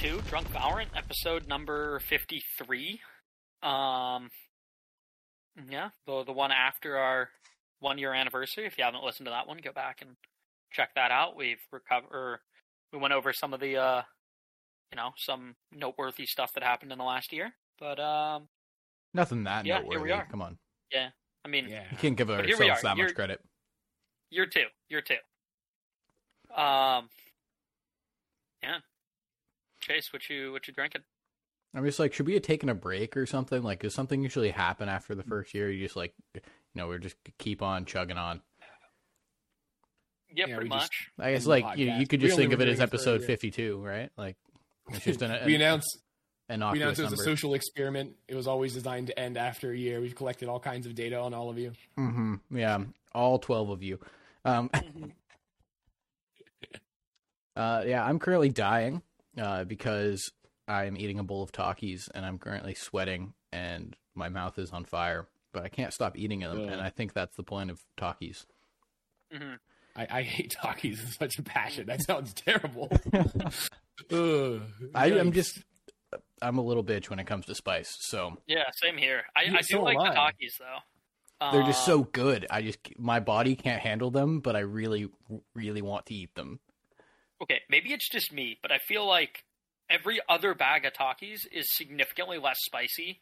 two, Drunk Valorant, episode number fifty-three. Um, yeah, the the one after our one year anniversary. If you haven't listened to that one, go back and check that out. We've recovered. We went over some of the, uh, you know, some noteworthy stuff that happened in the last year. But um, Nothing that Yeah, noteworthy. here we are. Come on, Yeah, I mean, Yeah. you can't give But here we ourselves that You're- much credit. year two, year two. Um, yeah. Chase, what you what you drinking? I'm just like, should we have taken a break or something? Like, does something usually happen after the first year? You just like, you know, we're just keep on chugging on. Yeah, Yeah, pretty we just- much. I guess like you, you could just think of it as doing for a episode 52, right? Like, it's just an, we an announced we innocuous announced it was a social experiment. It was always designed to end after a year. We've collected all kinds of data on all of you. hmm Yeah, all 12 of you. Um, uh, yeah, I'm currently dying uh, because I'm eating a bowl of Takis and I'm currently sweating and my mouth is on fire, but I can't stop eating them. Ugh. And I think that's the point of Takis. hmm I, I hate Takis with such a passion. That sounds terrible. Ugh, I, I'm just, I'm a little bitch when it comes to spice. So Yeah, same here. I, Yeah, I do so like am the Takis though. they're just Um, so good. I just, my body can't handle them, but I really, really want to eat them. Okay. Maybe it's just me, but I feel like every other bag of Takis is significantly less spicy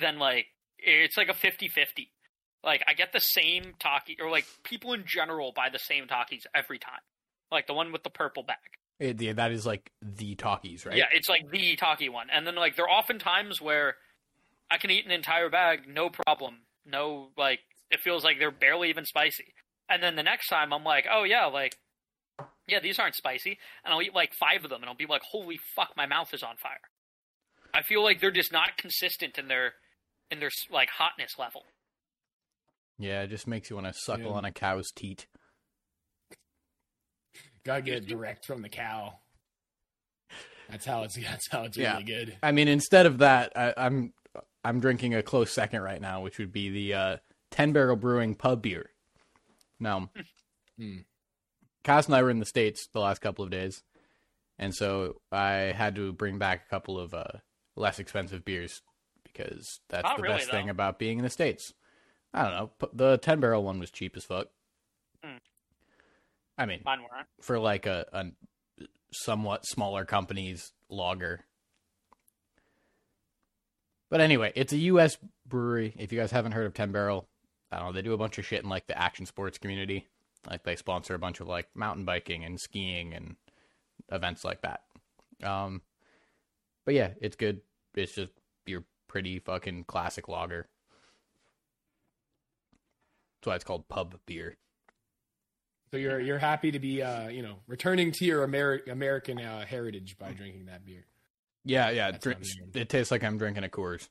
than like it's like a 50-50. Like I get the same Taki, or like people in general buy the same Takis every time. Like the one with the purple bag. It, yeah, that is like the Takis, right? Yeah, it's like the Taki one. And then like there are often times where I can eat an entire bag, no problem. No like it feels like they're barely even spicy. And then the next time I'm like, oh yeah, like yeah, these aren't spicy. And I'll eat like five of them and I'll be like, holy fuck, my mouth is on fire. I feel like they're just not consistent in their in their like hotness level. Yeah, it just makes you want to suckle Yeah. on a cow's teat. gotta get it direct from the cow. That's how it's. That's how it's Yeah. really good. I mean, instead of that, I, I'm I'm drinking a close second right now, which would be the uh, Ten Barrel Brewing Pub Beer. Now, Hmm. Cass and I were in the states the last couple of days, and so I had to bring back a couple of uh, less expensive beers because that's Not the really, best thing about being in the states. I don't know. The Ten Barrel one was cheap as fuck. Hmm. I mean, for like a, a somewhat smaller company's lager. But anyway, it's a U.S. brewery. If you guys haven't heard of Ten Barrel, I don't know. They do a bunch of shit in like the action sports community. Like they sponsor a bunch of like mountain biking and skiing and events like that. Um, but yeah, it's good. It's just your pretty fucking classic lager. That's why it's called pub beer. So you're you're happy to be uh you know returning to your Ameri- American uh, heritage by drinking that beer, Yeah, yeah. Drink, it tastes like I'm drinking a Coors.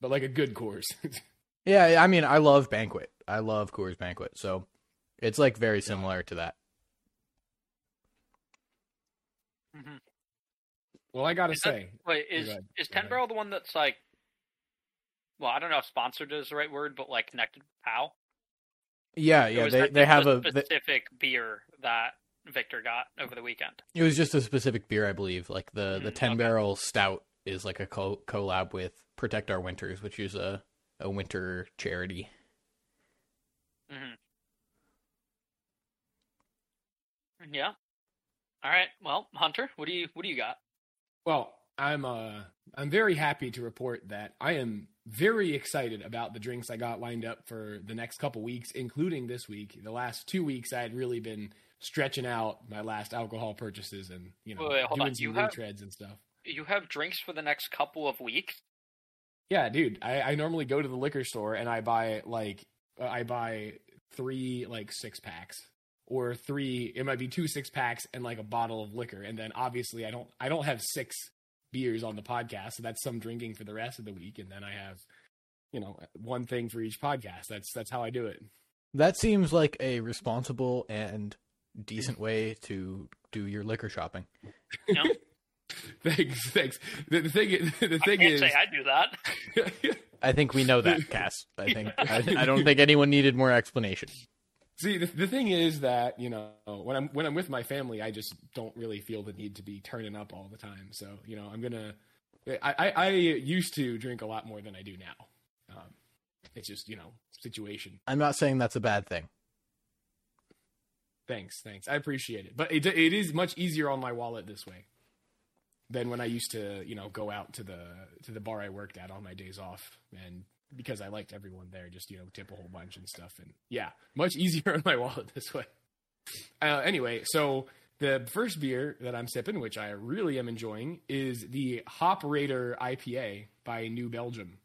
but like a good Coors. Yeah, I mean, I love Banquet. I love Coors Banquet, so it's like very similar to that. hmm well, I gotta Is that- say, Wait, is ahead. is Ten. Barrel the one that's like? Well, I don't know if sponsored is the right word, but like connected with POW. Yeah, yeah. They they have a. a They, specific beer that Victor got over the weekend. it was just a specific beer, I believe. Like the the Mm, ten okay. barrel stout is like a co- collab with Protect Our Winters, which is a a winter charity. Hmm Yeah. All right. Well, Hunter, what do you what do you got? well, I'm uh I'm very happy to report that I am very excited about the drinks I got lined up for the next couple weeks, including this week. The last two weeks, I had really been stretching out my last alcohol purchases and you know Wait, wait, doing some have- retreads and stuff. You have drinks for the next couple of weeks. Yeah, dude. I, I normally go to the liquor store and I buy like uh, I buy three like six packs or three. It might be two six packs and like a bottle of liquor, and then obviously I don't I don't have six beers on the podcast, so that's some drinking for the rest of the week, and then I have you know one thing for each podcast. That's that's how I do it. That seems like a responsible and decent way to do your liquor shopping. You know? thanks, thanks. The, the thing is, the I thing can't is, say I do that. I think we know that, Cass. I think I, I don't think anyone needed more explanation. See, the, the thing is that you know when I'm when I'm with my family, I just don't really feel the need to be turning up all the time. So you know, I'm gonna. I I, I used to drink a lot more than I do now. Um, it's just you know situation. I'm not saying that's a bad thing. Thanks, thanks. I appreciate it, but it it is much easier on my wallet this way than when I used to you know go out to the to the bar I worked at on my days off and because I liked everyone there, just you know tip a whole bunch and stuff. And yeah, much easier on my wallet this way. Uh, anyway, so the first beer that I'm sipping, which I really am enjoying, is the Hop Raider IPA by New Belgium.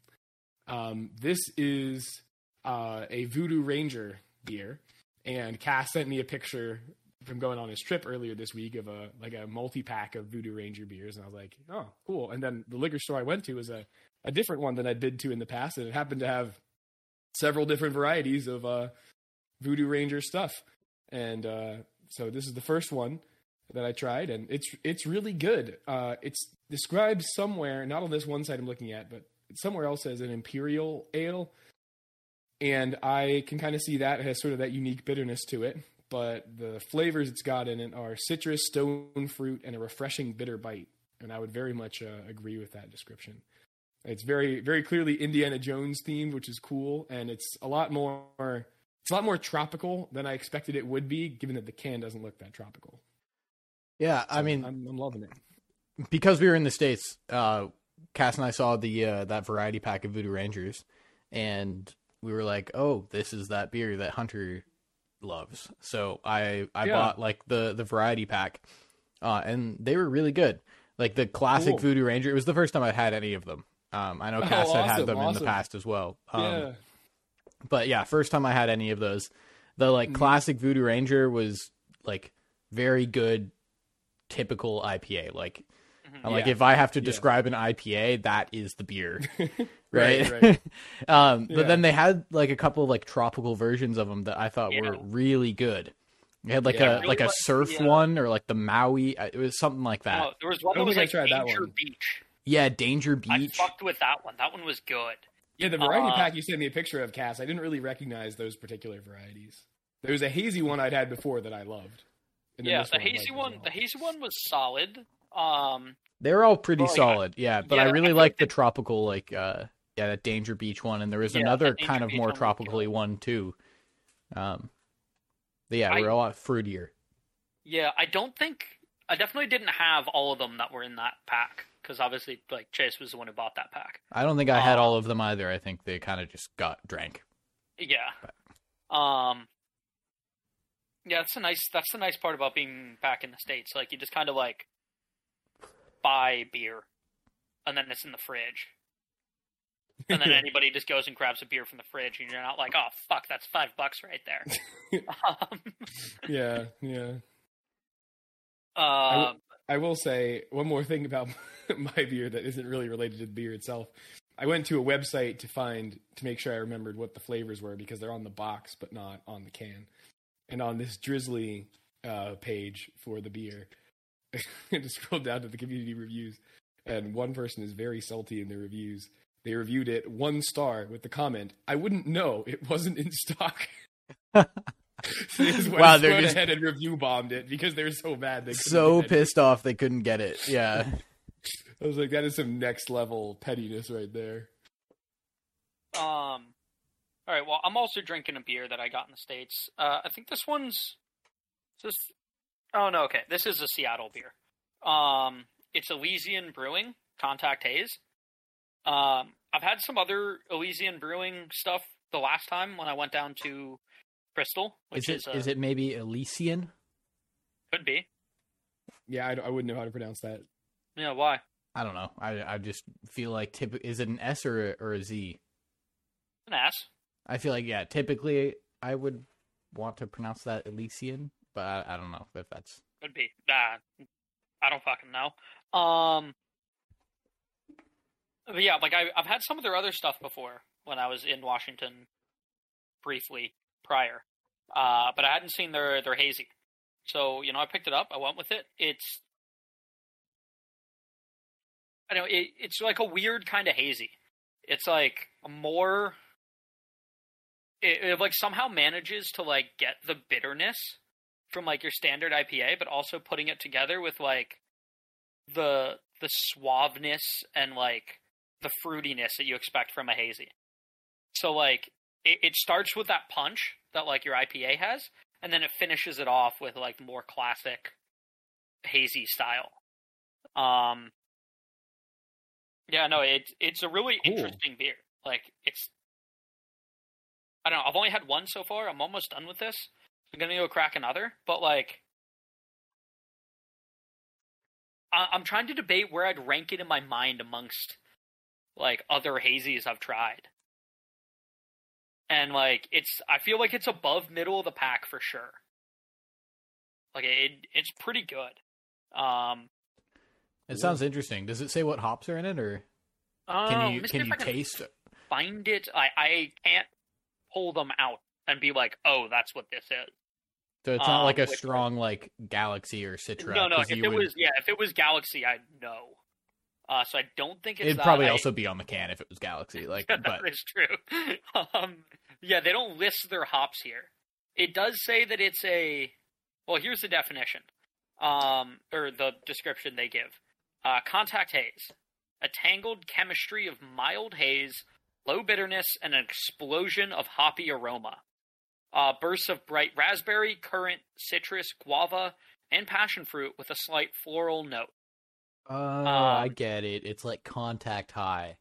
Um, this is uh, a Voodoo Ranger beer, and Cass sent me a picture from going on his trip earlier this week of a like a multi pack of Voodoo Ranger beers, and I was like, oh, cool. And then the liquor store I went to was a a different one than I'd been to in the past, and it happened to have several different varieties of uh, Voodoo Ranger stuff. And uh, so this is the first one that I tried, and it's it's really good. Uh, it's described somewhere, not on this one site I'm looking at, but somewhere else as an imperial ale, and I can kind of see that it has sort of that unique bitterness to it. But the flavors it's got in it are citrus, stone fruit, and a refreshing bitter bite. And I would very much uh, agree with that description. It's very very clearly Indiana Jones themed, which is cool, and it's a lot more it's a lot more tropical than I expected it would be, given that the can doesn't look that tropical. Yeah, So I mean, I'm, I'm loving it. because we were in the states, uh, Cass and I saw the uh, that variety pack of Voodoo Rangers, and we were like, "Oh, this is that beer that Hunter loves." So I I Yeah. bought like the the variety pack, uh, and they were really good. Like the classic Cool. Voodoo Ranger. It was the first time I had any of them. Um, I know Oh, Cass had had awesome, them in the past as well. Um, yeah, but yeah, first time I had any of those. The like Mhm. classic Voodoo Ranger was like very good, typical IPA. Like, Mhm. I'm like Yeah. if I have to Yeah. describe an IPA, that is the beer, Right, right? right. um, Yeah. But then they had like a couple of like tropical versions of them that I thought Yeah. were really good. They had like Yeah, I a really like a surf the, uh, one or like the Maui. uh, It was something like that. Oh, there was one I that was like tried that Danger one. Beach. Yeah, Danger Beach. I fucked with that one. That one was good. yeah. The variety Uh, pack you sent me a picture of, Cass. I didn't really recognize those particular varieties. There was a hazy one I'd had before that I loved. And yeah, the one hazy one. well. The hazy one was solid. Um, They're all pretty Oh, yeah. solid, yeah. But I really I like think the tropical, like uh, yeah, that Danger Beach one, and there was Yeah, another kind of Beach more tropically one too. Um, but yeah, I- we're a lot fruitier. yeah, I don't think I definitely didn't have all of them that were in that pack because obviously, like Chase was the one who bought that pack. I don't think I had Uh, all of them either. I think they kind of just got drank. Yeah. Um. Yeah, that's a nice. That's the nice part about being back in the states. Like you just kind of like buy beer, and then it's in the fridge, and then anybody just goes and grabs a beer from the fridge, and you're not like, oh fuck, that's five bucks right there. um, yeah, yeah. uh, I will say one more thing about my beer that isn't really related to the beer itself. I went to a website to find to make sure I remembered what the flavors were because they're on the box but not on the can. And on this Drizzly uh, page for the beer, I just scrolled down to the community reviews, and one person is very salty in their reviews. They reviewed it one star with the comment, "I wouldn't know; it wasn't in stock." so they just went, Wow, they're went just- ahead and review bombed it because they're so mad. They couldn't So get it. pissed off they couldn't get it. Yeah, I was like, that is some next level pettiness right there. Um. All right. Well, I'm also drinking a beer that I got in the states. Uh, I think this one's this. Oh no. Okay, this is a Seattle beer. Um, it's Elysian Brewing Contact Haze. Um, I've had some other Elysian Brewing stuff the last time when I went down to Bristol, is it is, uh, is it maybe Elysian? could be. Yeah, I, I wouldn't know how to pronounce that. Yeah. Why? I don't know. I I just feel like tip is it an S or a, or a Z? An S. I feel like yeah. Typically, I would want to pronounce that Elysian, but I, I don't know if that's Could be. Nah, I don't fucking know. Um, but yeah, like I, I've had some of their other stuff before when I was in Washington briefly prior, uh, but I hadn't seen their their hazy. So you know, I picked it up. I went with it. It's I know. It, it's like a weird kind of hazy. It's like more it, it like somehow manages to like get the bitterness from like your standard IPA, but also putting it together with like the the suaveness and like the fruitiness that you expect from a hazy. So like it, it starts with that punch that like your IPA has, and then it finishes it off with like more classic hazy style. Um, yeah, no, it's it's a really Cool. interesting beer. Like it's, I don't know. I've only had one so far. I'm almost done with this. I'm gonna go crack another, but like, I, I'm trying to debate where I'd rank it in my mind amongst like other hazies I've tried. And like it's I feel like it's above middle of the pack for sure. Like it it's pretty good. Um It sounds interesting. Does it say what hops are in it, or can oh, you can you taste? it? find it? I I can't pull them out and be like, "Oh, that's what this is." So it's not Um, like a strong like Galaxy or Citra. no, no. if it would- was yeah, if it was Galaxy, I'd know. Uh so I don't think it's it'd that. probably I- also be on the can if it was Galaxy. Like, that but is true. um, yeah, they don't list their hops here. It does say that it's a. Well, here's the definition, um, or the description they give. Uh, contact haze, a tangled chemistry of mild haze, low bitterness, and an explosion of hoppy aroma. Uh, bursts of bright raspberry, currant, citrus, guava, and passion fruit with a slight floral note. Oh, I um, get it. It's like contact high.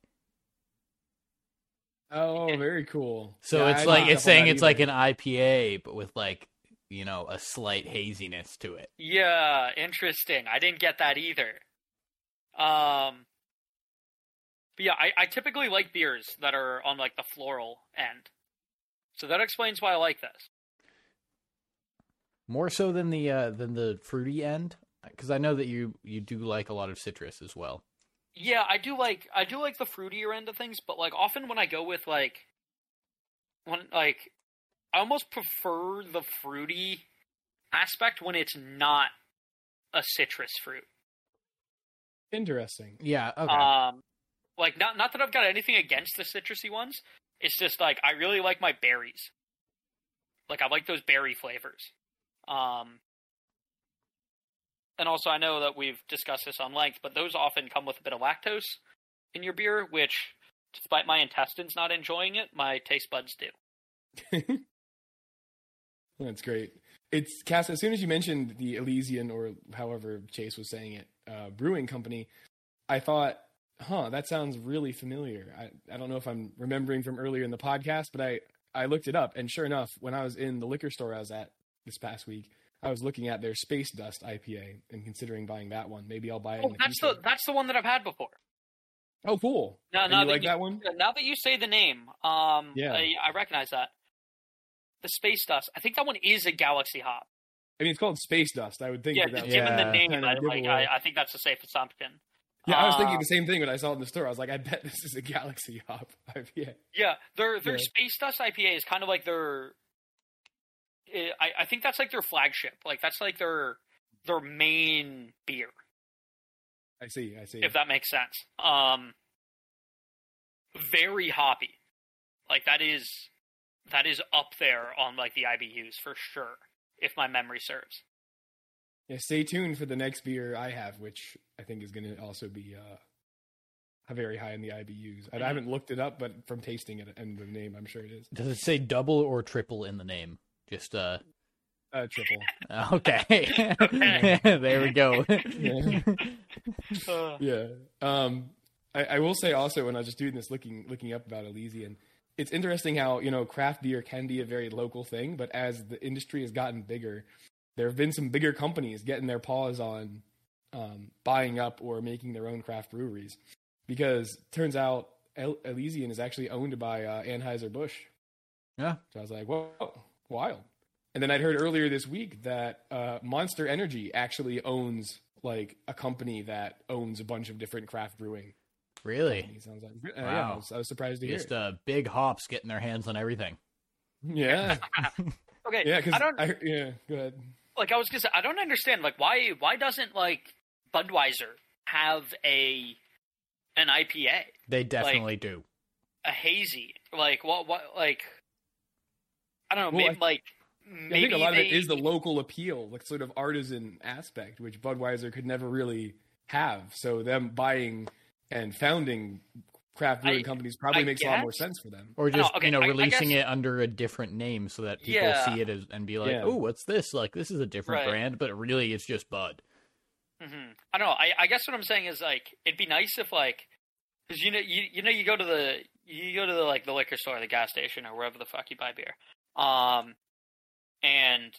Oh, very cool. So Yeah, it's I like it's saying that it's like an IPA, but with like you know a slight haziness to it. Yeah, interesting. I didn't get that either. Um, but yeah, I, I typically like beers that are on like the floral end, so that explains why I like this. More so than the uh than the fruity end, because I know that you you do like a lot of citrus as well. Yeah, I do like I do like the fruitier end of things, but like often when I go with like when like I almost prefer the fruity aspect when it's not a citrus fruit. Interesting. Yeah. Okay. Um, like not not that I've got anything against the citrusy ones. It's just like I really like my berries. Like I like those berry flavors. Um, and also I know that we've discussed this on length, but those often come with a bit of lactose in your beer, which, despite my intestines not enjoying it, my taste buds do. That's great. It's Cass. As soon as you mentioned the Elysian, or however Chase was saying it, uh, brewing company, I thought, huh, that sounds really familiar. I, I don't know if I'm remembering from earlier in the podcast, but I I looked it up, and sure enough, when I was in the liquor store I was at this past week, I was looking at their Space Dust IPA and considering buying that one. Maybe I'll buy it. Oh, in the that's future. the that's the one that I've had before. Oh, cool. Now, now you that like you, that one? Now that you say the name, um, Yeah. I, I recognize that. The space dust. I think that one is a galaxy hop. I mean, it's called Space Dust. I would think Yeah, that that just given the name, I, give like, I, I think that's a safe assumption. Yeah, I was thinking Um, the same thing when I saw it in the store. I was like, I bet this is a Galaxy Hop IPA. Yeah, their their Yeah. space dust IPA is kind of like their. I I think that's like their flagship. Like that's like their their main beer, I see. I see. if that makes sense. Um, very hoppy, like that is that is up there on like the IBUs for sure, if my memory serves. Yeah, stay tuned for the next beer I have, which I think is going to also be uh, a very high in the IBUs. I, I haven't looked it up, but from tasting it and the name, I'm sure it is Does it say double or triple in the name? Just uh. uh, triple. Okay. Okay. there we go. Yeah. Uh, yeah. Um, I, I will say also when I was just doing this, looking looking up about Elysian, it's interesting how you know craft beer can be a very local thing, but as the industry has gotten bigger, there have been some bigger companies getting their paws on um, buying up or making their own craft breweries, because turns out El- Elysian is actually owned by uh, Anheuser Busch. yeah. So I was like, whoa, wild. And then I'd heard earlier this week that uh, Monster Energy actually owns like a company that owns a bunch of different craft brewing Really. companies. I was like, uh, yeah, Wow. I was, I was surprised to hear. Just it. uh, big hops getting their hands on everything. yeah, okay, yeah, because I don't I, yeah. Go ahead. like. I was gonna say I don't understand like why why doesn't like Budweiser have a an IPA They definitely do. a hazy like what what like I don't know, Well, maybe like I think a lot of it is the local appeal, like sort of artisan aspect, which Budweiser could never really have. So them buying and founding craft brewing I- companies probably I makes a lot more sense for them. Or just okay, you know I- I releasing guess- it under a different name so that people Yeah. see it as and be like, Yeah. oh, what's this? Like this is a different Right. brand, but really it's just Bud. hmm I don't know. I, I guess what I'm saying is like it'd be nice if like because you know you you know you go to the you go to the like the liquor store, the gas station, or wherever the fuck you buy beer, um, and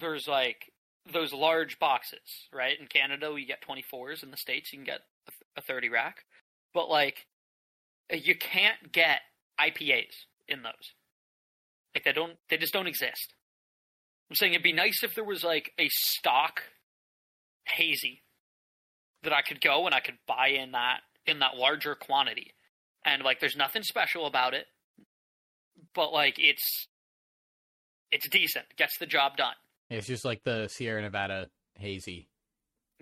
there's like those large boxes, right? In Canada, we get 24s. In the states, you can get a a 30 rack, but like you can't get IPAs in those. Like they don't, they just don't exist. I'm saying it'd be nice if there was like a stock hazy that I could go and I could buy in that in that larger quantity. And like there's nothing special about it. But like it's it's decent, gets the job done. It's just like the Sierra Nevada hazy.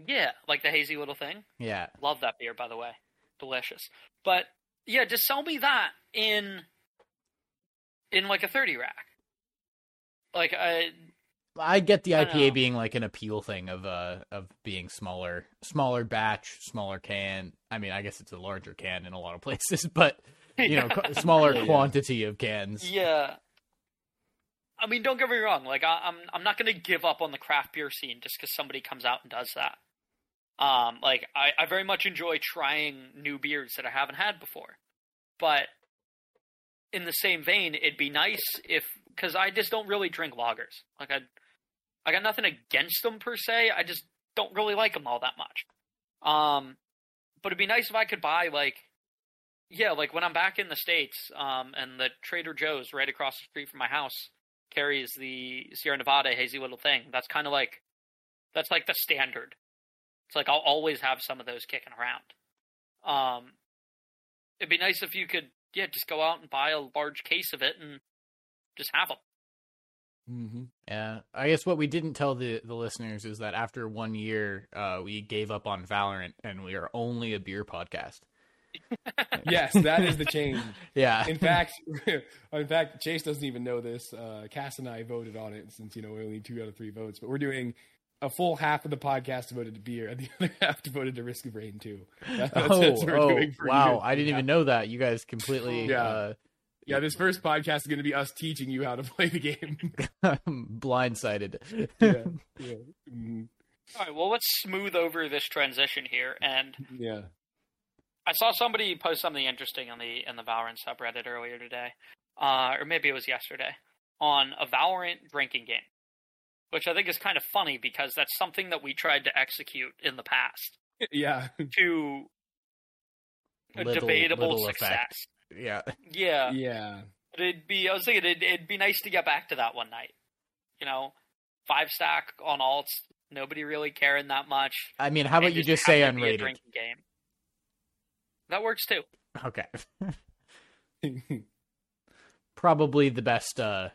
Yeah, like the hazy little thing. Yeah, Love that beer by the way. Delicious. But yeah, just sell me that in in like a 30 rack. Like I I get the. IPA being like an appeal thing of uh of being smaller, smaller batch, smaller can. I mean, I guess it's a larger can in a lot of places, but you know, smaller Yeah. quantity of cans. Yeah. I mean, don't get me wrong. Like, I, I'm I'm not going to give up on the craft beer scene just because somebody comes out and does that. Um, like, I, I very much enjoy trying new beers that I haven't had before, but in the same vein, it'd be nice if because I just don't really drink lagers. Like, I I got nothing against them per se. I just don't really like them all that much. Um, but it'd be nice if I could buy like yeah, like when I'm back in the states, um, and the Trader Joe's right across the street from my house carries the Sierra Nevada hazy little thing. That's kind of like that's like the standard. It's like I'll always have some of those kicking around. Um, it'd be nice if you could, yeah, just go out and buy a large case of it and just have them. Mm-hmm. Yeah, I guess what we didn't tell the the listeners is that after one year, uh, we gave up on Valorant and we are only a beer podcast. Yes, that is the change. Yeah, In fact, in fact, Chase doesn't even know this. Uh, Cass and I voted on it since you know we only need two out of three votes, but we're doing a full half of the podcast devoted to beer and the other half devoted to Risk of Rain 2. That's, oh, that's what we're oh, doing for wow! you. I didn't Yeah. even know that. You guys completely Yeah. uh, Yeah, this first podcast is going to be us teaching you how to play the game. blindsided. yeah, yeah, Mhm. All right, well, let's smooth over this transition here. And yeah. I saw somebody post something interesting on the in the Valorant subreddit earlier today, uh, or maybe it was yesterday, on a Valorant drinking game, which I think is kind of funny because that's something that we tried to execute in the past yeah. to a Little- debatable little success. effect. Yeah, Yeah, Yeah. but it'd be. I was thinking it'd, it'd be nice to get back to that one night. You know, five stack on alts, nobody really caring that much. I mean, how about you just say have it be a unrated? drinking game. That works too. Okay, probably the best. uh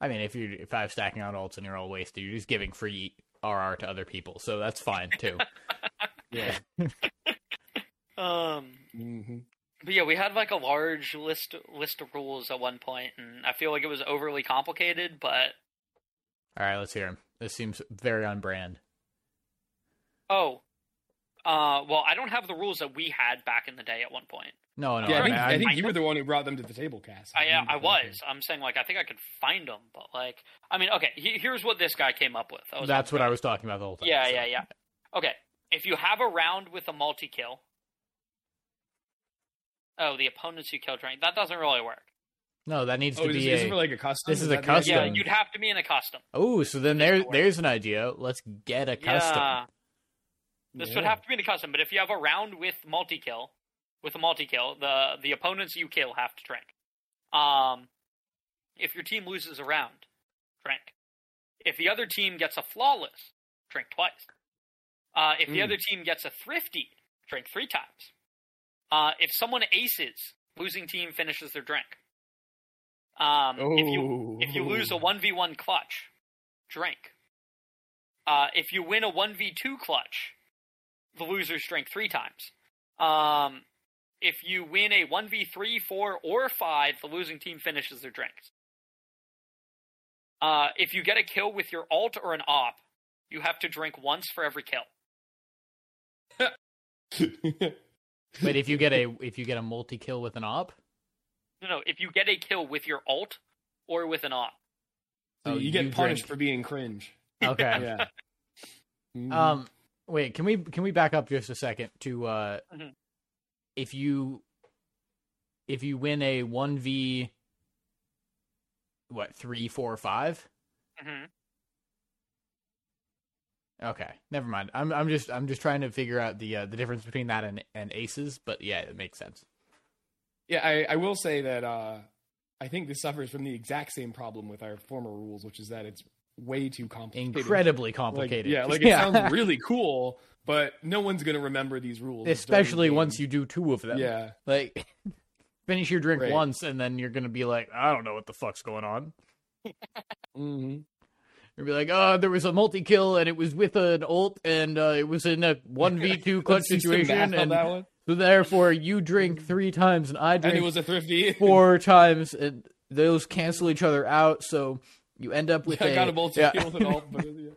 I mean, if you're if I'm stacking on alts and you're all wasted, you're just giving free RR to other people, so that's fine too. yeah. Um, hmm but yeah, we had like a large list list of rules at one point, and I feel like it was overly complicated. But All right, let's hear him. This seems very on brand. oh, uh, well, I don't have the rules that we had back in the day at one point. No, no, Yeah, I think, I, I think I you know- were the one who brought them to the table, Cass. I remember I that. was. I'm saying like I think I could find them, but like I mean, okay, he, here's what this guy came up with. Was that's what I was talking about the whole time. Yeah, so. yeah, yeah. Okay, if you have a round with a multi kill, oh, the opponents you kill drink. That doesn't really work. No, that needs Oh, to is, be is a. it like a custom? this is a that the idea? Yeah, Custom. you'd have to be in a custom. oh, so then This there, there's an idea. Let's get a custom. Yeah. This would have to be in a custom, but if you have a round with multi kill, with a multi kill, the the opponents you kill have to drink. Um, if your team loses a round, drink. If the other team gets a flawless, drink twice. Uh, if the Mm. other team gets a thrifty, drink three times. Uh, if someone aces, losing team finishes their drink. Um, if you Oh. if you lose a one v one clutch, drink. Uh, if you win a one v two clutch, the losers drink three times. Um, if you win a one v three, four, or five, the losing team finishes their drinks. Uh, if you get a kill with your ult or an op, you have to drink once for every kill. But if you get a if you get a multi kill with an op, No, no. If you get a kill with your ult or with an op, So Oh, you get you punished drink. for being cringe. okay. Yeah. Mhm. Um, wait, can we can we back up just a second to uh, Mhm. if you if you win a one v what three four five? hmm Okay, never mind. I'm I'm just I'm just trying to figure out the uh, the difference between that and and aces, but yeah, it makes sense. yeah, I, I will say that uh, I think this suffers from the exact same problem with our former rules, which is that it's way too complicated. Incredibly Like, complicated. yeah, like it sounds really cool, but no one's gonna remember these rules. especially once you do two of them. Yeah. like finish your drink Right. once, and then you're gonna be like, I don't know what the fuck's going on. mm-hmm. You'll be like, oh, there was a multi kill, and it was with an ult, and uh, it was in a one v two clutch Let's do some situation, on and so therefore you drink three times, and I And drink it was a thrifty. four times, and those cancel each other out. So you end up with I a got a multi yeah. kill with an ult, but yeah.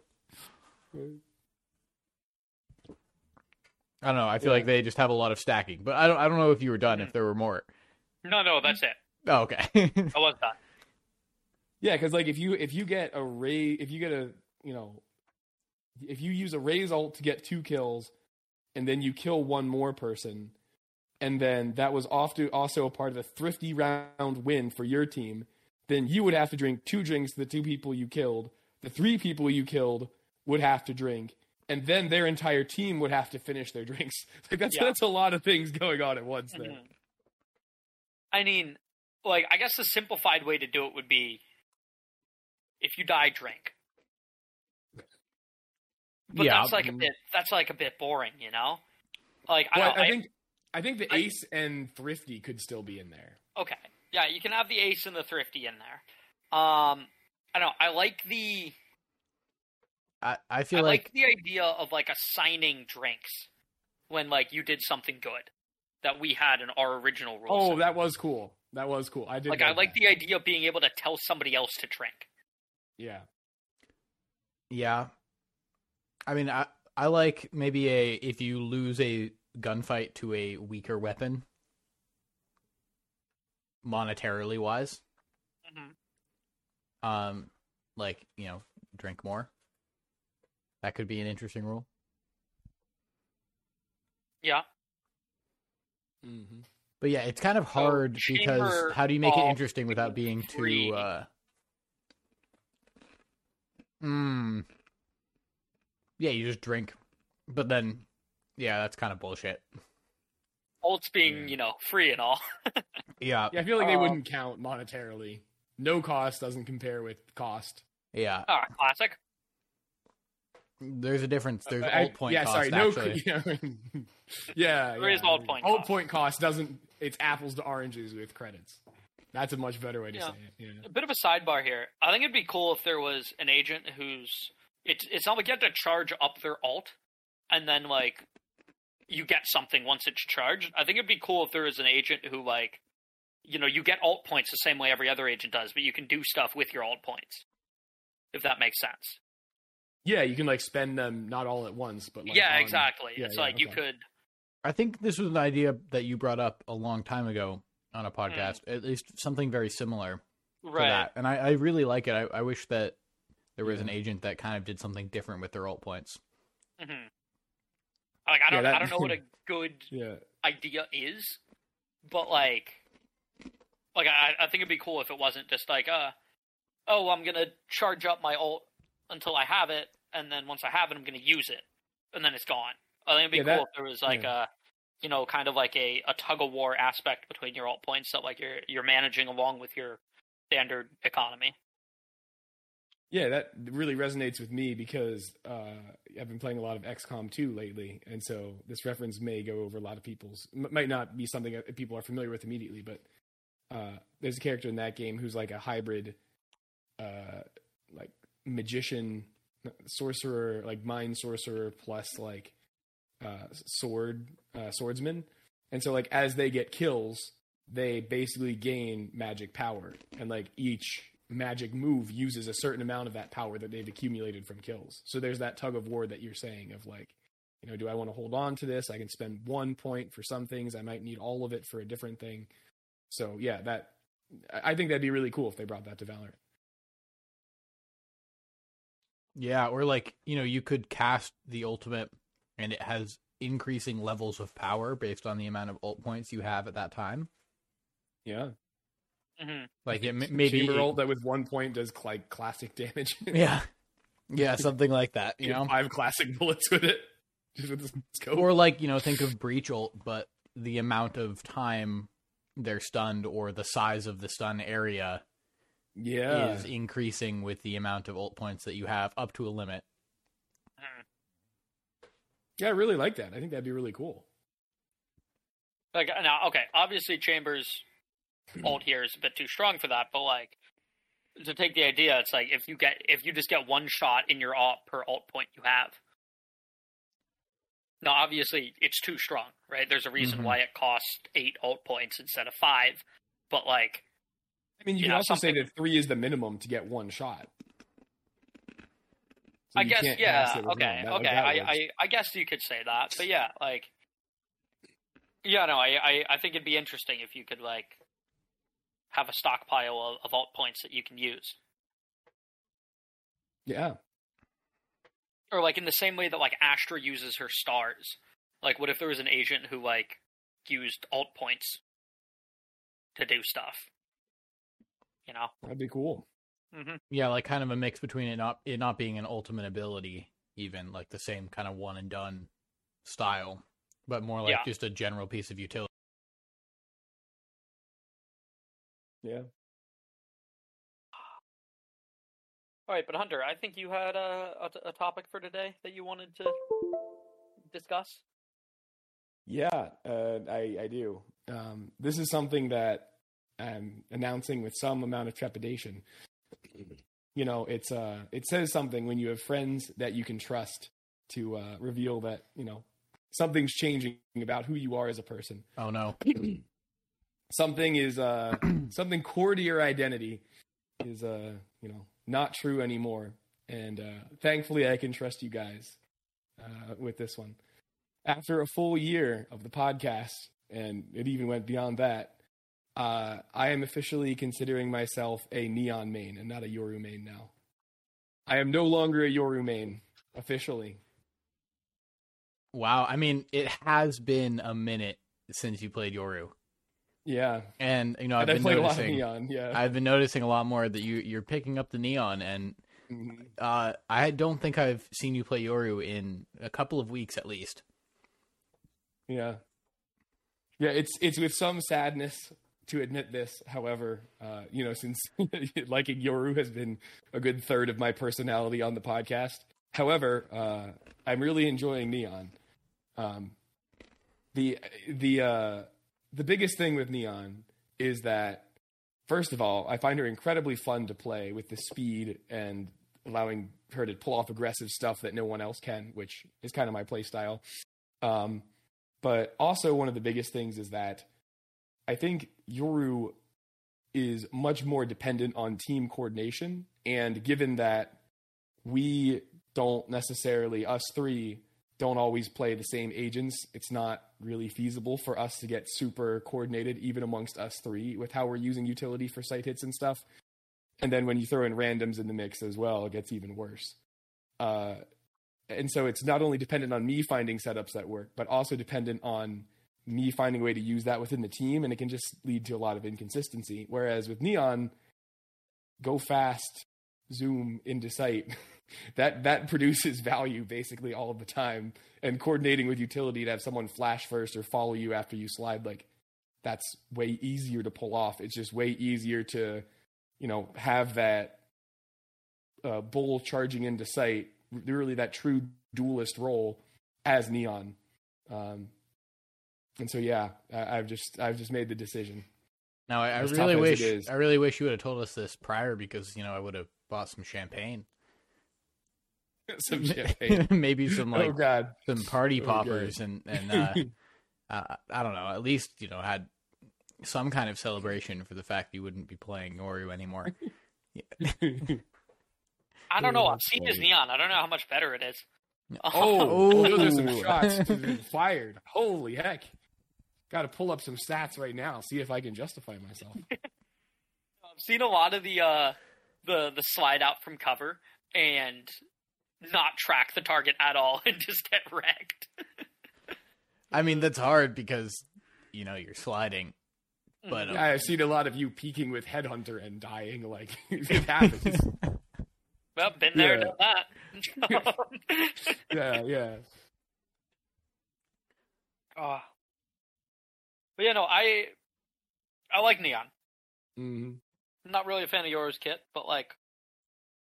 I don't know. I feel Yeah. like they just have a lot of stacking, but I don't. I don't know if you were done. Mm. If there were more. no, no, that's it. Oh, okay. I was done. Yeah, because like if you if you get a Raze if you get a you know if you use a Raze ult to get two kills and then you kill one more person and then that was off to also a part of a thrifty round win for your team, then you would have to drink two drinks the two people you killed. The three people you killed would have to drink, and then their entire team would have to finish their drinks. Like that's Yeah. that's a lot of things going on at once there. Mhm. I mean, like, I guess the simplified way to do it would be if you die, drink. But Yeah, that's like a bit. That's like a bit boring, you know. Like I, Well, don't, I, I think I think the I- ace and thrifty could still be in there. okay, yeah, you can have the ace and the thrifty in there. Um, I don't know. I like the. I, I I feel like, like the idea of like assigning drinks when like you did something good that we had in our original rules. Oh, that was cool. That was cool. I did like I like like that. the idea of being able to tell somebody else to drink. yeah. Yeah. I mean, I I like maybe a if you lose a gunfight to a weaker weapon, monetarily wise, Mhm. um, like you know, drink more. That could be an interesting rule. Yeah. Mm-hmm. But yeah, it's kind of hard because how do you make it interesting without being free. too? uh Hmm. Yeah, you just drink, but then, yeah, that's kind of bullshit. Ults being, Yeah. you know, free and all. Yeah, Yeah, I feel like they Um, wouldn't count monetarily. No cost doesn't compare with cost. yeah. Ah, classic. There's a difference. There's Uh, ult point yeah, cost. sorry, no. actually. Yeah, yeah, There is yeah. ult point Ult cost. point cost doesn't. It's apples to oranges with credits. That's a much better way to Yeah. say it. Yeah. A bit of a sidebar here. I think it'd be cool if there was an agent who's it's it's not like you have to charge up their ult and then like you get something once it's charged. I think it'd be cool if there was an agent who like you know, you get ult points the same way every other agent does, but you can do stuff with your ult points. If that makes sense. yeah, you can like spend them not all at once, but like yeah, on- exactly. yeah, it's yeah, like you could I think this was an idea that you brought up a long time ago on a podcast. At least something very similar to right. that, and I, I really like it. I, I wish that there was Yeah. an agent that kind of did something different with their ult points. hmm Like I don't that- I don't know what a good Yeah. idea is, but like, like I, I think it'd be cool if it wasn't just like, uh, oh, I'm gonna charge up my ult until I have it, and then once I have it, I'm gonna use it, and then it's gone. I think it'd be Yeah, cool that- if there was like yeah. a, you know, kind of like a, a tug of war aspect between your ult points that like you're you're managing along with your standard economy. Yeah, that really resonates with me because uh, I've been playing a lot of XCOM 2 lately, and so this reference may go over a lot of people's. m- Might not be something that people are familiar with immediately, but uh, there's a character in that game who's like a hybrid, uh, like magician, sorcerer, like mind sorcerer plus like uh, sword uh, swordsman, and so like as they get kills, they basically gain magic power, and like each magic move uses a certain amount of that power that they've accumulated from kills. So there's that tug of war that you're saying of like, you know, do I want to hold on to this? I can spend one point for some things. I might need all of it for a different thing. So yeah, that I think that'd be really cool if they brought that to Valorant. Yeah, or like, you know, you could cast the ultimate and it has increasing levels of power based on the amount of ult points you have at that time. Yeah. Hmm Like it m- maybe Chamber it- ult that with one point does like classic damage. Yeah. Yeah, something like that, you Get know. five classic bullets with it. Just with scope. Or like, you know, think of breach ult, but the amount of time they're stunned or the size of the stun area yeah. is increasing with the amount of ult points that you have up to a limit. Yeah, I really like that. I think that'd be really cool. Like now, okay, obviously Chambers ult here is a bit too strong for that, but like to take the idea, it's like if you get if you just get one shot in your ult per ult point you have. Now, obviously, it's too strong, right? There's a reason Mhm. why it costs eight ult points instead of five, but like, I mean, you can Yeah, also say that three is the minimum to get one shot. So I guess, yeah, cast it with okay. That- okay. I. I, I guess you could say that, but yeah, like, yeah, no, I, I, I think it'd be interesting if you could like have a stockpile of, of ult points that you can use, yeah. or like in the same way that like Astra uses her stars. Like, what if there was an agent who like used alt points to do stuff? You know. That'd be cool. hmm Yeah, like kind of a mix between it not it not being an ultimate ability, even like the same kind of one and done style, but more like Yeah. just a general piece of utility. Yeah. All right, but Hunter, I think you had a, a, a topic for today that you wanted to discuss. Yeah, uh, I, I do. Um, this is something that I'm announcing with some amount of trepidation. You know, it's uh, it says something when you have friends that you can trust to uh, reveal that you know something's changing about who you are as a person. Oh no. Something is uh, something core to your identity is uh, you know not true anymore, and uh, thankfully I can trust you guys uh, with this one after a full year of the podcast, and it even went beyond that, uh, I am officially considering myself a Neon main and not a Yoru main now. I am no longer a Yoru main, officially. Wow. I mean, it has been a minute since you played Yoru. Yeah. And you know, I've and been played a lot of noticing Neon, yeah. I've been noticing a lot more that you you're picking up the neon and Mhm. uh I don't think I've seen you play Yoru in a couple of weeks at least. Yeah. Yeah, it's it's with some sadness to admit this. However, uh, you know, since liking Yoru has been a good third of my personality on the podcast. However, uh, I'm really enjoying Neon. Um, the the uh, the biggest thing with Neon is that first of all, I find her incredibly fun to play with the speed and allowing her to pull off aggressive stuff that no one else can, which is kind of my play style. Um, but also, one of the biggest things is that I think Yoru is much more dependent on team coordination. And given that we don't necessarily, us three, don't always play the same agents, it's not really feasible for us to get super coordinated, even amongst us three, with how we're using utility for site hits and stuff. And then when you throw in randoms in the mix as well, it gets even worse. Uh, and so it's not only dependent on me finding setups that work, but also dependent on me finding a way to use that within the team, and it can just lead to a lot of inconsistency. Whereas with Neon, go fast, zoom into site. that that produces value basically all of the time. And coordinating with utility to have someone flash first or follow you after you slide, like that's way easier to pull off. It's just way easier to, you know, have that uh, bull charging into site, really that true duelist role as Neon. Um, and so, yeah, I, I've just I've just made the decision. Now I, I really tough as it wish. I really wish you would have told us this prior because you know I would have bought some champagne, Some champagne. maybe some like oh God! some party Oh, poppers and and uh, uh, I don't know at least you know had some kind of celebration for the fact you wouldn't be playing Yoru anymore. I don't know. Oh, I've seen his neon. I don't know how much better it is. Oh, Oh. those are some shots fired. Holy heck. Got to pull up some stats right now, see if I can justify myself. I've seen a lot of the uh, the the slide out from cover and not track the target at all and just get wrecked. I mean, that's hard because you know you're sliding, but uh, I've seen a lot of you peeking with Headhunter and dying. Like, it happens. Well, been there, Yeah. done that. yeah, yeah. Uh, but you know, I I like Neon. hmm I'm not really a fan of yours, Kit, but like,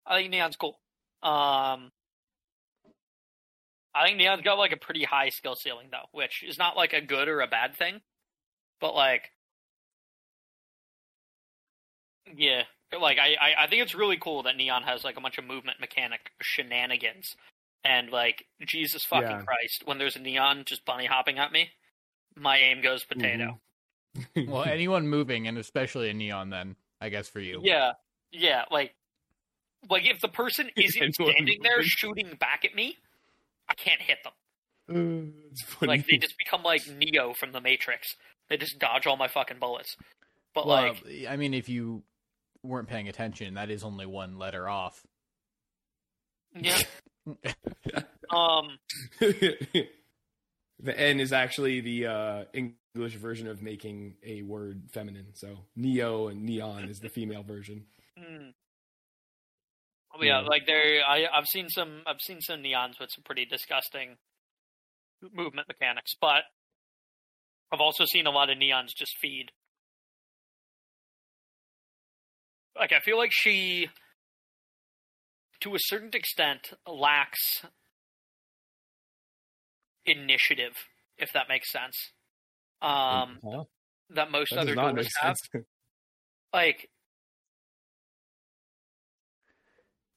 I think Neon's cool. Um, I think Neon's got like a pretty high skill ceiling though, which is not like a good or a bad thing, but like, yeah, like I, I, I think it's really cool that Neon has like a bunch of movement mechanic shenanigans, and like Jesus fucking Yeah. Christ, when there's a Neon just bunny hopping at me, my aim goes potato. Mm-hmm. well, anyone moving, and especially a neon, then I guess for you, Yeah, yeah, like, like if the person isn't standing there shooting back at me, I can't hit them. Uh, funny. Like they just become like Neo from the Matrix. They just dodge all my fucking bullets. But Well, like, I mean, if you weren't paying attention, that is only one letter off. yeah, um, the N is actually the uh, English version of making a word feminine. So neo and neon is the female version. hmm. Oh, yeah, Yeah. like there, I I've seen some I've seen some neons with some pretty disgusting movement mechanics, but I've also seen a lot of neons just feed. Like I feel like she, to a certain extent, lacks initiative, if that makes sense. Um, Huh? that most That other make have. sense. like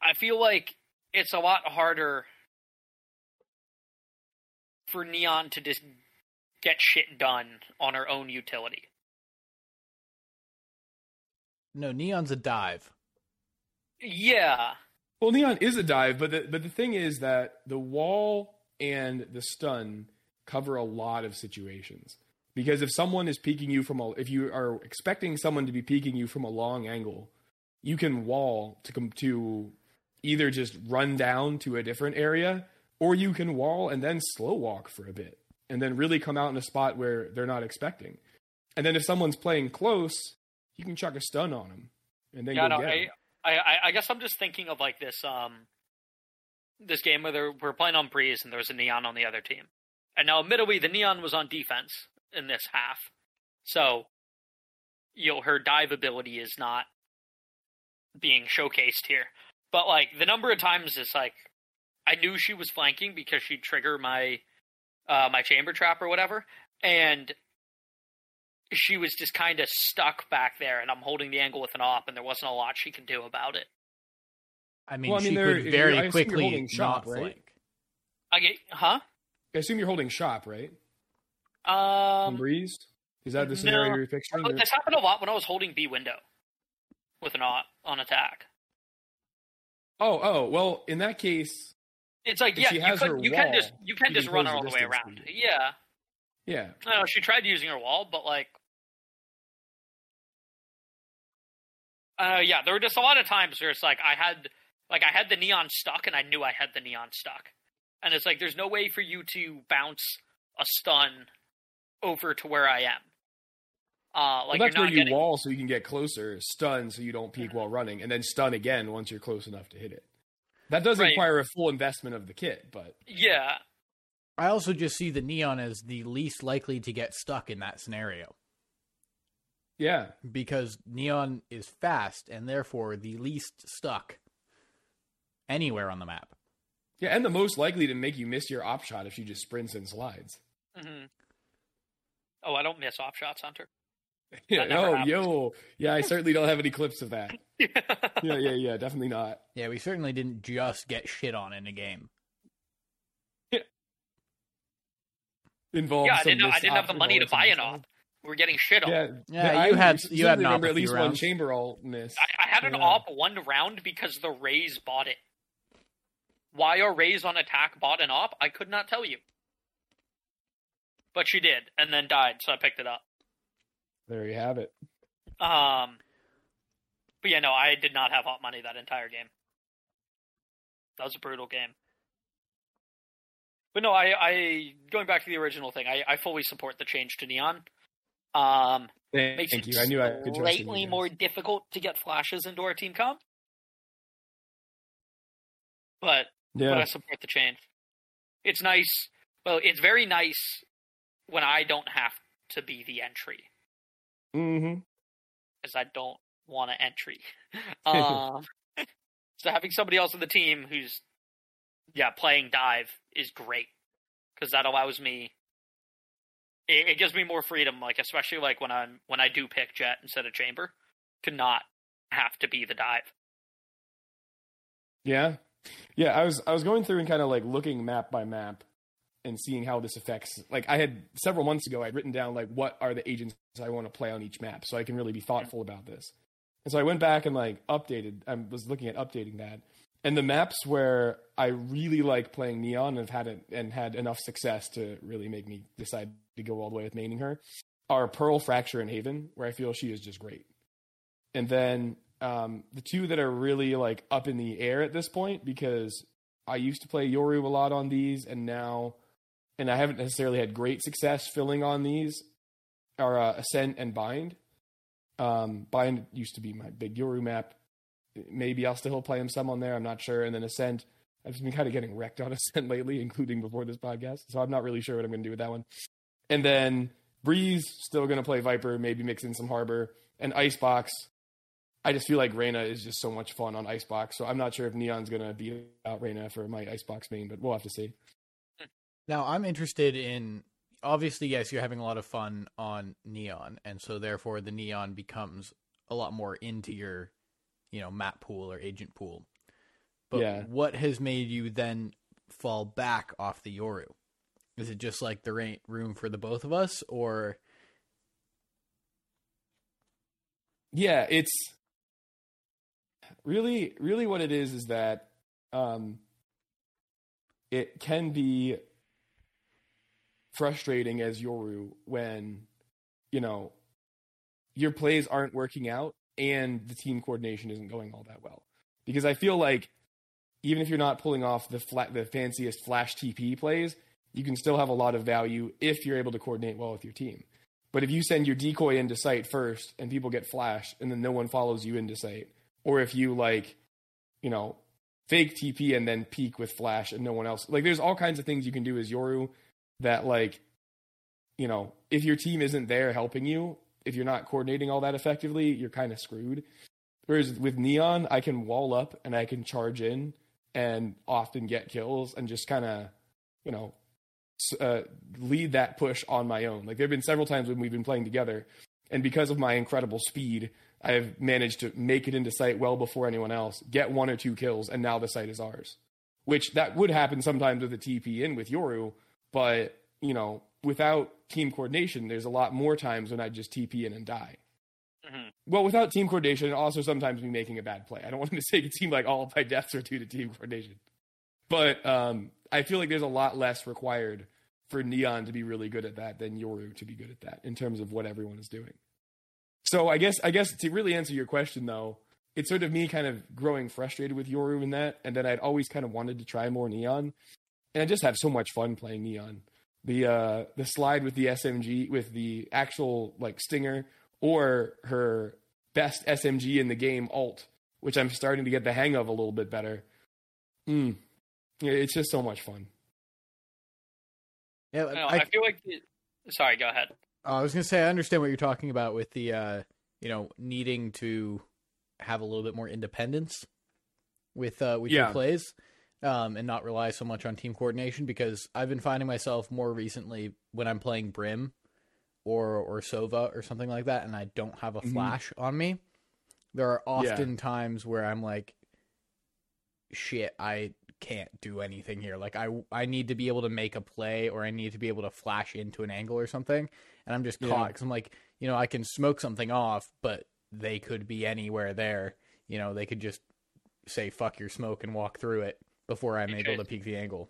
I feel like it's a lot harder for Neon to just get shit done on her own utility. No, neon's a dive. Yeah. Well, neon is a dive, but the but the thing is that the wall and the stun cover a lot of situations. Because if someone is peeking you from a, if you are expecting someone to be peeking you from a long angle, you can wall to come to either just run down to a different area, or you can wall and then slow walk for a bit, and then really come out in a spot where they're not expecting. And then if someone's playing close, you can chuck a stun on them, and then Yeah, no. I, I, I guess I'm just thinking of like this um this game where we're playing on Breeze and there was a Neon on the other team. And now admittedly the Neon was on defense in this half. So you know, her dive ability is not being showcased here. But like the number of times it's like I knew she was flanking because she'd trigger my uh my chamber trap or whatever. And she was just kind of stuck back there, and I'm holding the angle with an op, and there wasn't a lot she could do about it. I mean, Well, I mean, she they're- could you're- very you're quickly shop, not right? flank. I get, huh? I assume you're holding shop, right? On Um, Breeze? Is that the no. scenario you're picturing? but this happened a lot when I was holding B window with an op on attack. Oh, oh, well, in that case, It's like yeah, she you, has could, her you can wall, just you can just can run all the way around. Yeah, yeah. no, she tried using her wall, but like, uh, yeah, there were just a lot of times where it's like I had like I had the neon stuck, and I knew I had the neon stuck, and it's like there's no way for you to bounce a stun over to where I am. Uh, like well, that's where you getting. wall so you can get closer, stun so you don't peek while running, and then stun again once you're close enough to hit it. That does Right. require a full investment of the kit, but Yeah, I also just see the neon as the least likely to get stuck in that scenario yeah. because neon is fast and therefore the least stuck anywhere on the map. Yeah, and the most likely to make you miss your op shot if she just sprints and slides. hmm Oh, I don't miss off shots, Hunter. Yeah, oh, yo. Yeah, I certainly don't have any clips of that. Yeah, yeah, yeah, definitely not. Yeah, we certainly didn't just get shit on in a game. Involves yeah, I didn't. Know, I didn't have the money to buy the an side. op. We're getting shit on. Yeah, Yeah, I you had- you had an remember op at a few least one chamber all miss. I, I had an Yeah. op one round because the Raze bought it. Why are Raze on attack bought an op? I could not tell you. But she did, and then died, so I picked it up. There you have it. Um, but yeah, no, I did not have hot money that entire game. That was a brutal game. But no, I, I going back to the original thing, I, I fully support the change to neon. Um, Thank, makes thank it you. I knew I could slightly more difficult to get flashes into our team comp. But yeah, but I support the change. It's nice. Well, it's very nice when I don't have to be the entry mm-hmm. because I don't want to entry. um, so having somebody else on the team who's yeah playing dive is great because that allows me. It, it gives me more freedom, like especially like when I'm when I do pick jet instead of chamber, to not have to be the dive. Yeah, yeah. I was I was going through and kind of like looking map by map and seeing how this affects. Like I had several months ago, I'd written down like what are the agents I want to play on each map, so I can really be thoughtful about this. And so I went back and like updated. I was looking at updating that, and the maps where I really like playing Neon and have had it and had enough success to really make me decide to go all the way with maining her are Pearl, Fracture, and Haven, where I feel she is just great. And then um, the two that are really like up in the air at this point because I used to play Yoru a lot on these, and now, and I haven't necessarily had great success filling on these, are uh, Ascent and Bind. Um, Bind used to be my big Yoru map. Maybe I'll still play him some on there. I'm not sure. And then Ascent, I've been kind of getting wrecked on Ascent lately, including before this podcast. So I'm not really sure what I'm going to do with that one. And then Breeze, still going to play Viper, maybe mix in some Harbor. And Icebox, I just feel like Reyna is just so much fun on Icebox. So I'm not sure if Neon's going to beat out Reyna for my Icebox main, but we'll have to see. Now, I'm interested in obviously, yes, you're having a lot of fun on Neon, and so therefore the Neon becomes a lot more into your, you know, map pool or agent pool. But Yeah. what has made you then fall back off the Yoru? Is it just like there ain't room for the both of us, or Yeah, it's really, really what it is is that um, it can be frustrating as Yoru when you know your plays aren't working out and the team coordination isn't going all that well. Because I feel like even if you're not pulling off the flat, the fanciest flash TP plays, you can still have a lot of value if you're able to coordinate well with your team. But if you send your decoy into site first and people get flash and then no one follows you into site, or if you like, you know, fake TP and then peek with flash and no one else, like there's all kinds of things you can do as Yoru that like, you know, if your team isn't there helping you, if you're not coordinating all that effectively, you're kind of screwed. Whereas with Neon, I can wall up and I can charge in and often get kills and just kind of, you know, uh, lead that push on my own. Like there have been several times when we've been playing together, and because of my incredible speed, I've managed to make it into site well before anyone else, get one or two kills, and now the site is ours. Which that would happen sometimes with a TP in with Yoru, but you know, without team coordination, there's a lot more times when I just TP in and die. Mhm. Well, without team coordination, also sometimes me making a bad play. I don't want to say it seem like all of my deaths are due to team coordination, but um, I feel like there's a lot less required for Neon to be really good at that than Yoru to be good at that in terms of what everyone is doing. So I guess I guess to really answer your question though, it's sort of me kind of growing frustrated with Yoru in that, and then I'd always kind of wanted to try more Neon, and I just have so much fun playing Neon. The uh, the slide with the SMG with the actual like stinger or her best SMG in the game ult, which I'm starting to get the hang of a little bit better. Mm. It's just so much fun. yeah, No, I, I feel like. The... Sorry, go ahead. I was gonna say I understand what you're talking about with the uh, you know needing to have a little bit more independence with uh, with your plays, um, and not rely so much on team coordination because I've been finding myself more recently when I'm playing Brim or or Sova or something like that, and I don't have a Mhm. flash on me. There are Yeah. often times where I'm like, shit, I can't do anything here. Like I I need to be able to make a play or I need to be able to flash into an angle or something, and I'm just Yeah. caught because I'm like, you know, I can smoke something off, but they could be anywhere there. You know, they could just say "fuck your smoke" and walk through it before I'm able to peek the angle.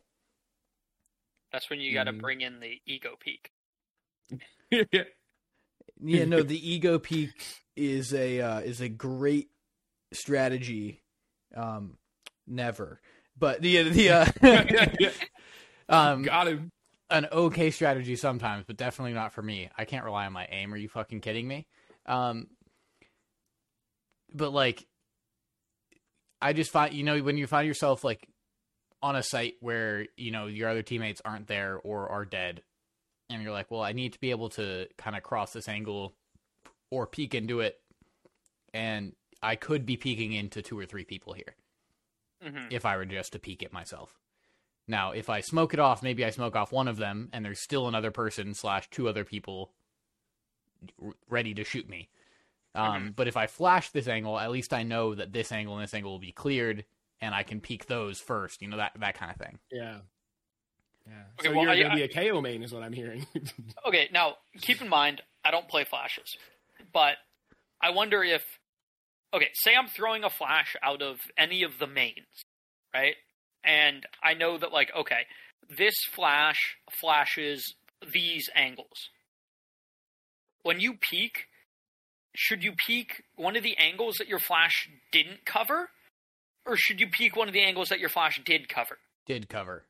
That's when you got to Mm. bring in the ego peak. Yeah, no, the ego peak is a uh, is a great strategy. Um, never, but the the uh, um Got him. an okay strategy sometimes, but definitely not for me. I can't rely on my aim. Are you fucking kidding me? Um, but like, I just find you know when you find yourself like on a site where you know your other teammates aren't there or are dead, and you're like, well, I need to be able to kind of cross this angle or peek into it, and I could be peeking into two or three people here hmm if I were just to peek it myself. Now, if I smoke it off, maybe I smoke off one of them, and there's still another person slash two other people ready to shoot me. Um, But if I flash this angle, at least I know that this angle and this angle will be cleared, and I can peek those first. You know that that kind of thing. Yeah. Yeah. Okay, so well, you're gonna be a KAY/O main, is what I'm hearing. Okay, now keep in mind, I don't play flashes, but I wonder if. Okay, say I'm throwing a flash out of any of the mains, right? And I know that, like, okay, this flash flashes these angles. When you peek, should you peek one of the angles that your flash didn't cover? Or should you peek one of the angles that your flash did cover? Did cover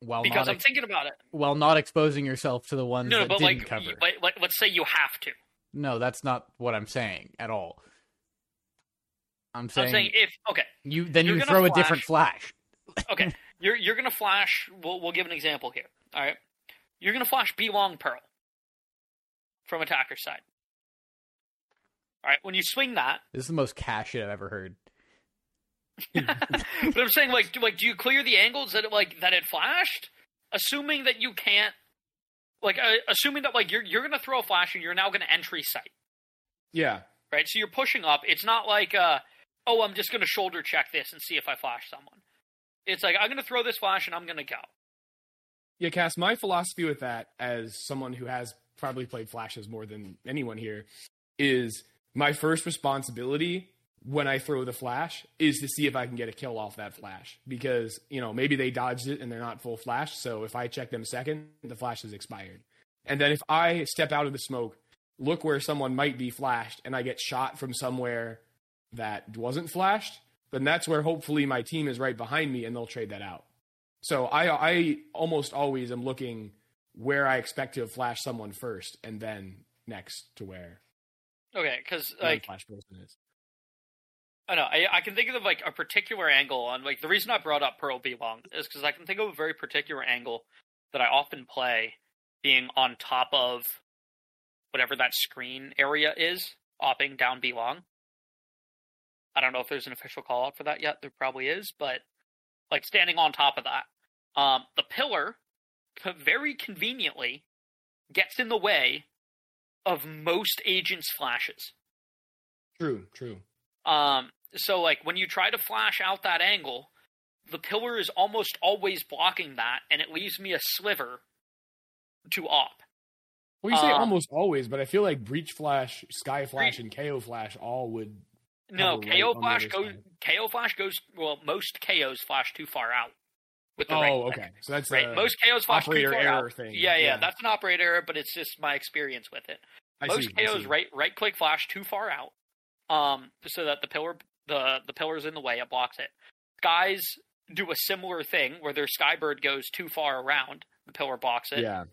while Because not I'm ex- thinking about it. while not exposing yourself to the ones No, that but didn't like, cover. like, like, let's say you have to. no, that's not what I'm saying at all. I'm saying, I'm saying if okay, you then you throw a different flash. okay, you're you're gonna flash. We'll we'll give an example here. All right, you're gonna flash B long pearl from attacker side. All right, when you swing that, This is the most Cass shit I've ever heard. But I'm saying like do, like do you clear the angles that it like that it flashed, assuming that you can't, like uh, assuming that like you're you're gonna throw a flash and you're now gonna entry site, yeah. right? So you're pushing up. It's not like uh oh I'm just gonna shoulder check this and see if I flash someone. It's like I'm gonna throw this flash and I'm gonna go. Yeah, Cass, my philosophy with that, as someone who has probably played flashes more than anyone here, is my first responsibility when I throw the flash is to see if I can get a kill off that flash. Because, you know, maybe they dodged it and they're not full flash. So if I check them second, the flash has expired. And then if I step out of the smoke, look where someone might be flashed, and I get shot from somewhere that wasn't flashed, then that's where hopefully my team is right behind me and they'll trade that out. So I I almost always am looking where I expect to flash someone first, and then next to where Okay, because like flash person is. I know I, I can think of like a particular angle on like the reason I brought up Pearl B long is because I can think of a very particular angle that I often play being on top of whatever that screen area is, opping down B long. I don't know if there's an official call out for that yet. There probably is, but like standing on top of that, um, the pillar very conveniently gets in the way of most agents' flashes. True, true. Um, so like when you try to flash out that angle, the pillar is almost always blocking that, and it leaves me a sliver to op. Well, you say Um, almost always, but I feel like breach flash, Skye flash, and KAY/O flash all would. No, right KAY/O flash goes. side. KAY/O flash goes. Well, most KAY/Os flash too far out. With the Oh, right okay. So that's Right. most KAY/Os flash too operator far error out. thing. Yeah, yeah, Yeah. that's an operator error, but it's just my experience with it. Most see, KAY/Os right right click flash too far out, um, so that the pillar the the pillar's in the way, it blocks it. Skyes do a similar thing where their Skybird goes too far around, the pillar blocks it. Yeah,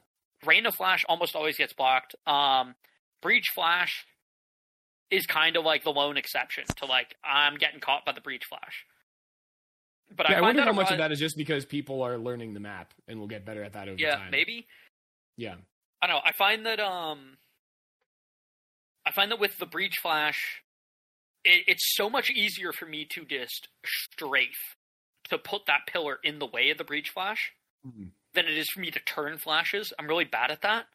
Reyna Flash almost always gets blocked. Um, Breach Flash is kind of like the lone exception to like I'm getting caught by the Breach Flash. But yeah. I, I, wonder how much lot- of that is just because people are learning the map and will get better at that over Yeah, time. Yeah, maybe. Yeah, I don't know. I find that um, I find that with the breach flash, it, it's so much easier for me to just strafe to put that pillar in the way of the breach flash Mhm. than it is for me to turn flashes. I'm really bad at that.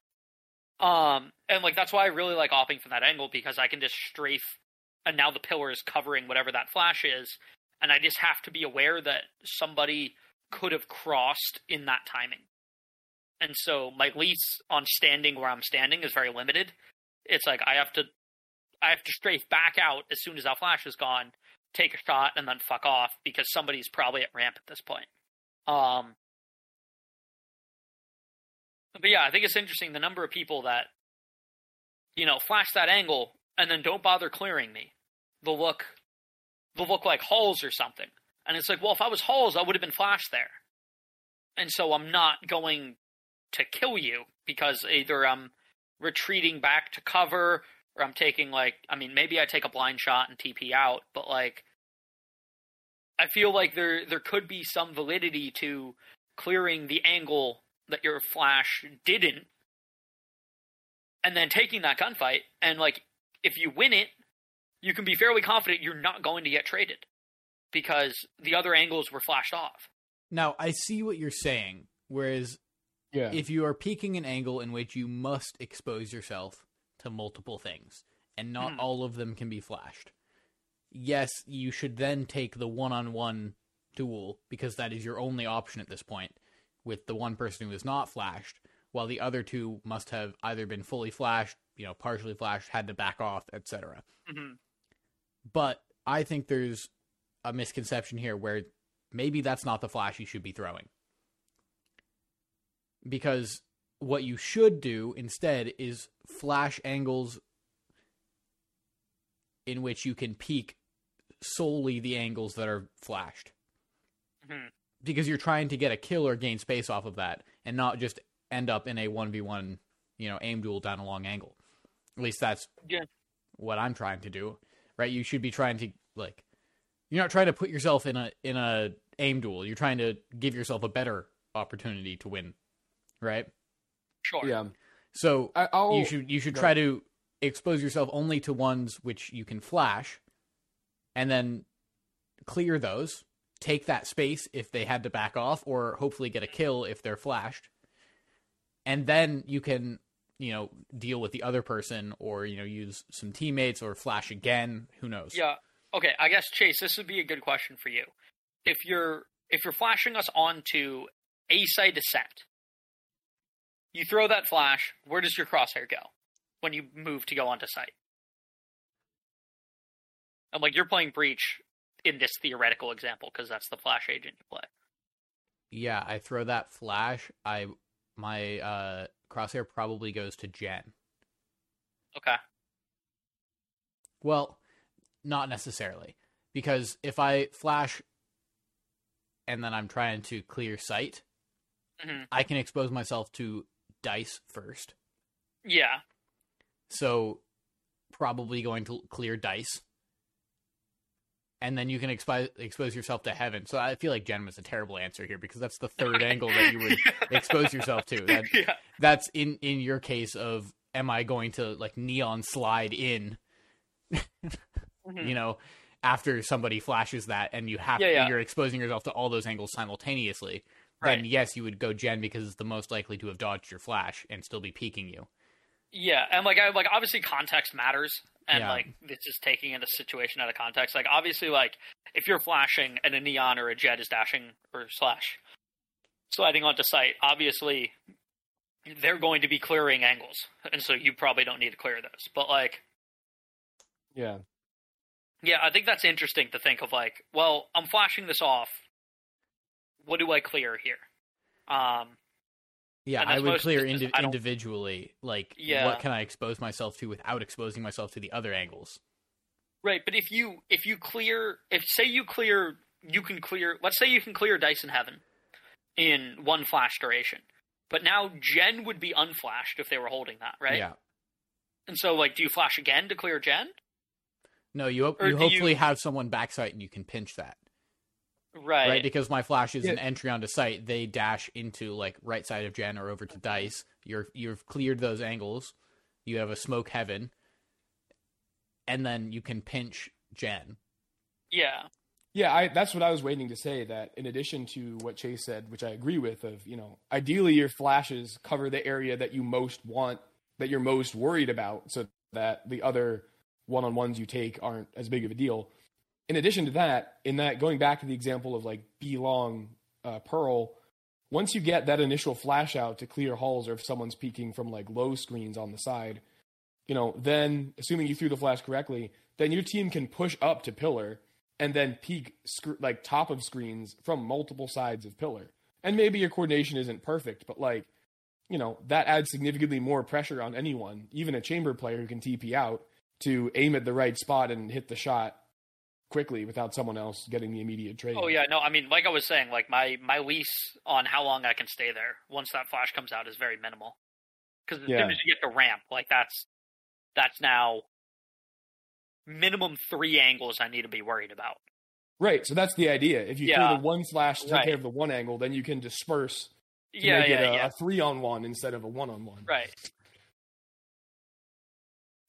Um, and like that's why I really like opping from that angle because I can just strafe, and now the pillar is covering whatever that flash is, and I just have to be aware that somebody could have crossed in that timing. And so my lease on standing where I'm standing is very limited. It's like I have to I have to strafe back out as soon as that flash is gone, take a shot, and then fuck off because somebody's probably at ramp at this point. Um But yeah, I think it's interesting the number of people that you know, flash that angle and then don't bother clearing me. They'll look they'll look like halls or something. And it's like, well, if I was halls, I would have been flashed there. And so I'm not going to kill you because either I'm retreating back to cover or I'm taking like I mean maybe I take a blind shot and TP out, but like I feel like there there could be some validity to clearing the angle that your flash didn't and then taking that gunfight and like if you win it, you can be fairly confident you're not going to get traded because the other angles were flashed off. Now, I see what you're saying. Whereas Yeah. if you are peeking an angle in which you must expose yourself to multiple things and not Hmm. all of them can be flashed. Yes you should then take the one-on-one duel because that is your only option at this point with the one person who is not flashed while the other two must have either been fully flashed you know partially flashed had to back off etc hmm but i think there's a misconception here where maybe that's not the flash you should be throwing. Because what you should do instead is flash angles in which you can peek solely the angles that are flashed. Mhm. because you're trying to get a kill or gain space off of that and not just end up in a 1v1 you know aim duel down a long angle. At least that's Yeah. what i'm trying to do right? You should be trying to like you're not trying to put yourself in a in a aim duel. You're trying to give yourself a better opportunity to win right Sure. yeah. so I, I'll, you should you should go try to expose yourself only to ones which you can flash and then clear those take that space if they had to back off or hopefully get a kill if they're flashed and then you can you know deal with the other person or you know use some teammates or flash again who knows Yeah. Okay, I guess Chase, this would be a good question for you. If you're if you're flashing us onto a side set, you throw that flash, where does your crosshair go when you move to go onto site? I'm like you're playing breach in this theoretical example because that's the flash agent you play. yeah i throw that flash i my uh crosshair probably goes to jen Okay. Well, not necessarily. Because if I flash and then I'm trying to clear site, hmm I can expose myself to dice first. Yeah. So probably going to clear dice. And then you can expi- expose yourself to heaven. So I feel like Jen was a terrible answer here because that's the third angle that you would expose yourself to. That, yeah. that's in in your case of am I going to like neon slide in Mhm. you know, after somebody flashes that and you have Yeah, yeah. you're exposing yourself to all those angles simultaneously, Right. then yes, you would go Jen because it's the most likely to have dodged your flash and still be peeking you. Yeah, and like I like obviously context matters, and Yeah. like it's just taking in a situation out of context. Like obviously, like if you're flashing and a neon or a jet is dashing or slash sliding onto site, obviously they're going to be clearing angles, and so you probably don't need to clear those. But like, yeah. yeah, I think that's interesting to think of. Like, well, I'm flashing this off. What do I clear here? Um, Yeah, I would clear indi- individually, like Yeah. what can I expose myself to without exposing myself to the other angles. Right, but if you if you clear if say you clear you can clear let's say you can clear Dice in Heaven in one flash duration. But now Jen would be unflashed if they were holding that, right? Yeah. And so like do you flash again to clear Jen? No, you you hopefully you- have someone backside and you can pinch that. Right. right? Because my flash is an entry onto site. They dash into like right side of Jen or over to Dice. You're you've cleared those angles. You have a smoke heaven, and then you can pinch Jen. yeah. Yeah, I, that's what I was waiting to say. That in addition to what Chase said, which I agree with, of you know, ideally your flashes cover the area that you most want, that you're most worried about, so that the other one-on-ones you take aren't as big of a deal. In addition to that, in that going back to the example of like B long uh, Pearl, once you get that initial flash out to clear halls or if someone's peeking from like low screens on the side, you know, then assuming you threw the flash correctly, then your team can push up to pillar and then peek sc- like top of screens from multiple sides of pillar. And maybe your coordination isn't perfect, but like, you know, that adds significantly more pressure on anyone, even a chamber player who can TP out to aim at the right spot and hit the shot quickly without someone else getting the immediate trade. Oh yeah, no, I mean, like I was saying, like my my lease on how long I can stay there once that flash comes out is very minimal. Because as Yeah. soon as you get the ramp, like that's that's now minimum three angles I need to be worried about. Right, so that's the idea. If you Yeah. the one flash to take Right. care of the one angle, then you can disperse to Yeah, make yeah, it a, yeah. a three on one instead of a one on one. Right.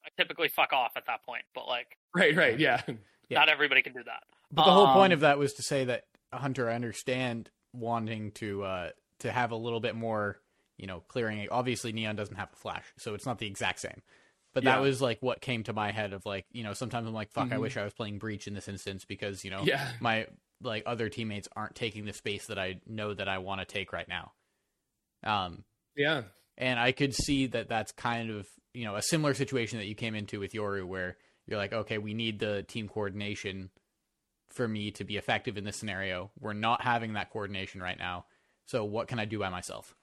I typically fuck off at that point, but like Right, right, yeah. Yeah. not everybody can do that. But the whole point Um, of that was to say that Hunter, I understand wanting to uh, to have a little bit more, you know, clearing. Obviously, Neon doesn't have a flash, so it's not the exact same. But that was like what came to my head of like, you know, sometimes I'm like, fuck, I Mhm. wish I was playing Breach in this instance because you know Yeah. my like other teammates aren't taking the space that I know that I want to take right now. Um, Yeah. and I could see that that's kind of you know a similar situation that you came into with Yoru, where you're like, okay, we need the team coordination for me to be effective in this scenario. We're not having that coordination right now, so what can I do by myself?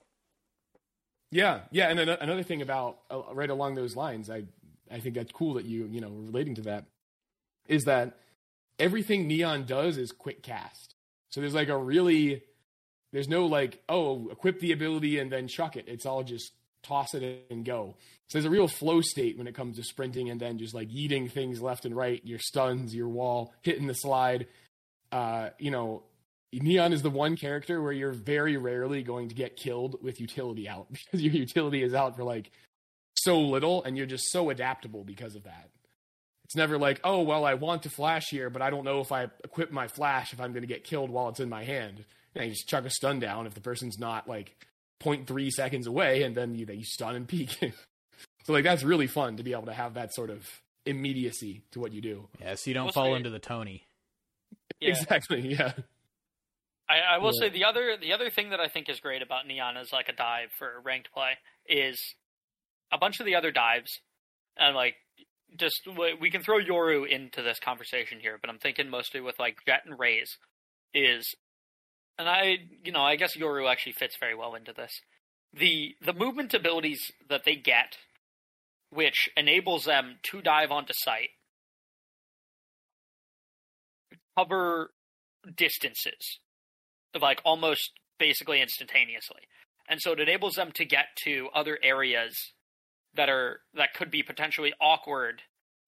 Yeah, yeah, and an- another thing about uh, right along those lines, I I think that's cool that you you know relating to that is that everything Neon does is quick cast. So there's like a really there's no like oh equip the ability and then chuck it. It's all just toss it and go. So there's a real flow state when it comes to sprinting and then just like eating things left and right, your stuns, your wall, hitting the slide. Uh, you know, Neon is the one character where you're very rarely going to get killed with utility out because your utility is out for like so little and you're just so adaptable because of that. It's never like, oh, well, I want to flash here, but I don't know if I equip my flash if I'm going to get killed while it's in my hand. And you just chuck a stun down if the person's not like 0.3 seconds away and then you, you stun and peek. so, like, that's really fun to be able to have that sort of immediacy to what you do. Yeah, so you don't Well, fall so- into the Tony. Yeah. Exactly. Yeah. I, I will Yeah. say the other the other thing that I think is great about Neon as like a dive for ranked play is a bunch of the other dives and like just we we can throw Yoru into this conversation here, but I'm thinking mostly with like Jet and Raze is and I you know I guess Yoru actually fits very well into this. The the movement abilities that they get, which enables them to dive onto site, cover distances like almost basically instantaneously. And so it enables them to get to other areas that are that could be potentially awkward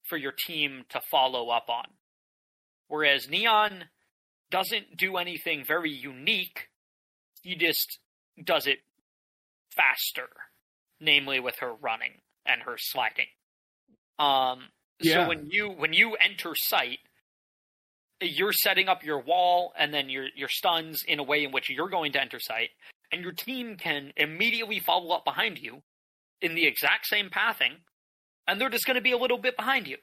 for your team to follow up on. Whereas Neon doesn't do anything very unique. He just does it faster, namely with her running and her sliding. Um Yeah. so when you when you enter site, you're setting up your wall and then your your stuns in a way in which you're going to enter site, and your team can immediately follow up behind you in the exact same pathing, and they're just going to be a little bit behind you,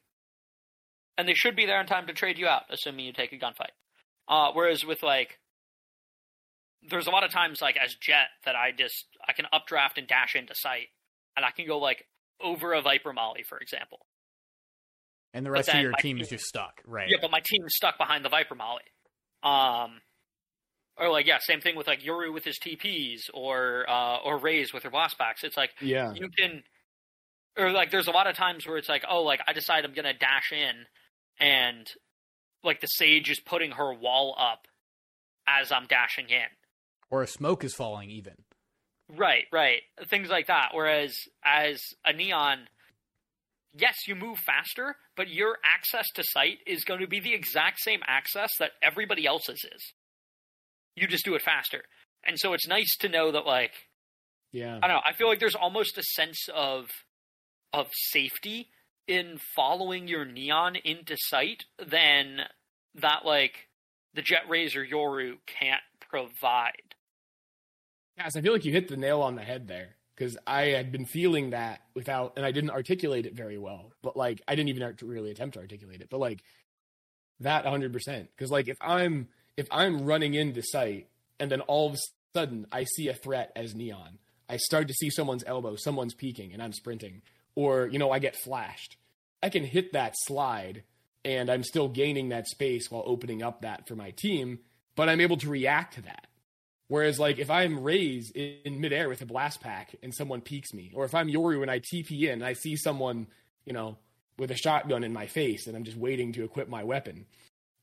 and they should be there in time to trade you out, assuming you take a gunfight. Uh, whereas with like, there's a lot of times like as Jet that I just I can updraft and dash into site, and I can go like over a Viper Molly, for example. And the rest of your team team- is just stuck, right? Yeah, but my team's stuck behind the Viper Molly. Um, or like yeah, same thing with like Yoru with his TPs or uh, or Raze with her blast packs. It's like Yeah. you can, or like there's a lot of times where it's like oh like I decide I'm gonna dash in, and like the Sage is putting her wall up as I'm dashing in. Or a smoke is falling even. Right, right. Things like that. Whereas as a neon, yes, you move faster, but your access to site is going to be the exact same access that everybody else's is. You just do it faster. And so it's nice to know that like Yeah. I don't know, I feel like there's almost a sense of of safety in following your neon into site than that like the Jet Raze or Yoru can't provide. Yes, I feel like you hit the nail on the head there because I had been feeling that without, and I didn't articulate it very well. But like, I didn't even really attempt to articulate it. But like, that 100 percent because like if I'm if I'm running into site and then all of a sudden I see a threat as neon. I start to see someone's elbow, someone's peeking, and I'm sprinting. Or, you know, I get flashed. I can hit that slide and I'm still gaining that space while opening up that for my team, but I'm able to react to that. Whereas, like, if I'm Raze in midair with a blast pack and someone peeks me, or if I'm Yoru and I TP in and I see someone, you know, with a shotgun in my face and I'm just waiting to equip my weapon,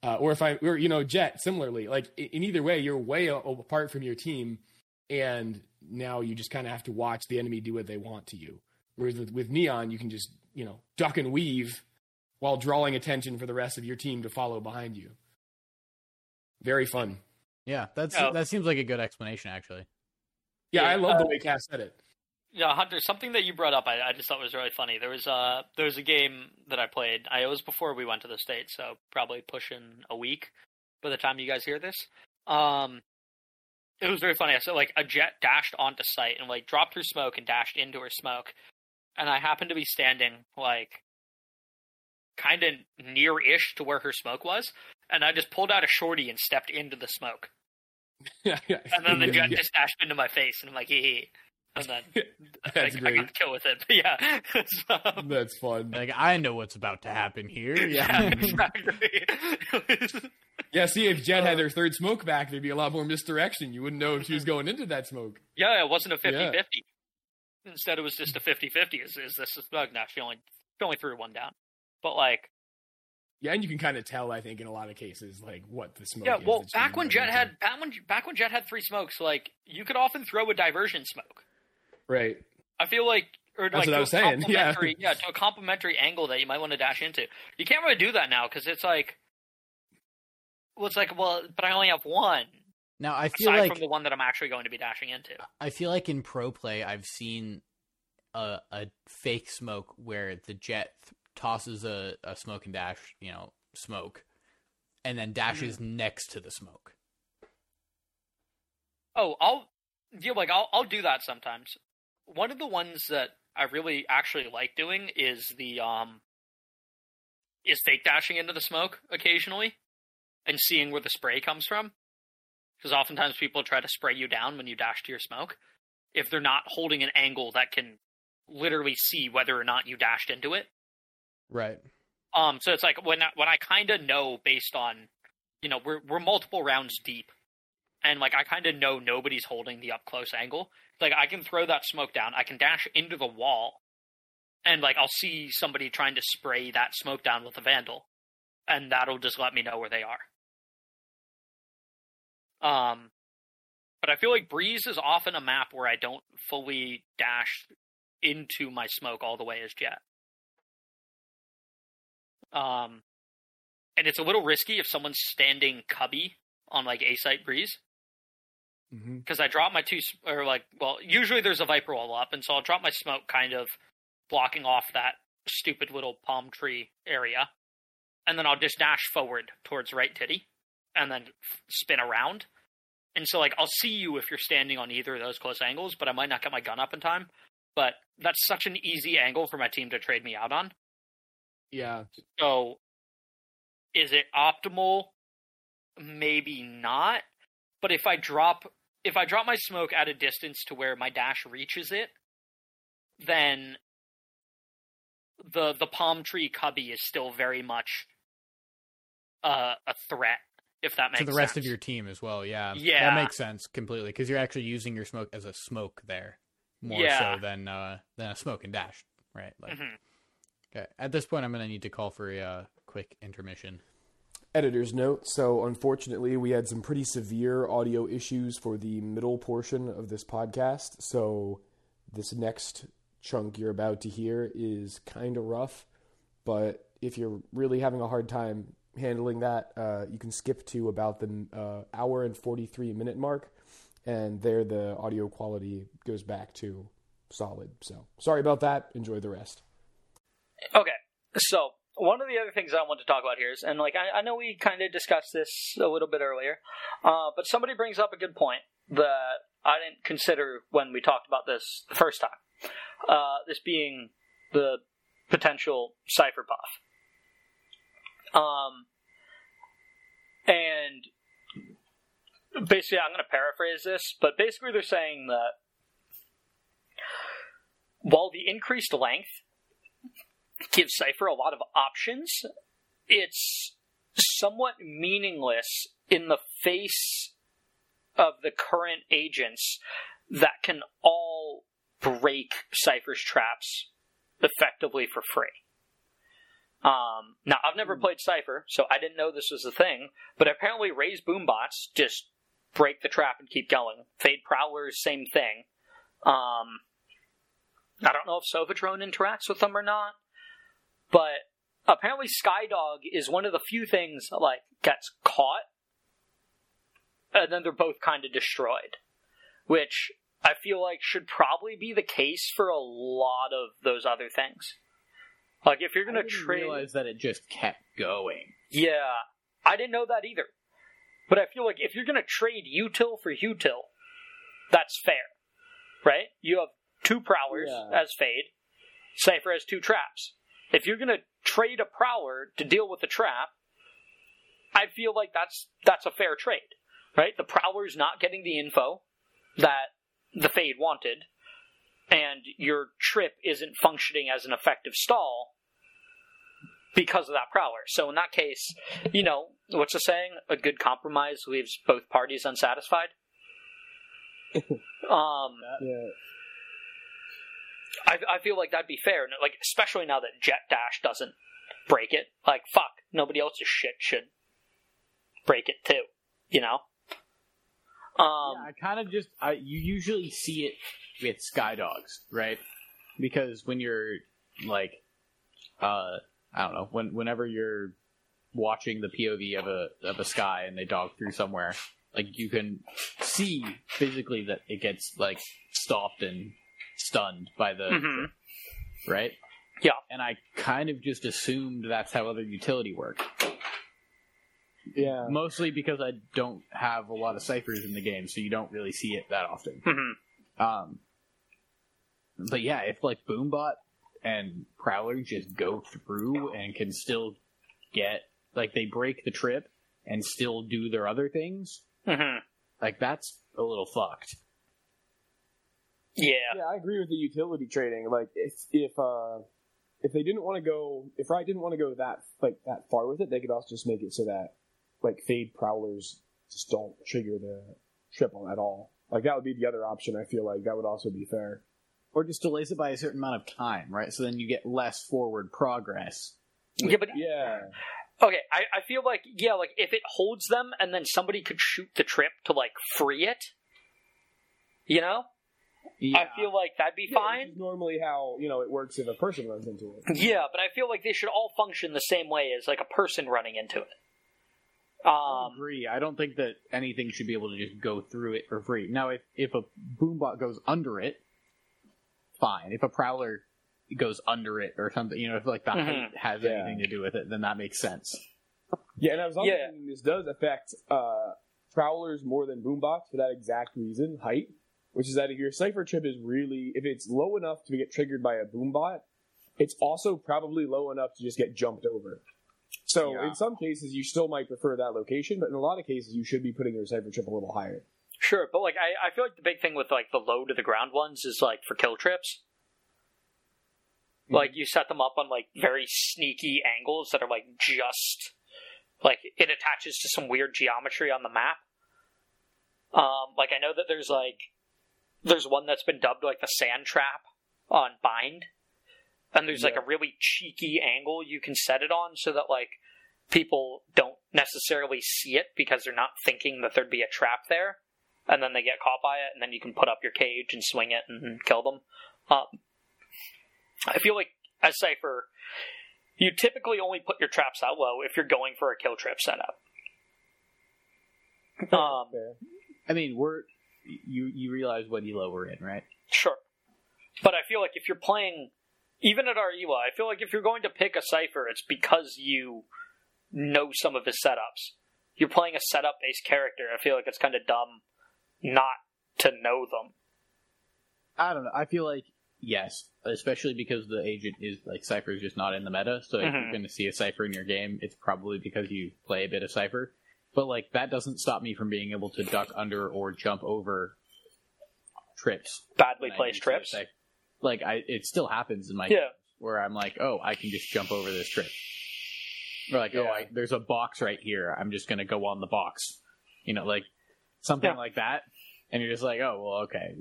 uh, or if I, or you know, Jet similarly, like in either way, you're way apart from your team, and now you just kind of have to watch the enemy do what they want to you. Whereas with, with Neon, you can just you know duck and weave while drawing attention for the rest of your team to follow behind you. Very fun. Yeah, that's oh. that seems like a good explanation, actually. Yeah, yeah I love uh, the way Cass said it. Yeah, Hunter, something that you brought up, I, I just thought was really funny. There was a there was a game that I played. I it was before we went to the states, so probably pushing a week by the time you guys hear this. Um, it was very funny. I So like a jet dashed onto site and like dropped her smoke and dashed into her smoke, and I happened to be standing like kind of near-ish to where her smoke was, and I just pulled out a shorty and stepped into the smoke. Yeah, and then the jet just dashed into my face, and I'm like, hee hee and then That's I, great. I got to kill with it. But yeah, so, That's fun. Like I know what's about to happen here. Yeah, yeah exactly. yeah, see, if Jet had uh, her third smoke back, there'd be a lot more misdirection. You wouldn't know if she was mm-hmm. going into that smoke. Yeah, it wasn't a 50-50. Yeah. Instead, it was just a 50-50. Is, is this a smoke? Oh, now she only she only threw one down, but like. Yeah, and you can kind of tell, I think, in a lot of cases, like what the smoke. Yeah, well, back when Jet had back when back when Jet had three smokes, like you could often throw a diversion smoke. Right. I feel like or That's like what I was saying. Yeah. yeah, to a complementary angle that you might want to dash into. You can't really do that now because it's like, well, it's like, well, but I only have one. Now I feel aside like from the one that I'm actually going to be dashing into. I feel like in pro play, I've seen a, a fake smoke where the jet th- tosses a, a smoke and dash, you know, smoke, and then dashes mm. next to the smoke. Oh, I'll yeah, like I'll I'll do that sometimes one of the ones that I really actually like doing is the um is fake dashing into the smoke occasionally and seeing where the spray comes from. Because oftentimes people try to spray you down when you dash to your smoke if they're not holding an angle that can literally see whether or not you dashed into it. Right. Um. So it's like when I, when I kind of know based on, you know, we're we're multiple rounds deep, and like I kind of know nobody's holding the up close angle. Like I can throw that smoke down, I can dash into the wall, and like I'll see somebody trying to spray that smoke down with a vandal, and that'll just let me know where they are. Um, but I feel like Breeze is often a map where I don't fully dash into my smoke all the way as Jet. Um, and it's a little risky if someone's standing cubby on like A site Breeze because mm-hmm. I drop my two or like well usually there's a viper wall up and so I'll drop my smoke kind of blocking off that stupid little palm tree area and then I'll just dash forward towards right titty and then spin around. And so like I'll see you if you're standing on either of those close angles but I might not get my gun up in time. But that's such an easy angle for my team to trade me out on. Yeah. So is it optimal? Maybe not. But if I drop if I drop my smoke at a distance to where my dash reaches it, then the the palm tree cubby is still very much uh, a threat. If that makes sense. to the rest sense. of your team as well, yeah, yeah, that makes sense completely because you're actually using your smoke as a smoke there more yeah. so than uh, than a smoke and dash, right? Like, mm-hmm. okay, at this point, I'm gonna need to call for a uh, quick intermission editor's note. So, unfortunately, we had some pretty severe audio issues for the middle portion of this podcast. So, this next chunk you're about to hear is kind of rough. But if you're really having a hard time handling that, uh, you can skip to about the uh, hour and 43 minute mark. And there, the audio quality goes back to solid. So, sorry about that. Enjoy the rest. Okay. So, one of the other things I want to talk about here is, and like I, I know we kind of discussed this a little bit earlier, uh, but somebody brings up a good point that I didn't consider when we talked about this the first time. Uh, this being the potential Cypher buff. Um, and basically, I'm going to paraphrase this, but basically, they're saying that while the increased length gives Cypher a lot of options, it's somewhat meaningless in the face of the current agents that can all break Cypher's traps effectively for free. Um, now, I've never Hmm. played Cypher, so I didn't know this was a thing, but apparently Raze's Boombots just break the trap and keep going. Fade Prowlers, same thing. Um, I don't know if Sovatron interacts with them or not, but apparently Skydog is one of the few things that, like, gets caught, and then they're both kind of destroyed. Which I feel like should probably be the case for a lot of those other things. Like, if you're gonna didn't trade. realize that it just kept going. Yeah, I didn't know that either. But I feel like if you're going to trade util for util, that's fair, right? You have two prowlers Yeah. as fade. Cypher has two traps. If you're going to trade a prowler to deal with a trap, I feel like that's that's a fair trade, right? The prowler's not getting the info that the fade wanted, and your trip isn't functioning as an effective stall because of that prowler. So in that case, you know, what's the saying? A good compromise leaves both parties unsatisfied. um, Yeah. I, I feel like that'd be fair, like especially now that Jett Dash doesn't break it. Like fuck, nobody else's shit should break it too. You know. Um, yeah, I kind of just I you usually see it with Skydogs, right? Because when you're like, uh, I don't know, when whenever you're watching the POV of a of a Skye and they dog through somewhere, like you can see physically that it gets like stopped and stunned by the mhm. right. Yeah. and I kind of just assumed that's how other utility work. Yeah. Mostly because I don't have a lot of Cyphers in the game, so you don't really see it that often. Mhm. Um, but yeah, if like Boombot and Prowler just go through and can still get like they break the trip and still do their other things, Mhm. like that's a little fucked. Yeah. Yeah, I agree with the utility trading. Like if if uh if they didn't want to go if Riot didn't want to go that like that far with it, they could also just make it so that like fade prowlers just don't trigger the triple at all. Like that would be the other option. I feel like that would also be fair. Or just delays it by a certain amount of time, right? So then you get less forward progress. Yeah, but Yeah, Okay, I, I feel like yeah, like if it holds them and then somebody could shoot the trip to like free it, you know, I feel like that'd be Yeah, which fine. is normally how you know it works if a person runs into it. Yeah, but I feel like they should all function the same way as like a person running into it. I Um, agree. I don't think that anything should be able to just go through it for free. Now, if if a boombot goes under it, fine. If a prowler goes under it or something, you know, if like the height has Yeah. anything to do with it, then that makes sense. Yeah, and I was also Yeah. thinking this does affect uh, prowlers more than boombots for that exact reason, height. Which is that if your Cypher trip is really, if it's low enough to get triggered by a boombot, it's also probably low enough to just get jumped over. So Yeah. in some cases, you still might prefer that location, but in a lot of cases, you should be putting your Cypher trip a little higher. Sure, but like I, I feel like the big thing with like the low to the ground ones is like for kill trips. Like you set them up on like very sneaky angles that are like just like it attaches to some weird geometry on the map. Um, like I know that there's like there's one that's been dubbed like the sand trap on Bind, and there's like a really cheeky angle you can set it on so that like people don't necessarily see it because they're not thinking that there'd be a trap there, and then they get caught by it, and then you can put up your cage and swing it and kill them. Um, I feel like as Cypher, you typically only put your traps that low if you're going for a kill trip setup. Um, I mean, we're you you realize what elo we're in, right? Sure. But I feel like if you're playing, even at our elo, I feel like if you're going to pick a Cypher, it's because you know some of his setups. You're playing a setup based character. I feel like it's kind of dumb not to know them. I don't know. I feel like yes, especially because the agent is like Cypher is just not in the meta. So if Mhm. you're going to see a Cypher in your game, it's probably because you play a bit of Cypher. But like that doesn't stop me from being able to duck under or jump over trips. Badly placed trips. Like, like I, it still happens in my Yeah. where I'm like, oh, I can just jump over this trip. Or like, oh, I, there's a box right here. I'm just gonna go on the box. You know, like something Yeah. like that. And you're just like, oh, well, okay.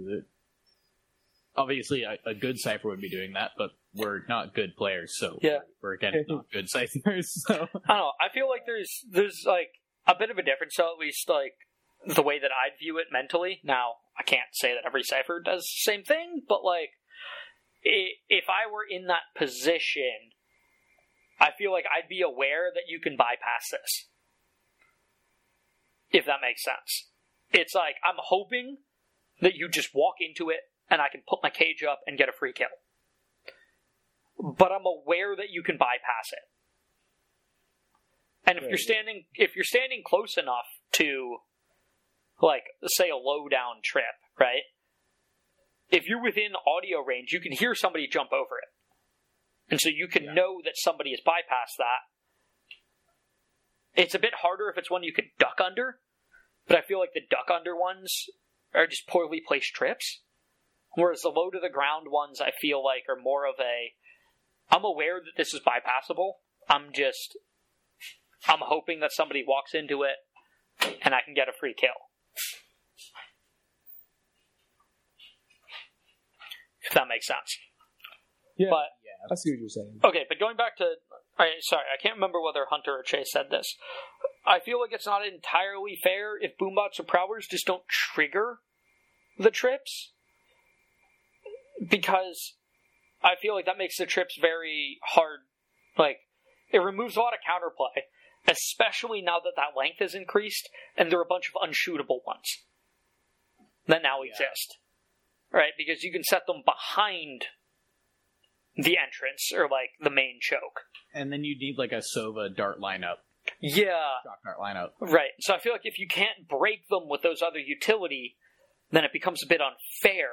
Obviously, a, a good Cypher would be doing that, but we're not good players, so Yeah. we're again not good Cyphers. So I don't know. I feel like there's there's like a bit of a difference, so at least like the way that I'd view it mentally. Now, I can't say that every Cypher does the same thing, but like if I were in that position, I feel like I'd be aware that you can bypass this. If that makes sense. It's like I'm hoping that you just walk into it and I can put my cage up and get a free kill. But I'm aware that you can bypass it. And if Right. you're standing if you're standing close enough to like say a low down trip, right? If you're within audio range, you can hear somebody jump over it. And so you can Yeah. know that somebody has bypassed that. It's a bit harder if it's one you could duck under, but I feel like the duck under ones are just poorly placed trips. Whereas the low to the ground ones I feel like are more of a I'm aware that this is bypassable. I'm just I'm hoping that somebody walks into it and I can get a free kill. If that makes sense. Yeah, But I see what you're saying. Okay, but going back to, right, sorry, I can't remember whether Hunter or Chase said this. I feel like it's not entirely fair if boombots or prowlers just don't trigger the trips because I feel like that makes the trips very hard. Like it removes a lot of counterplay, especially now that that length is increased and there are a bunch of unshootable ones that now Yeah. exist. Right, because you can set them behind the entrance or like the main choke. and then you need like a Sova dart lineup, Yeah, shock dart lineup. right. So I feel like if you can't break them with those other utility, then it becomes a bit unfair.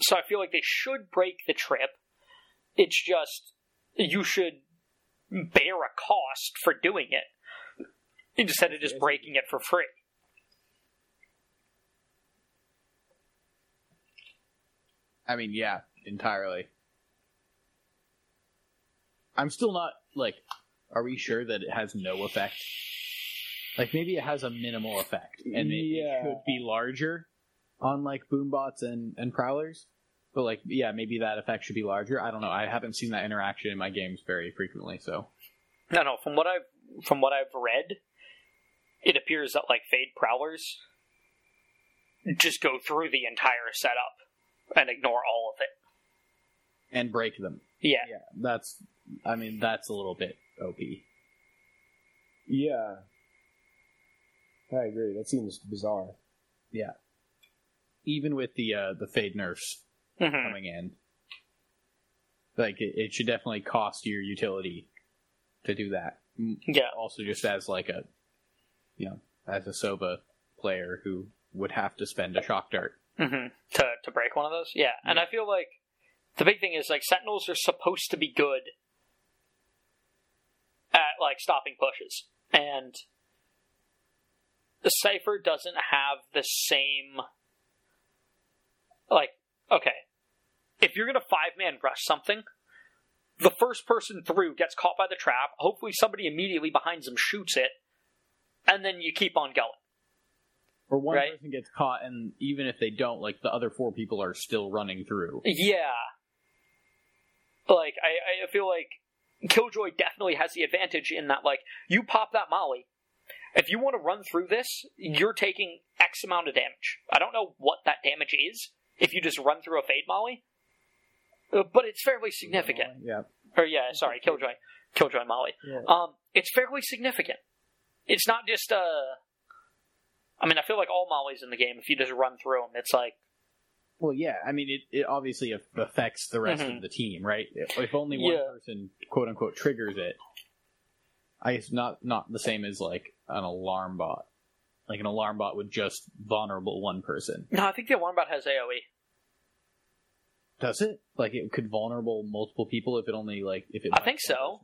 So I feel like they should break the trip. It's just you should bear a cost for doing it instead of just breaking it for free. I mean, yeah, entirely. I'm still not like. Are we sure that it has no effect? Like maybe it has a minimal effect, and it, it could be larger on like boombots and and prowlers. But like, yeah, maybe that effect should be larger. I don't know. I haven't seen that interaction in my games very frequently, so No, no. From what I've from what I've read, it appears that like Fade Prowlers just go through the entire setup and ignore all of it. and break them. Yeah, Yeah, that's. I mean, that's a little bit op. Yeah, I agree. That seems bizarre. Yeah, even with the uh, the fade nerfs Mhm. coming in. Like it, it should definitely cost your utility to do that. Mm, yeah, Also, just as like a, you know, as a Sova player who would have to spend a shock dart. hmm to to break one of those. Yeah, and I feel like the big thing is like Sentinels are supposed to be good at like stopping pushes, and the Cipher doesn't have the same. Like, okay, if you're gonna five man rush something, the first person through gets caught by the trap. Hopefully, somebody immediately behind them shoots it, and then you keep on going. Or one Right. person gets caught, and even if they don't, like the other four people are still running through. Yeah. Like, I, I feel like Killjoy definitely has the advantage in that, like, you pop that molly. If you want to run through this, you're taking X amount of damage. I don't know what that damage is if you just run through a fade molly, uh, but it's fairly significant. Yeah. Or, yeah, sorry, Killjoy. Killjoy molly. Yeah. Um, it's fairly significant. It's not just, uh, I mean, I feel like all mollies in the game, if you just run through them, it's like, Well, yeah. I mean, it, it obviously affects the rest Mhm. of the team, right? If only one Yeah. person, quote unquote, triggers it, I guess not not the same as like an alarm bot. Like an alarm bot would just vulnerable one person. no, I think the alarm bot has AoE. Does it? Like it could vulnerable multiple people if it only like if it. I think so.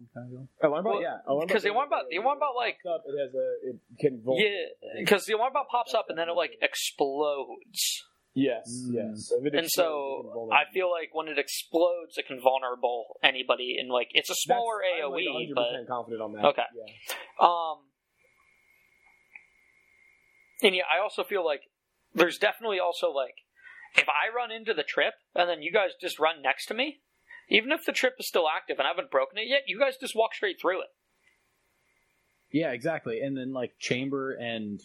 Alarm bot, Well, yeah. Alarm because the alarm bot- the alarm bot, like- up, it has a it can vul- Yeah, because the alarm bot pops up and then it like explodes. Yes, Mm. yes. If it And explodes, it can so. I feel like when it explodes, it can vulnerable anybody. And like it's a smaller That's- I'm, like, 100% confident on that. Okay. Yeah. Um, and yeah, I also feel like there's definitely also like if I run into the trip and then you guys just run next to me, even if the trip is still active and I haven't broken it yet, you guys just walk straight through it. Yeah, exactly. And then like chamber and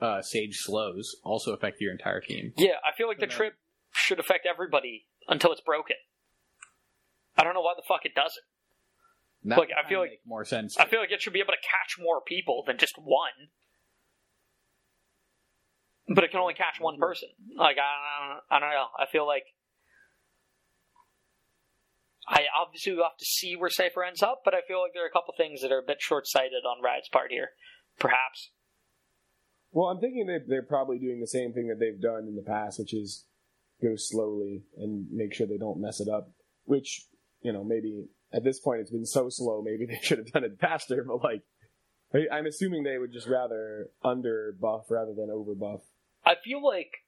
uh, sage slows also affect your entire team. Yeah, I feel like the trip should affect everybody until it's broken. I don't know why the fuck it doesn't. That would I feel like- make more sense. I feel like it should be able to catch more people than just one. But it can only catch one person. Like I don't, I don't know. I feel like I obviously will have to see where Cipher ends up, but I feel like there are a couple things that are a bit short-sighted on Rad's part here. Perhaps. Well, I'm thinking they they're probably doing the same thing that they've done in the past, which is go slowly and make sure they don't mess it up. Which you know maybe at this point it's been so slow, maybe they should have done it faster. But like, I'm assuming they would just rather under buff rather than over buff. I feel like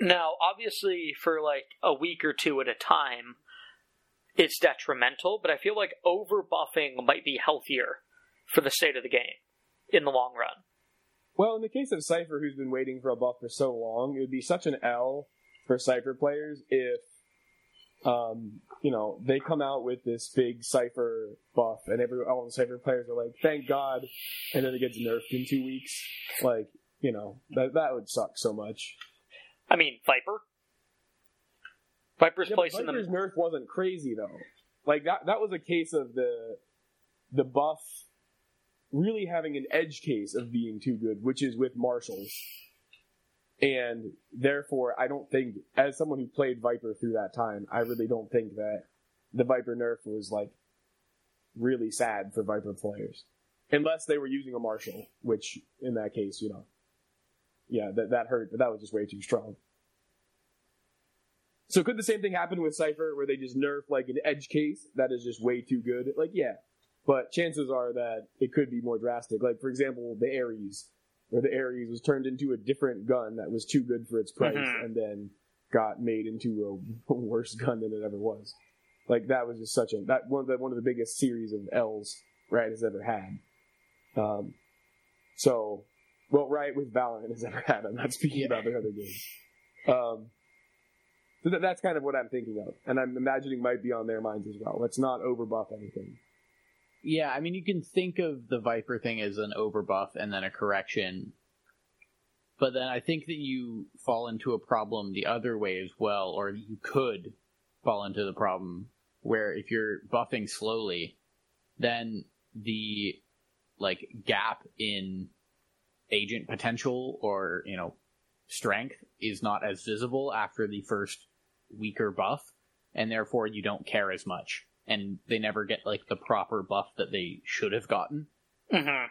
now, obviously, for like a week or two at a time, it's detrimental. But I feel like over buffing might be healthier for the state of the game in the long run. Well, in the case of Cypher, who's been waiting for a buff for so long, it would be such an L for Cypher players if, um, you know, they come out with this big Cypher buff, and every all the Cypher players are like, "Thank God," and then it gets nerfed in two weeks. Like, you know, that that would suck so much. I mean, Viper. Viper's Yeah, but placing Viper's nerf wasn't crazy though. Like that that was a case of the the buff really having an edge case of being too good, which is with marshals. And therefore, I don't think, as someone who played Viper through that time, I really don't think that the Viper nerf was like really sad for Viper players, unless they were using a marshal, which in that case, you know, yeah, that that hurt, but that was just way too strong. So could the same thing happen with Cypher where they just nerf like an edge case that is just way too good? Like yeah. But chances are that it could be more drastic. Like for example, the Ares, where the Ares was turned into a different gun that was too good for its price Mhm. and then got made into a worse gun than it ever was. Like that was just such a that one of the one of the biggest series of L's Riot has ever had. Um so well Riot with Valorant has ever had. I'm not speaking about their other games. Um so that, that's kind of what I'm thinking of, and I'm imagining might be on their minds as well. Let's not overbuff anything. Yeah, I mean, you can think of the Viper thing as an overbuff and then a correction. But then I think that you fall into a problem the other way as well, or you could fall into the problem where if you're buffing slowly, then the like gap in agent potential or, you know, strength is not as visible after the first weaker buff, and therefore you don't care as much and they never get like the proper buff that they should have gotten. Mhm.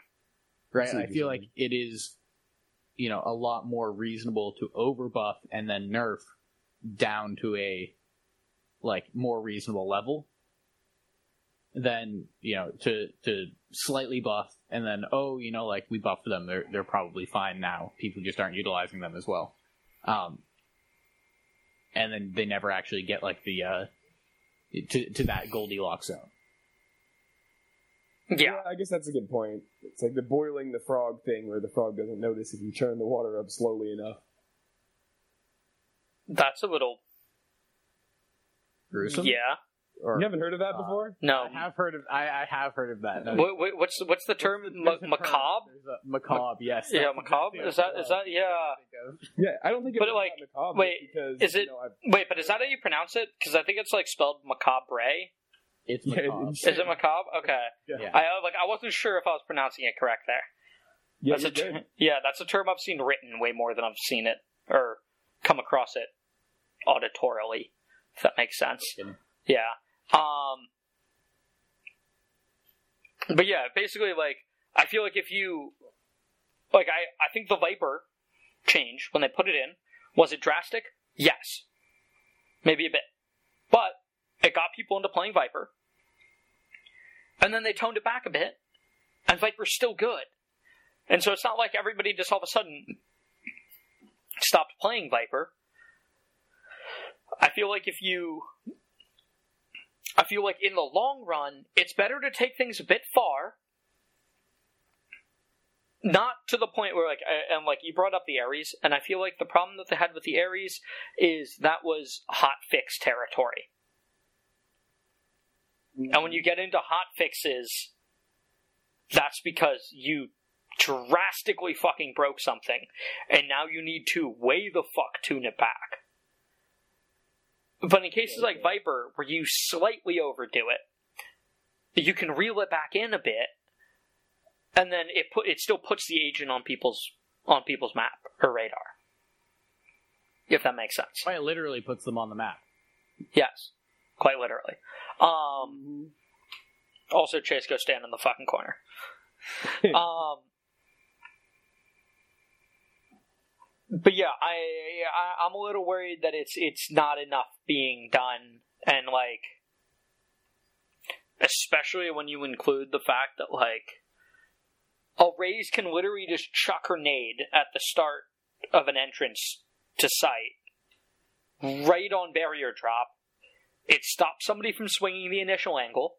Right? I feel like it is, you know, a lot more reasonable to overbuff and then nerf down to a like more reasonable level than you know to to slightly buff and then oh you know like we buffed them they're they're probably fine now people just aren't utilizing them as well um and then they never actually get like the uh to to that Goldilocks zone. Yeah. I guess that's a good point. It's like the boiling the frog thing, where the frog doesn't notice if you turn the water up slowly enough. That's a little. Gruesome. Yeah. Or, You haven't heard of that Uh, before? No. I have heard of I, I have heard of that. No, What, what, what's what's the term? there's a Ma- macabre. There's a- macabre. Yes. Yeah, macabre. Is that is that yeah? I think of. Yeah, I don't think it But, like, macabre wait, because is you it- know, Wait, but is that how you pronounce it? Because I think it's like spelled macabre. It's Yeah, macabre. it's- Is it macabre? Okay. Yeah. I uh, like I wasn't sure if I was pronouncing it correct there. yeah, that's a ter- yeah, that's a term I've seen written way more than I've seen it or come across it auditorially. If that makes sense. Yeah. Um. But yeah, basically, like I feel like if you, like I, I think the Viper change when they put it in was it drastic? Yes. maybe a bit. But it got people into playing Viper. And then they toned it back a bit, and Viper's still good. And so it's not like everybody just all of a sudden stopped playing Viper. I feel like if you. I feel like in the long run, it's better to take things a bit far. Not to the point where, like, and like you brought up the Ares, and I feel like the problem that they had with the Ares is that was hot fix territory. And when you get into hot fixes, that's because you drastically fucking broke something, and now you need to way the fuck tune it back. But in cases like Viper, where you slightly overdo it, you can reel it back in a bit, and then it put it still puts the agent on people's on people's map or radar. If that makes sense. Quite literally puts them on the map. Yes, quite literally. Um, also, Chase, go stand in the fucking corner. um, but yeah, I, I I'm a little worried that it's it's not enough being done, and like, especially when you include the fact that like, a Raze can literally just chuck her nade at the start of an entrance to site, right on barrier drop. It stops somebody from swinging the initial angle,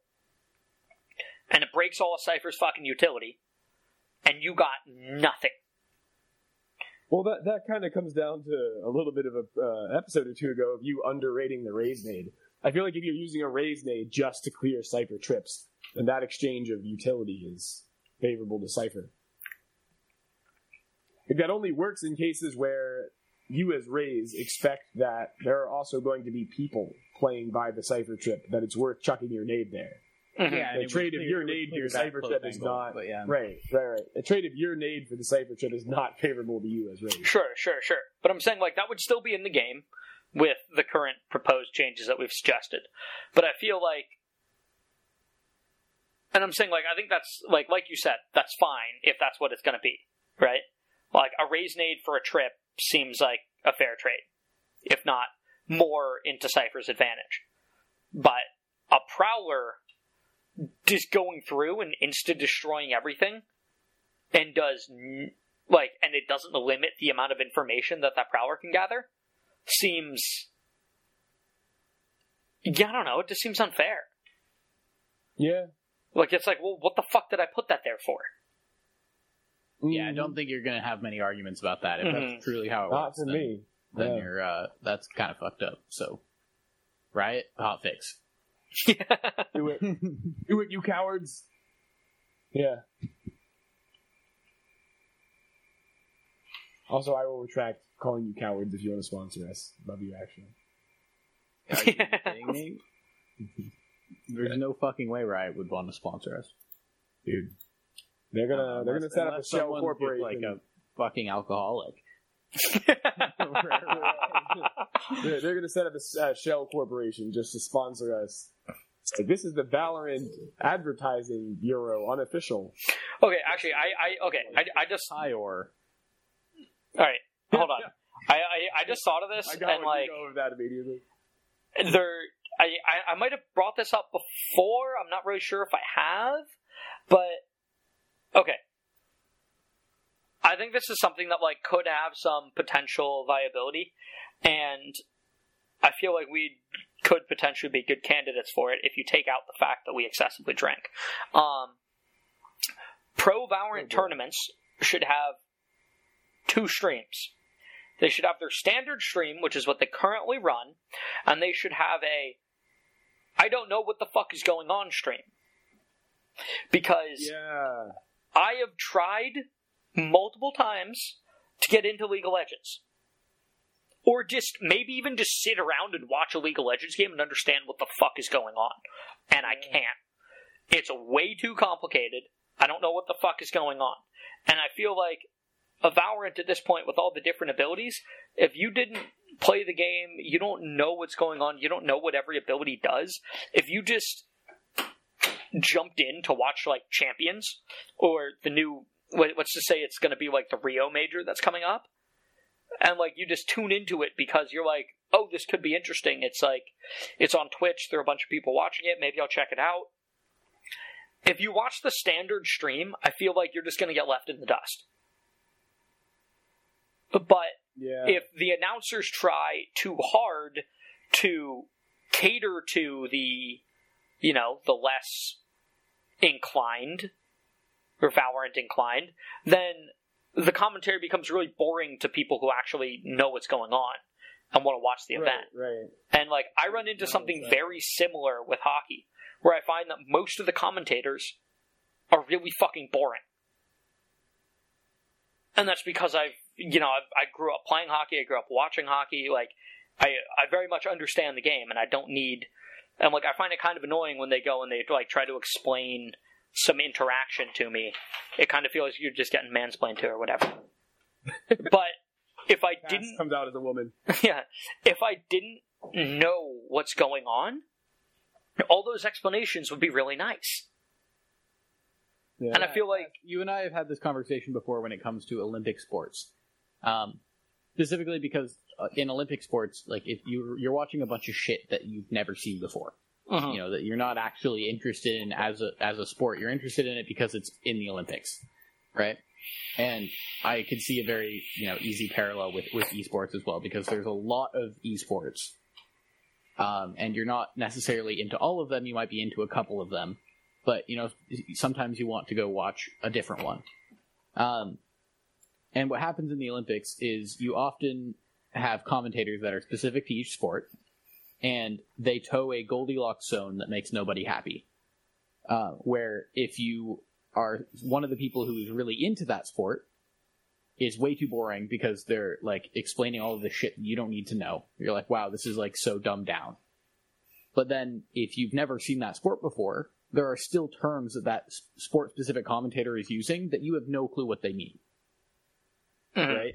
and it breaks all of Cypher's fucking utility, and you got nothing. Well, that that kind of comes down to a little bit of a uh, episode or two ago of you underrating the Raze nade. I feel like if you're using a Raze nade just to clear Cypher trips, then that exchange of utility is favorable to Cypher. If that only works in cases where you as Raze expect that there are also going to be people playing by the Cypher trip, that it's worth chucking your nade there. Mhm. Yeah, and The trade would of your it would nade to clear your Cypher close is not yeah, Right, right, right. A trade of your nade for the Cypher trip is not favorable to you as Raze. Sure, sure, sure. But I'm saying like that would still be in the game with the current proposed changes that we've suggested. But I feel like and I'm saying like I think that's like like you said, that's fine if that's what it's gonna be. Right? Like a Raze nade for a trip seems like a fair trade. If not more into Cypher's advantage. But a prowler just going through and insta destroying everything and does like and it doesn't limit the amount of information that that prowler can gather seems yeah i don't know it just seems unfair Yeah. like it's like well what the fuck did i put that there for yeah, I don't think you're gonna have many arguments about that if Mhm. that's truly how it Not works. for then, me. Then Yeah. you're uh, that's kind of fucked up. So, riot, hot fix. Do it. Do it, you cowards. Yeah. Also, I will retract calling you cowards if you want to sponsor us. Love you, actually. Are you kidding me? There's no fucking way Riot would want to sponsor us. Dude. They're gonna they're gonna set up a unless shell someone's just corporation. like a fucking alcoholic. they're, they're gonna set up a s- uh, shell corporation just to sponsor us. It's like, this is the Valorant Advertising Bureau unofficial. okay actually i i okay i, I just all High-or. All right, hold on I, I i just thought of this I got and what like you know of that immediately. there I, I I might have brought this up before. I'm not really sure if I have, but okay. I think this is something that like could have some potential viability, and I feel like we could potentially be good candidates for it if you take out the fact that we excessively drank. Um, pro Valorant tournaments should have two streams. They should have their standard stream, which is what they currently run, and they should have a I don't know what the fuck is going on stream. Because Yeah. I have tried multiple times to get into League of Legends. Or just maybe even just sit around and watch a League of Legends game and understand what the fuck is going on. And I can't. It's way too complicated. I don't know what the fuck is going on. And I feel like a Valorant at this point with all the different abilities, if you didn't play the game, you don't know what's going on, you don't know what every ability does. If you just jumped in to watch like Champions or the new what's to say it's going to be like the Rio Major that's coming up, and like you just tune into it because you're like, oh, this could be interesting. It's like it's on Twitch. There are a bunch of people watching it. Maybe I'll check it out. If you watch the standard stream, I feel like you're just going to get left in the dust. But Yeah. if the announcers try too hard to cater to the, you know, the less inclined or Valorant inclined, then the commentary becomes really boring to people who actually know what's going on and want to watch the right, event. right. And like I run into something very similar with hockey, where I find that most of the commentators are really fucking boring. And that's because I've you know, I've, I grew up playing hockey, I grew up watching hockey, like I I very much understand the game and I don't need and like I find it kind of annoying when they go and they like try to explain some interaction to me. It kind of feels like you're just getting mansplained to or whatever. but if I Cass didn't comes out as a woman. yeah, if I didn't know what's going on, all those explanations would be really nice. Yeah. And I feel like you and I have had this conversation before when it comes to Olympic sports, um, specifically because uh, in Olympic sports, like if you you're watching a bunch of shit that you've never seen before, Mhm. you know that you're not actually interested in as a as a sport. You're interested in it because it's in the Olympics, right? And I could see a very you know easy parallel with with esports as well because there's a lot of esports, um, and you're not necessarily into all of them. You might be into a couple of them, but you know sometimes you want to go watch a different one. Um, and what happens in the Olympics is you often have commentators that are specific to each sport, and they tow a Goldilocks zone that makes nobody happy. Uh, where if you are one of the people who is really into that sport, is way too boring because they're like explaining all of the shit you don't need to know. You're like, wow, this is like so dumbed down. But then if you've never seen that sport before, there are still terms that that sport specific commentator is using that you have no clue what they mean Mhm. right?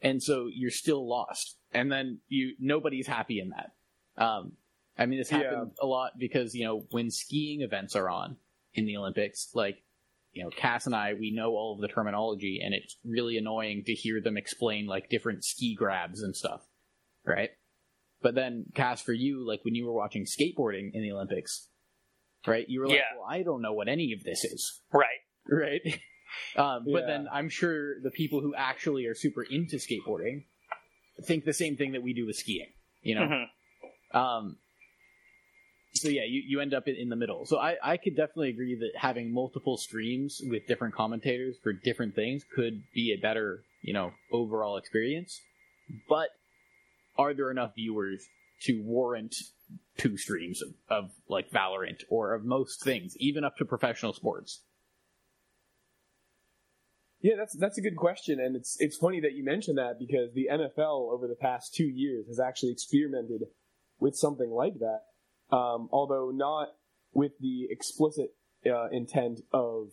And so you're still lost, and then you nobody's happy in that. Um, I mean, this Yeah. happens a lot because you know when skiing events are on in the Olympics, like you know, Cass and I, we know all of the terminology, and it's really annoying to hear them explain like different ski grabs and stuff, right? But then, Cass, for you, like when you were watching skateboarding in the Olympics, right? You were like, Yeah. well, I don't know what any of this is right. right? Um, But Yeah. then I'm sure the people who actually are super into skateboarding think the same thing that we do with skiing. You know, Mhm. Um, so yeah, you, you end up in, in the middle. So I, I could definitely agree that having multiple streams with different commentators for different things could be a better, you know, overall experience. But are there enough viewers to warrant two streams of, of like Valorant or of most things, even up to professional sports? Yeah, that's that's a good question, and it's it's funny that you mentioned that because the NFL over the past two years has actually experimented with something like that, um, although not with the explicit uh, intent of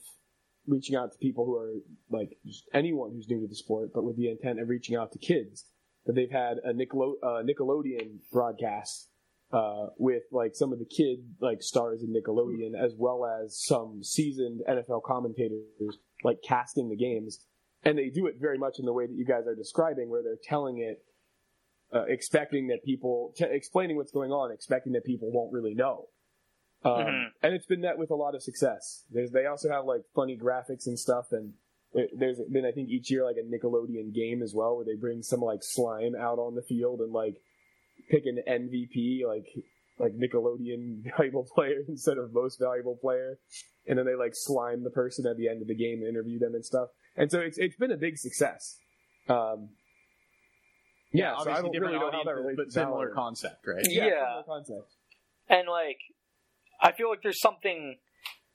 reaching out to people who are like anyone who's new to the sport, but with the intent of reaching out to kids. That they've had a uh, Nickelodeon broadcast uh, with like some of the kid like stars in Nickelodeon, as well as some seasoned NFL commentators like casting the games, and they do it very much in the way that you guys are describing, where they're telling it, uh, expecting that people, t- explaining what's going on, expecting that people won't really know. Um, Mhm. And it's been met with a lot of success. There's, they also have like funny graphics and stuff, and it- there's been I think each year like a Nickelodeon game as well, where they bring some like slime out on the field and like pick an MVP, like like Nickelodeon valuable player instead of most valuable player and then they like slime the person at the end of the game and interview them and stuff. And so it's it's been a big success. Um, yeah, so I obviously don't different really know how that relates but similar Valorant. concept, right? Yeah, Yeah. similar concept. And like, I feel like there's something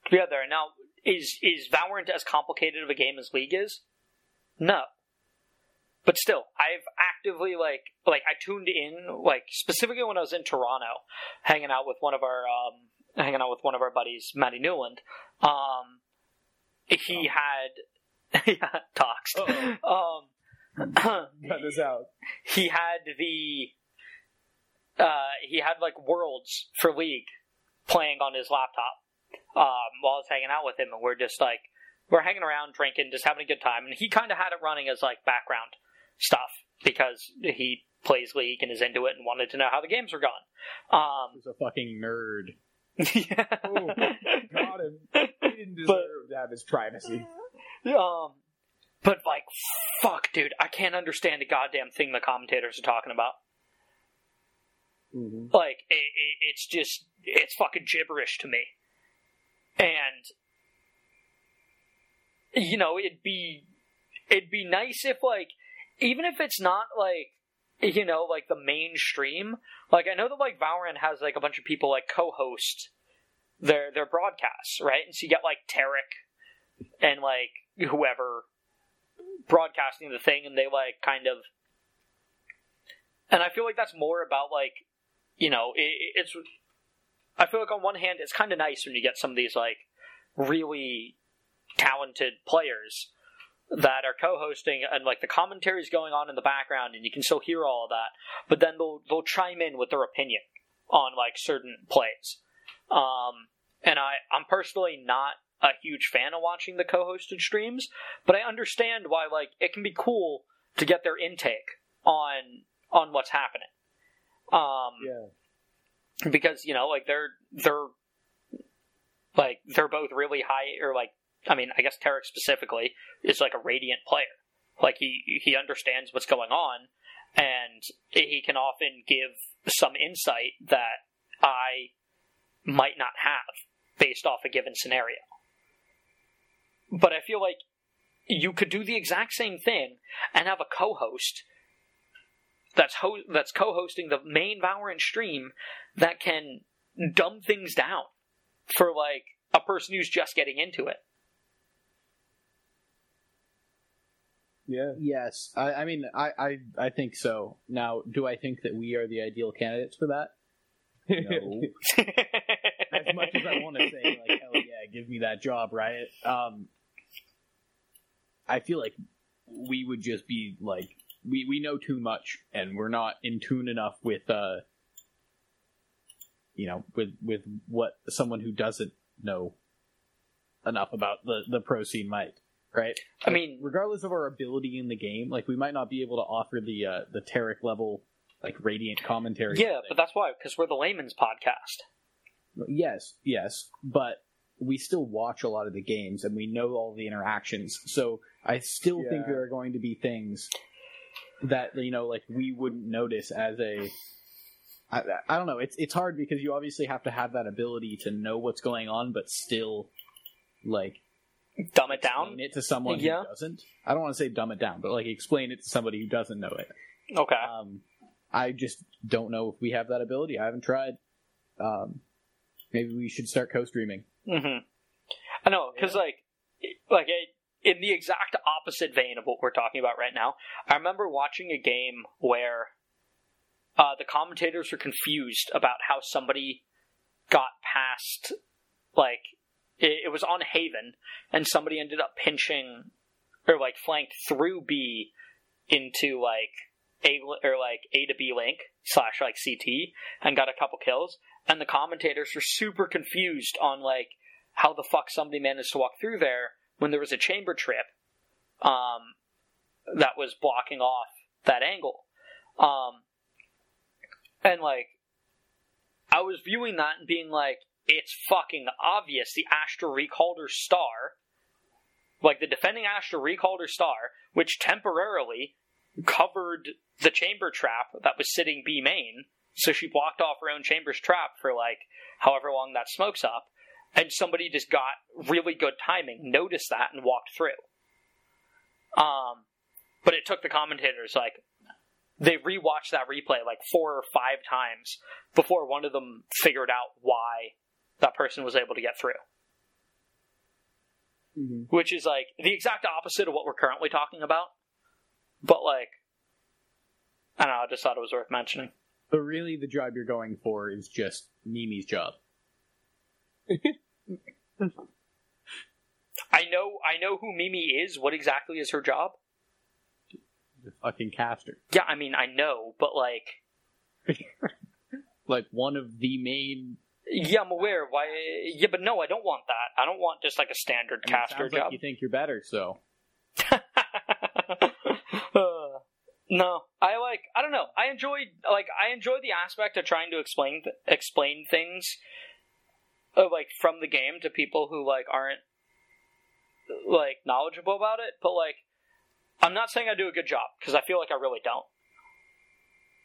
to be out there. Now, is is Valorant as complicated of a game as League is? No. But still, I've actively like like I tuned in like specifically when I was in Toronto, hanging out with one of our um hanging out with one of our buddies, Matty Newland. Um, he had yeah talks. Um, Cut this out. he had the uh, he had like worlds for league playing on his laptop um, while I was hanging out with him, and we're just like we're hanging around drinking, just having a good time, and he kind of had it running as like background stuff because he plays League and is into it and wanted to know how the games were going. Um, He's a fucking nerd. yeah. Oh, got him. He didn't deserve to have his privacy. Um, but like, fuck, dude, I can't understand a goddamn thing the commentators are talking about. Mhm. Like, it, it, it's just, it's fucking gibberish to me. And, you know, it'd be, it'd be nice if like, even if it's not like, you know, like the mainstream. Like, I know that like Valorant has like a bunch of people like co-host their their broadcasts, right? And so you get like Tarik and like whoever broadcasting the thing, and they like kind of. And I feel like that's more about like, you know, it, it's. I feel like on one hand, it's kind of nice when you get some of these like really talented players that are co-hosting and like the commentary's going on in the background and you can still hear all of that but then they'll they'll chime in with their opinion on like certain plays um and i i'm personally not a huge fan of watching the co-hosted streams but i understand why like it can be cool to get their intake on on what's happening. Um Yeah. because you know like they're they're like they're both really high or like I mean I guess Tarik specifically is like a radiant player. Like he he understands what's going on and he can often give some insight that I might not have based off a given scenario but I feel like you could do the exact same thing and have a co-host that's ho- that's co-hosting the main Valorant stream that can dumb things down for like a person who's just getting into it. Yeah. Yes, I, I mean, I, I, I think so. Now, do I think that we are the ideal candidates for that? No. as much as I want to say, like, hell yeah, give me that job, right? Um, I feel like we would just be like, we, we know too much, and we're not in tune enough with, uh, you know, with with what someone who doesn't know enough about the the pro scene might, right? I mean, regardless of our ability in the game, like we might not be able to offer the uh, the Tarik level like radiant commentary. yeah, but that's why because we're the layman's podcast. Yes, yes, but we still watch a lot of the games and we know all the interactions. So I still think there are going to be things that you know, like we wouldn't notice as a. I, I don't know. It's it's hard because you obviously have to have that ability to know what's going on, but still, like Dumb it down. explain it to someone Yeah. who doesn't. I don't want to say dumb it down, but like explain it to somebody who doesn't know it. Okay. Um, I just don't know if we have that ability. I haven't tried. Um, maybe we should start co-streaming. hmm I know because like like it, in the exact opposite vein of what we're talking about right now. I remember watching a game where uh, the commentators were confused about how somebody got past like it, it was on Haven and somebody ended up pinching or like flanked through B into like a or like A to B link slash like CT and got a couple kills and the commentators were super confused on like how the fuck somebody managed to walk through there when there was a chamber trip um, that was blocking off that angle. Um, and like, I was viewing that and being like, it's fucking obvious the Astra Recalder star, like the defending Astra Recalder star, which temporarily covered the chamber trap that was sitting B main, so she blocked off her own chamber's trap for like however long that smoke's up, and somebody just got really good timing, noticed that, and walked through. Um, but it took the commentators like they rewatched that replay like four or five times before one of them figured out why that person was able to get through. Mhm. Which is like the exact opposite of what we're currently talking about. But like, I don't know. I just thought it was worth mentioning. But really, the job you're going for is just Mimi's job. I know. I know who Mimi is. What exactly is her job? The fucking caster. Yeah, I mean, I know, but like, Like one of the main. yeah, I'm aware. Why? Yeah, but no, I don't want that. I don't want just like a standard I mean, caster job. like you think you're better, so No, I like. I don't know. I enjoy like I enjoy the aspect of trying to explain th- explain things, uh, like from the game to people who like aren't like knowledgeable about it. But like, I'm not saying I do a good job because I feel like I really don't.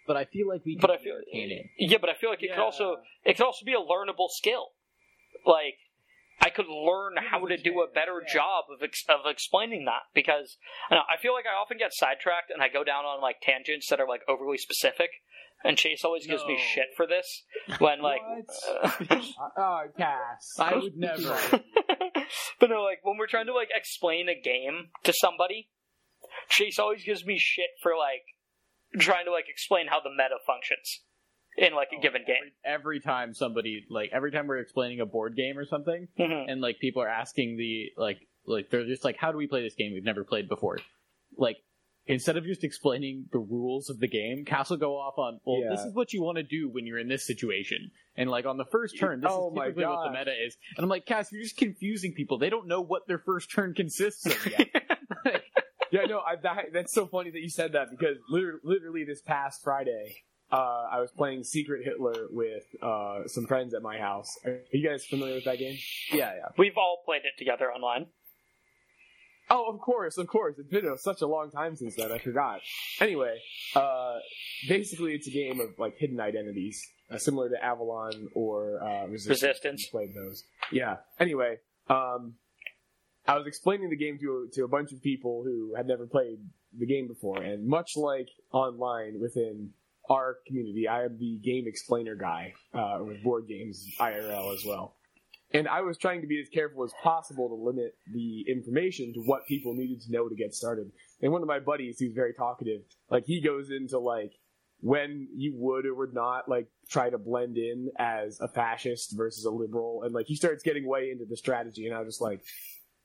But I feel like we. But can I feel yeah, but I feel like it could also it could also be a learnable skill. Like I could learn how to do a better job of ex- of explaining that because I, know, I feel like I often get sidetracked and I go down on like tangents that are like overly specific. And Chase always gives me No. shit for this when like. Oh, Cass. I would never. but no, like when we're trying to like explain a game to somebody, Chase always gives me shit for like trying to like explain how the meta functions in like a given game. Every time somebody like every time we're explaining a board game or something, Mhm. and like people are asking the like like they're just like, how do we play this game we've never played before? Like instead of just explaining the rules of the game, Castle go off on, well, Yeah. this is what you want to do when you're in this situation, and like on the first turn, this Oh is my typically what the meta is, and I'm like, Cass, you're just confusing people. They don't know what their first turn consists of yet. Yeah, no, I, that, that's so funny that you said that because literally, literally this past Friday, uh, I was playing Secret Hitler with uh, some friends at my house. Are you guys familiar with that game? Yeah, yeah. We've all played it together online. Oh, of course, of course. It's been uh, such a long time since then. I forgot. Anyway, uh, basically, it's a game of like hidden identities, uh, similar to Avalon or uh, Resistance. Resistance. Played those. Yeah. Anyway, um, I was explaining the game to to a bunch of people who had never played the game before, and much like online within our community, I am the game explainer guy uh, with board games IRL as well. And I was trying to be as careful as possible to limit the information to what people needed to know to get started. And one of my buddies, who's very talkative, like he goes into like when you would or would not like try to blend in as a fascist versus a liberal, and like he starts getting way into the strategy, and I was just like,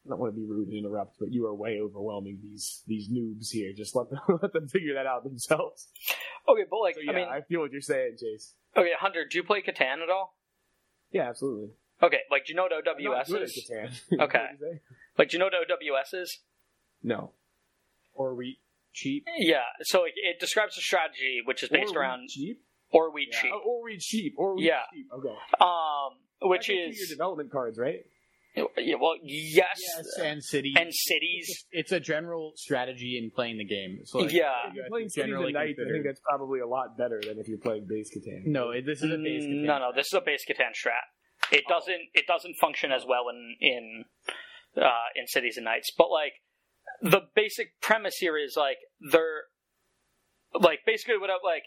I don't want to be rude and interrupt, but you are way overwhelming these these noobs here. Just let them let them figure that out themselves. Okay, but like So yeah, I mean, I feel what you're saying, Chase. okay, Hunter, do you play Catan at all? Yeah, absolutely. Okay, like do you know what OWS is? Catan. Okay. What did you say? Like do you know what OWS is? No. or we cheap. Yeah, so like, it describes a strategy which is based Or around cheap. or we Yeah. cheat. Oh, or we cheap. Or we Yeah. cheap. Okay. Um, which I can see is your development cards, right? Yeah, well, yes, Yes, and city. and cities. it's a general strategy in playing the game. So like, Yeah. If you you're playing can Cities and Knights, I think that's probably a lot better than if you're playing base Catan. No, this is a base. Mm, No, no, this is a base Catan strat. It doesn't it doesn't function as well in in uh, in Cities and Knights. But like the basic premise here is like they're like basically what I like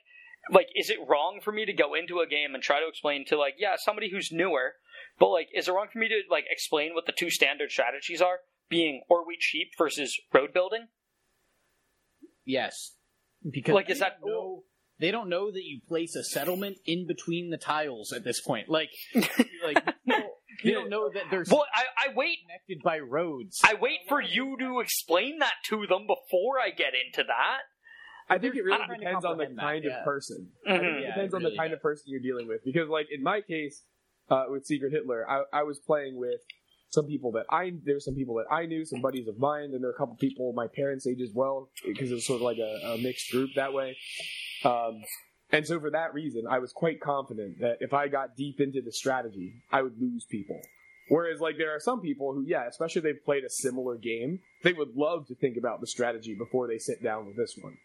like is it wrong for me to go into a game and try to explain to like yeah somebody who's newer, but like is it wrong for me to like explain what the two standard strategies are, being ore wheat sheep versus road building? Yes, because Like, they is that- don't know, they don't know that you place a settlement in between the tiles at this point. Like, like they don't know that they're Well, I, I wait connected by roads. I wait for you to explain that to them before I get into that. I think it really I'm trying to depends on the comprehend that, kind yeah. of person. I Mhm. think it Yeah, depends it on the kind does. of person you're dealing with. Because, like in my case, uh, with Secret Hitler, I, I was playing with some people that I there's some people that I knew, some buddies of mine, and there are a couple people my parents' age as well, because it was sort of like a, a mixed group that way. Um, and so for that reason, I was quite confident that if I got deep into the strategy, I would lose people. Whereas, like, there are some people who, yeah, especially if they've played a similar game, they would love to think about the strategy before they sit down with this one.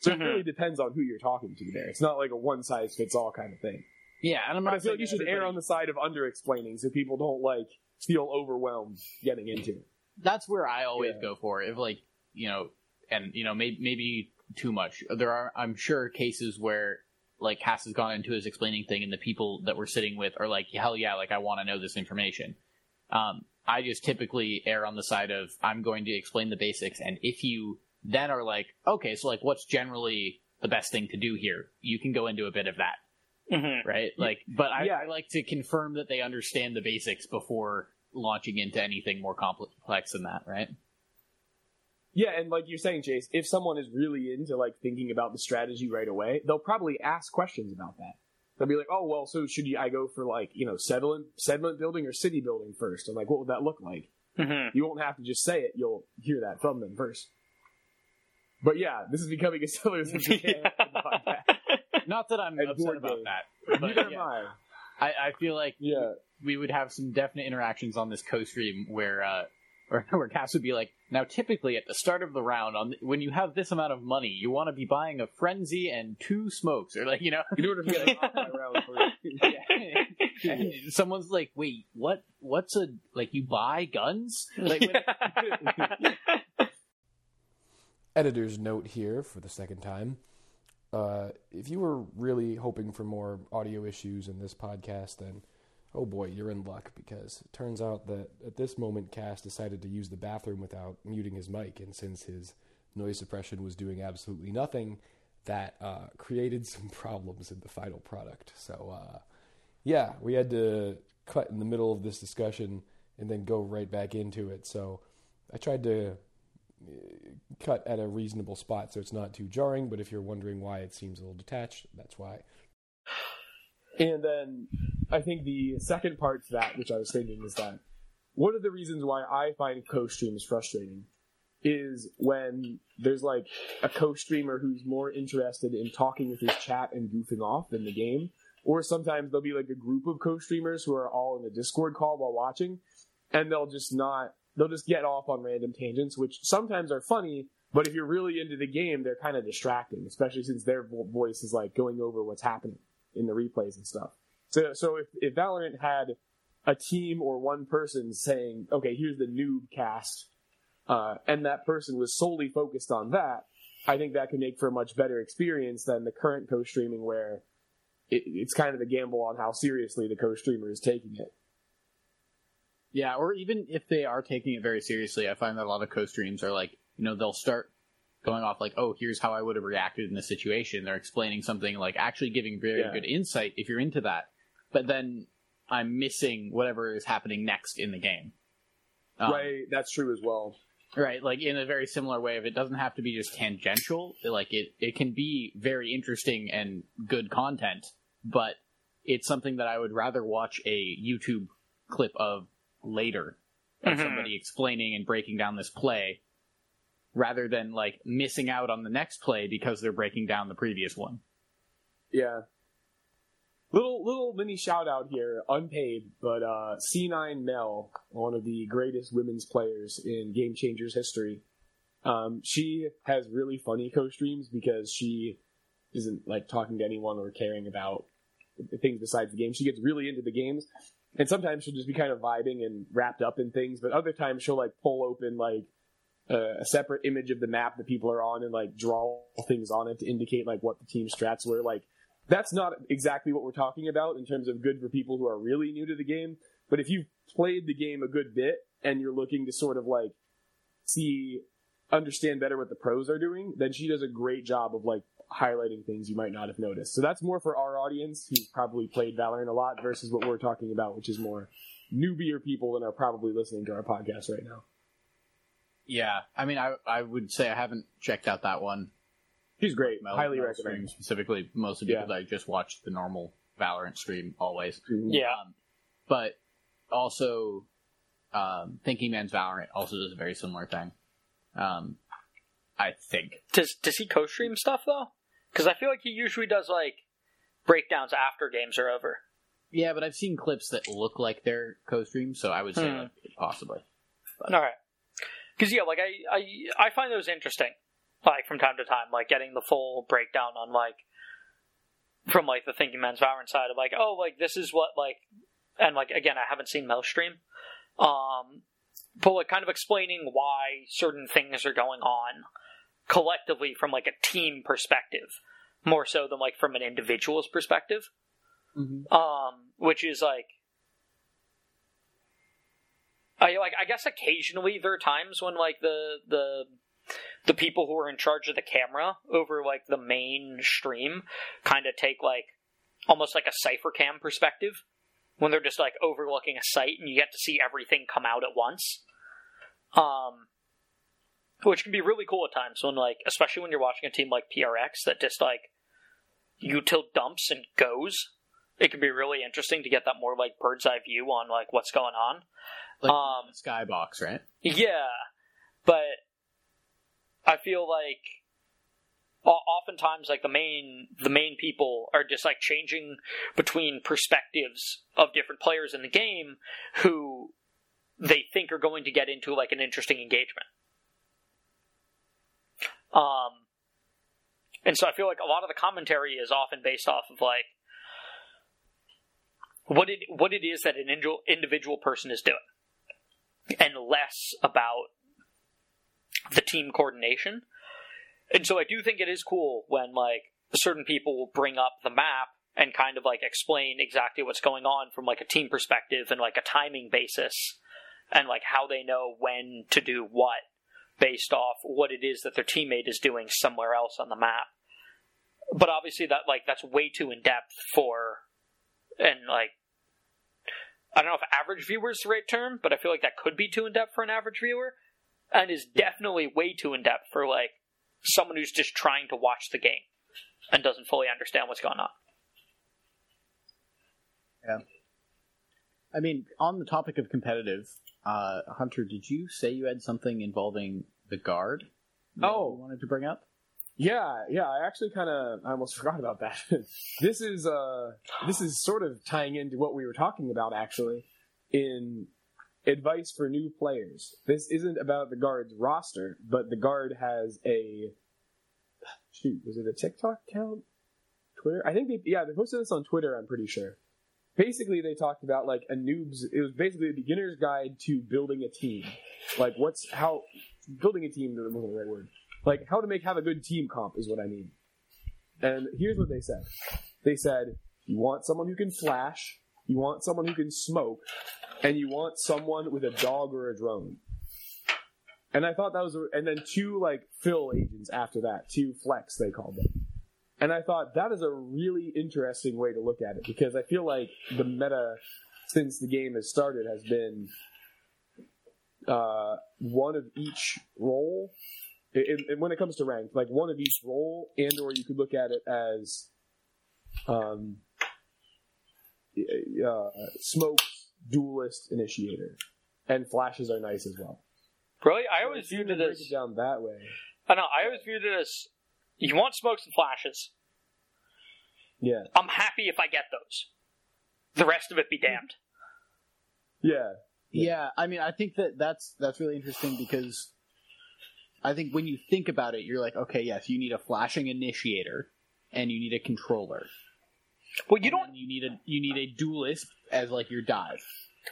So Mhm. it really depends on who you're talking to there. It's not like a one size fits all kind of thing. Yeah, and I'm But not I feel like you saying should err on the side of under explaining so people don't like feel overwhelmed getting into it. That's where I always Yeah. go for. If like you know, and you know, maybe maybe too much. There are, I'm sure, cases where like Cass has gone into his explaining thing, and the people that we're sitting with are like, hell yeah, like I want to know this information. Um, I just typically err on the side of I'm going to explain the basics, and if you then are like, okay, so like what's generally the best thing to do here, you can go into a bit of that, Mm-hmm. right? Like, but I, Yeah. I like to confirm that they understand the basics before launching into anything more complex than that, right? Yeah, and like you're saying, Chase, if someone is really into like thinking about the strategy right away, they'll probably ask questions about that. They'll be like, "Oh, well, so should you, I go for like you know settlement settlement building or city building first? And like, what would that look like? Mm-hmm. You won't have to just say it; you'll hear that from them first. but yeah, this is becoming a Settlers of Catan podcast. Not that I'm upset about game. that, but Neither am yeah, I. I, I feel like Yeah. we would have some definite interactions on this co-stream where uh or where Cass would be like, now typically at the start of the round, on when you have this amount of money, you want to be buying a frenzy and two smokes, or like you know, In order to get a round for and someone's like, wait, what? What's a like? You buy guns? Like, when- editor's note here for the second time. Uh, if you were really hoping for more audio issues in this podcast, then oh boy, you're in luck because it turns out that at this moment, Cass decided to use the bathroom without muting his mic, and since his noise suppression was doing absolutely nothing, that uh, created some problems in the final product. So, uh, yeah, we had to cut in the middle of this discussion and then go right back into it. So, I tried to cut at a reasonable spot so it's not too jarring. But if you're wondering why it seems a little detached, that's why. And then I think the second part to that, which I was thinking, is that one of the reasons why I find co-streams frustrating is when there's like a co-streamer who's more interested in talking with his chat and goofing off than the game. Or sometimes there'll be like a group of co-streamers who are all in a Discord call while watching, and they'll just not, they'll just get off on random tangents, which sometimes are funny, but if you're really into the game, they're kind of distracting, especially since their voice is like going over what's happening in the replays and stuff. So, so if, if Valorant had a team or one person saying, okay, here's the noob cast, uh, and that person was solely focused on that, I think that could make for a much better experience than the current co-streaming where it, it's kind of a gamble on how seriously the co-streamer is taking it. Yeah, or even if they are taking it very seriously, I find that a lot of co-streams are like, you know, they'll start going off like, oh, here's how I would have reacted in this situation. They're explaining something like actually giving very Yeah. good insight if you're into that. But then I'm missing whatever is happening next in the game. Um, right, that's true as well. Right, like in a very similar way if it doesn't have to be just tangential. Like it, it can be very interesting and good content, but it's something that I would rather watch a YouTube clip of later of Mhm. somebody explaining and breaking down this play rather than like missing out on the next play because they're breaking down the previous one. Yeah. Little little mini shout out here, unpaid, but uh, C9 Mel, one of the greatest women's players in Game Changers history. Um, she has really funny co-streams because she isn't like talking to anyone or caring about things besides the game. She gets really into the games, and sometimes she'll just be kind of vibing and wrapped up in things. But other times she'll like pull open like a, a separate image of the map that people are on and like draw things on it to indicate like what the team strats were. Like that's not exactly what we're talking about in terms of good for people who are really new to the game. But if you've played the game a good bit and you're looking to sort of like see, understand better what the pros are doing, then she does a great job of like highlighting things you might not have noticed. So that's more for our audience who's probably played Valorant a lot versus what we're talking about, which is more newbier people and are probably listening to our podcast right now. Yeah, I mean, I I would say I haven't checked out that one. She's great. Mel- Highly Mel recommend. stream specifically, mostly Yeah. because I just watched the normal Valorant stream always. Yeah. Um, but also, um, Thinking Man's Valorant also does a very similar thing. Um, I think. Does does he co-stream stuff though? Because I feel like he usually does like breakdowns after games are over. Yeah, but I've seen clips that look like they're co-streams, so I would say Hmm. like, possibly. All right. Because yeah, like I, I I find those interesting. Like from time to time, like getting the full breakdown on like from like the Thinking Man's Valorant side of like, oh, like this is what like, and like again, I haven't seen Mel stream, um, but like kind of explaining why certain things are going on collectively from like a team perspective, more so than like from an individual's perspective. Um, which is like I like I guess occasionally there are times when like the the the people who are in charge of the camera over like the main stream kind of take like almost like a Cypher cam perspective when they're just like overlooking a site and you get to see everything come out at once. Um which can be really cool at times when like especially when you're watching a team like PRX that just like util dumps and goes. It can be really interesting to get that more like bird's eye view on like what's going on. Like Um, Skybox, right? Yeah, but I feel like oftentimes like the main the main people are just like changing between perspectives of different players in the game who they think are going to get into like an interesting engagement. Um, and so I feel like a lot of the commentary is often based off of like what it what it is that an individual person is doing, and less about the team coordination. And so I do think it is cool when like certain people will bring up the map and kind of like explain exactly what's going on from like a team perspective and like a timing basis and like how they know when to do what based off what it is that their teammate is doing somewhere else on the map. But obviously that like that's way too in depth for and like I don't know if average viewer is the right term, but I feel like that could be too in depth for an average viewer, and is definitely way too in depth for like someone who's just trying to watch the game and doesn't fully understand what's going on. Yeah. I mean, on the topic of competitive, uh, Hunter, did you say you had something involving the guard? Oh, you wanted to bring up? Yeah, yeah. I actually kind of I almost forgot about that. this is uh this is sort of tying into what we were talking about actually in advice for new players. This isn't about the guard's roster, but the guard has a shoot. Was it a TikTok account? Twitter? I think they yeah they posted this on Twitter. I'm pretty sure. Basically, they talked about like a noob's. It was basically a beginner's guide to building a team. Like what's how building a team. Wasn't the right word like how to make have a good team comp is what I mean. And here's what they said. They said you want someone who can flash, you want someone who can smoke, and you want someone with a dog or a drone. And I thought that was, a, and then two like fill agents after that, two flex they called them. And I thought that is a really interesting way to look at it because I feel like the meta since the game has started has been uh, one of each role and when it comes to ranked, like one of each role, and or you could look at it as um, uh, smoke, duelist, initiator, and flashes are nice as well. Really, I always viewed it as it down that way. I know. I always viewed it as you want smokes and flashes. Yeah, I'm happy if I get those. The rest of it be damned. Yeah. Yeah, yeah I mean, I think that that's that's really interesting because I think when you think about it, you're like, okay, yes, you need a flashing initiator and you need a controller. Well, you don't. You need a you need a duelist as like your dive.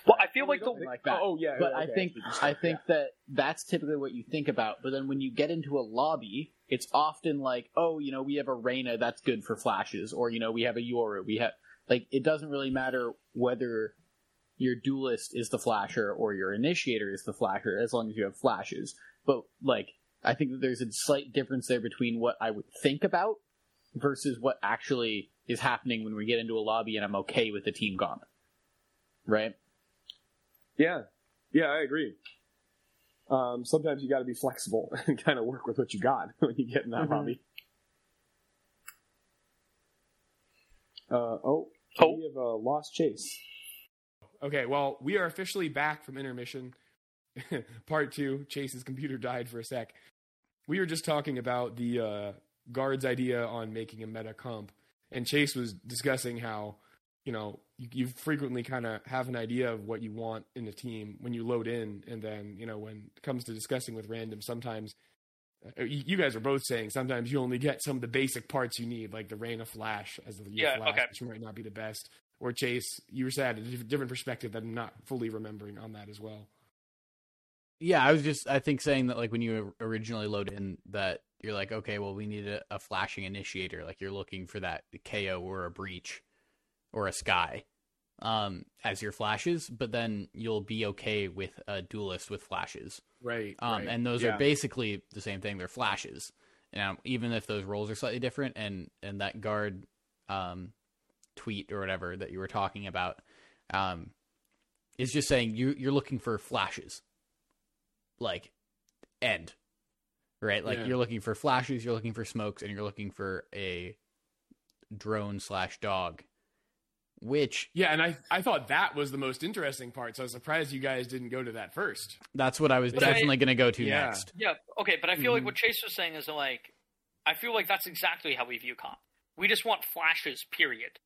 Well, I feel like the like that. Oh, yeah, but okay. I think I think that that's typically what you think about. But then when you get into a lobby, it's often like, oh, you know, we have a Reyna that's good for flashes, or you know, we have a Yoru. We have like it doesn't really matter whether your duelist is the flasher or your initiator is the flasher, as long as you have flashes. But like I think that there's a slight difference there between what I would think about versus what actually is happening when we get into a lobby and I'm okay with the team gone. Right? Yeah. Yeah, I agree. Um, sometimes you got to be flexible and kind of work with what you got when you get in that mm-hmm. lobby. Uh, oh, oh, we have uh, lost Chase. Okay, well, we are officially back from intermission. Part two. Chase's computer died for a sec we were just talking about the uh, guard's idea on making a meta comp, and Chase was discussing how you know you, you frequently kind of have an idea of what you want in a team when you load in, and then you know when it comes to discussing with random, sometimes uh, you guys are both saying sometimes you only get some of the basic parts you need, like the Reyna flash as the yeah, flash, okay. which might not be the best. Or Chase, you were saying a different perspective that I'm not fully remembering on that as well. Yeah, I was just I think saying that like when you originally load in that you're like okay, well we need a, a flashing initiator like you're looking for that KAY/O or a breach or a Skye um as your flashes, but then you'll be okay with a duelist with flashes. Right. Um right. and those yeah. are basically the same thing. They're flashes. Now, even if those roles are slightly different and and that guard um tweet or whatever that you were talking about um is just saying you you're looking for flashes like end right like yeah. you're looking for flashes you're looking for smokes and you're looking for a drone slash dog which yeah and i i thought that was the most interesting part so i was surprised you guys didn't go to that first that's what i was but definitely going to go to yeah. next yeah okay but i feel mm-hmm. like what chase was saying is like I feel like that's exactly how we view comp. We just want flashes, period.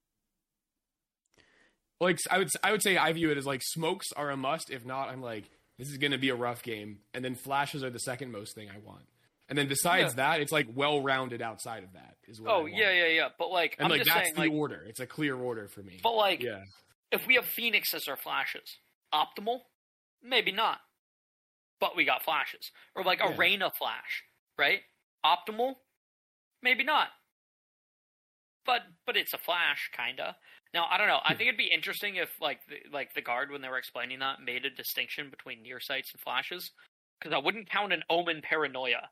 Like I would I would say I view it as like smokes are a must. If not, I'm like this is going to be a rough game, and then flashes are the second most thing I want. And then besides Yeah. that, it's like well rounded outside of that is what. Oh yeah, yeah, yeah. But like, and I'm like just that's saying, the like, order. It's a clear order for me. but like, yeah, if we have Phoenix as our flashes, optimal? Maybe not. But we got flashes. Or like a Yeah. Reyna flash, right? Optimal? Maybe not. But but it's a flash, kinda. Now I don't know. I hmm. think it'd be interesting if like the, like the guard when they were explaining that made a distinction between near sights and flashes, because I wouldn't count an Omen Paranoia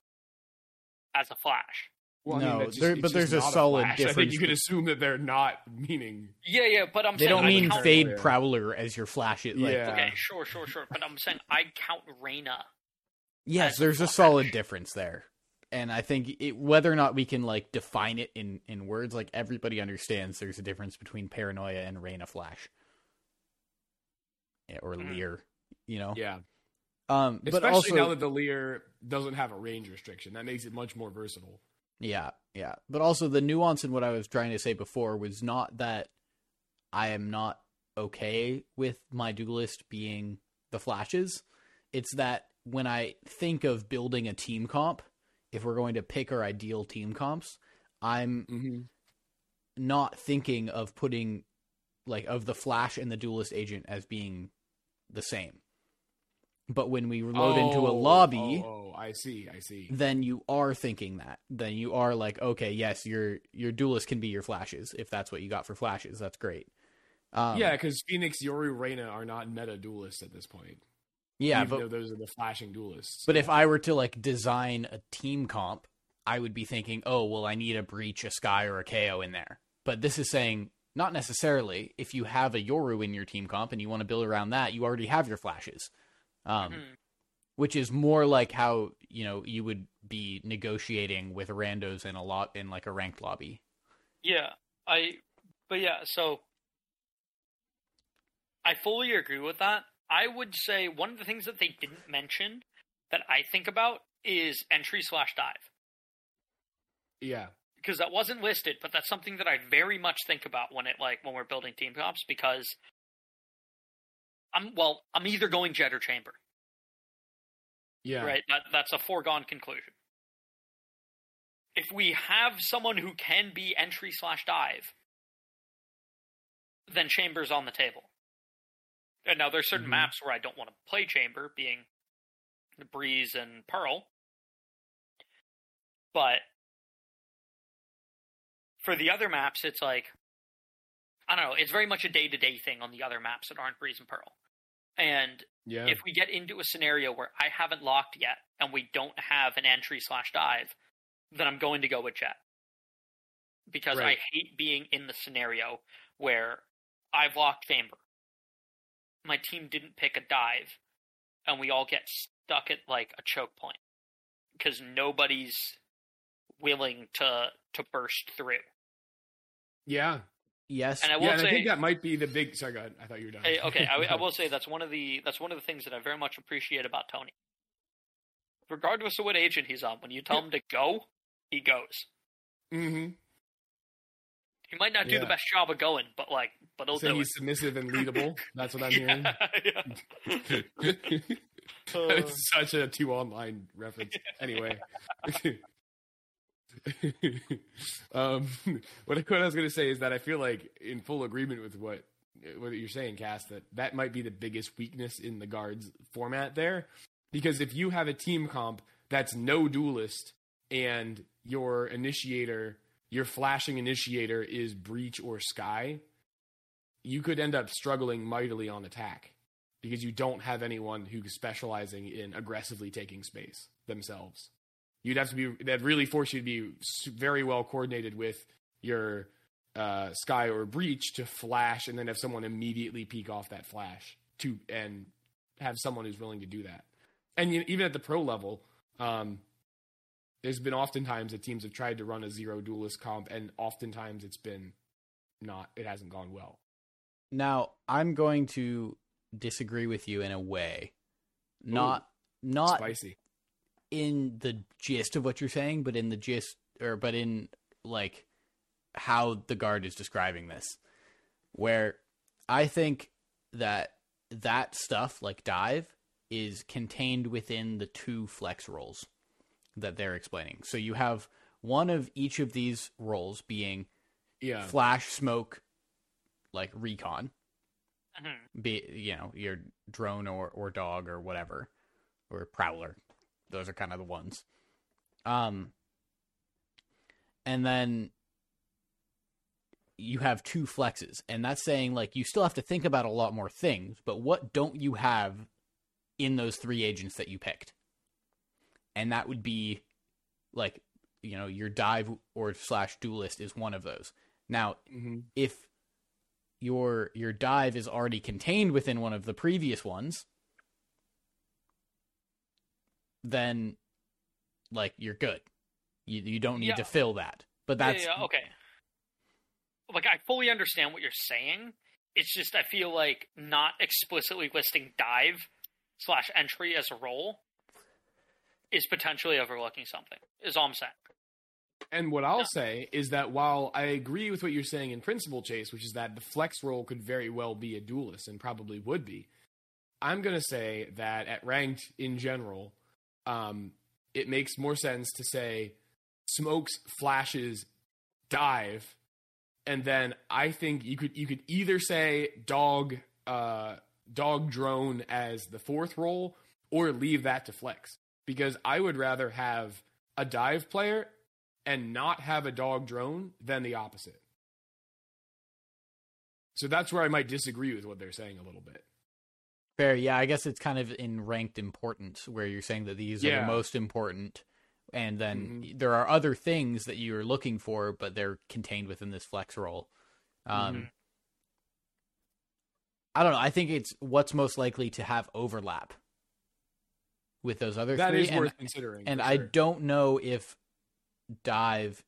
as a flash. well, No, that's there- but there's a not solid flash. I think you could assume that they're not meaning. Yeah, yeah. But I'm They saying don't I mean count, Fade Prowler as your flash. It, like, Yeah. Okay, sure, sure, sure. But I'm saying I count Reyna. Yes, as a there's a solid difference there. And I think it, whether or not we can like define it in, in words, like everybody understands there's a difference between paranoia and Reyna Flash. Yeah, or Mhm. Leer, you know? Yeah, Um but also now that the leer doesn't have a range restriction, that makes it much more versatile. Yeah, yeah. But also the nuance in what I was trying to say before was not that I am not okay with my duelist being the flashes. It's that when I think of building a team comp, if we're going to pick our ideal team comps, I'm Mm-hmm. not thinking of putting like of the flash and the duelist agent as being the same. But when we load into a lobby, Oh, oh, I see, I see. then you are thinking that. Then you are like, okay, yes, your your duelist can be your flashes if that's what you got for flashes. That's great. Um, yeah, because Phoenix, Yoru, Reyna are not meta duelists at this point. Yeah, even but though those are the flashing duelists. but if I were to like design a team comp, I would be thinking, oh, well, I need a breach, a Skye, or a KAY/O in there. But this is saying not necessarily. If you have a Yoru in your team comp and you want to build around that, you already have your flashes. Um, Mhm. which is more like how you know you would be negotiating with randos in a lot in like a ranked lobby. Yeah, I. But yeah, so I fully agree with that. I would say one of the things that they didn't mention that I think about is entry slash dive yeah, because that wasn't listed, but that's something that I very much think about when it like when we're building team comps because I'm well, I'm either going Jett or chamber, yeah, right? That that's a foregone conclusion. If we have someone who can be entry slash dive, then chamber's on the table. And now there's certain Mhm. maps where I don't want to play chamber, being the breeze and pearl. But for the other maps, it's like I don't know. It's very much a day to day thing on the other maps that aren't breeze and pearl. And yeah. if we get into a scenario where I haven't locked yet and we don't have an entry slash dive, then I'm going to go with Jett. Because Right. I hate being in the scenario where I've locked chamber. My team didn't pick a dive and we all get stuck at like a choke point because nobody's willing to to burst through. yeah, Yes, And I will yeah. And say I think that might be the big. Sorry, go ahead. I thought you were done. Hey, okay, I, I will say that's one of the that's one of the things that I very much appreciate about Tony. Regardless of what agent he's on, when you tell him to go, he goes. Mm-hmm. He might not do the best job of going, but like, but he'll So do he's it. submissive and leadable. That's what I'm hearing. yeah. Uh, it's such a two online reference. Anyway. um, what, I- what I was going to say is that I feel like in full agreement with what what you're saying, Cass, that that might be the biggest weakness in the guards format there, because if you have a team comp that's no duelist and your initiator, your flashing initiator is breach or Skye, you could end up struggling mightily on attack because you don't have anyone who's specializing in aggressively taking space themselves. You'd have to be that really force you to be very well coordinated with your uh, Skye or breach to flash, and then have someone immediately peek off that flash to and have someone who's willing to do that. And you, even at the pro level, um, there's been oftentimes that teams have tried to run a zero duelist comp, and oftentimes it's been not. It hasn't gone well. Now, I'm going to disagree with you in a way. Not not Spicy. in the gist of what you're saying, but in the gist or but in like how the guard is describing this, where I think that that stuff like dive is contained within the two flex roles that they're explaining. So you have one of each of these roles being Yeah. flash, smoke, like recon, Mhm. be you know your drone or or dog or whatever or prowler. Those are kind of the ones. Um and then you have two flexes and that's saying like you still have to think about a lot more things but what don't you have in those three agents that you picked? And that would be like you know your dive or slash duelist is one of those. Now hmm if your your dive is already contained within one of the previous ones then like you're good you you don't need Yeah. to fill that but that's yeah, yeah, okay. Like I fully understand what you're saying. It's just I feel like not explicitly listing dive slash entry as a role is potentially overlooking something. Is all I'm saying. And what I'll say is that while I agree with what you're saying in principle, Chase, which is that the flex role could very well be a duelist and probably would be, I'm going to say that at ranked in general, um, it makes more sense to say smokes, flashes, dive, and then I think you could you could either say dog, uh, dog drone as the fourth role, or leave that to flex. Because I would rather have a dive player and not have a dog drone than the opposite. So that's where I might disagree with what they're saying a little bit. fair yeah i guess it's kind of in ranked importance where you're saying that these are the most important and then Mhm. there are other things that you're looking for but they're contained within this flex role um Mhm. I don't know. I think it's what's most likely to have overlap with those other That three. is and, worth considering. and for I don't know if dive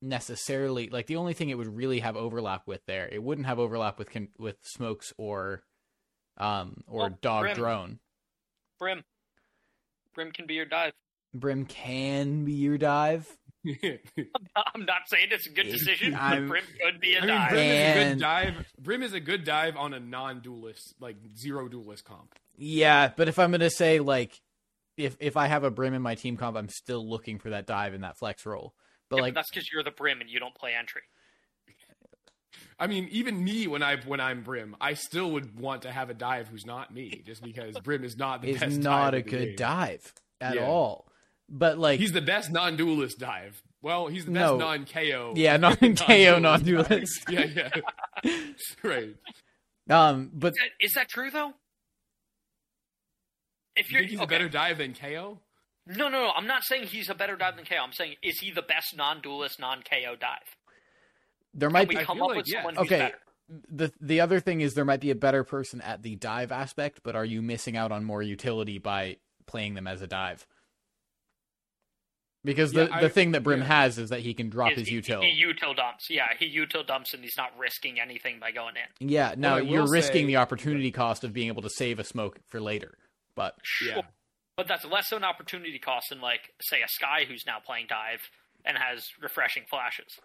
necessarily like the only thing it would really have overlap with there. It wouldn't have overlap with con- with smokes or um or Well, dog Brim. drone. Brim. Brim can be your dive. Brim can be your dive. I'm not saying it's a good decision, but I'm- Brim could be a I mean, dive. Brim is a good dive. Brim is a good dive on a non-duelist, like zero duelist comp. Yeah, but if I'm gonna say like if if I have a Brim in my team comp, I'm still looking for that dive in that flex role. But Yeah, like but that's because you're the Brim and you don't play entry. I mean, even me when I when I'm Brim, I still would want to have a dive who's not me, just because Brim is not the is best. not dive a good game. dive at Yeah. all. But like He's the best non-duelist dive. Well, he's the best No. non-KAY/O. Yeah, non-KAY/O, non-duelist non-duelist. dive. yeah, yeah. right. um but Is that, is that true though? If You you're think he's okay. a better dive than KAY/O? no, no, no, I'm not saying he's a better dive than KAY/O. I'm saying is he the best non-duelist, non-KAY/O dive? there might Can we be I come feel up like with yes. someone who's okay. better? The the other thing is there might be a better person at the dive aspect, but are you missing out on more utility by playing them as a dive? Because the, Yeah, the thing that Brim yeah. has is that he can drop Is his he, util. He util dumps. Yeah, he util dumps and he's not risking anything by going in. yeah, now I you're risking say- the opportunity cost of being able to save a smoke for later. But Sure. Yeah. But that's less of an opportunity cost than like say a Skye who's now playing dive and has refreshing flashes.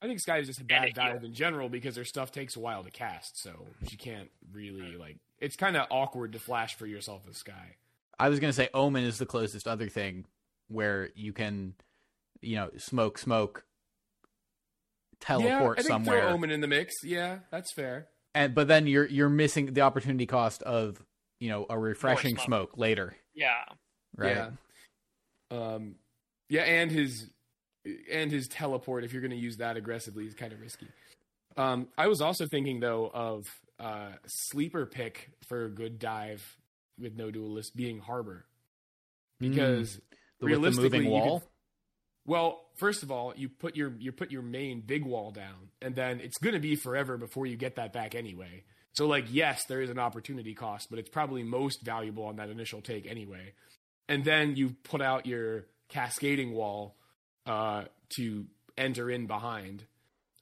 I think Skye is just a bad a heal. dive in general because their stuff takes a while to cast, so she can't really like. It's kind of awkward to flash for yourself as Skye. I was gonna say Omen is the closest other thing where you can, you know, smoke, smoke, teleport yeah, I think somewhere, throw Omen in the mix. Yeah, that's fair. and but then you're you're missing the opportunity cost of you know a refreshing smoke. smoke later, Yeah. right? Yeah. Um, yeah, and his and his teleport. If you're going to use that aggressively, is kind of risky. Um, I was also thinking though of uh, sleeper pick for a good dive with no duelist being Harbor because The- with the realistically, moving you could- wall. Well, first of all, you put your you put your main big wall down, and then it's going to be forever before you get that back anyway. So, like, yes, there is an opportunity cost, but it's probably most valuable on that initial take anyway. And then you put out your cascading wall uh, to enter in behind,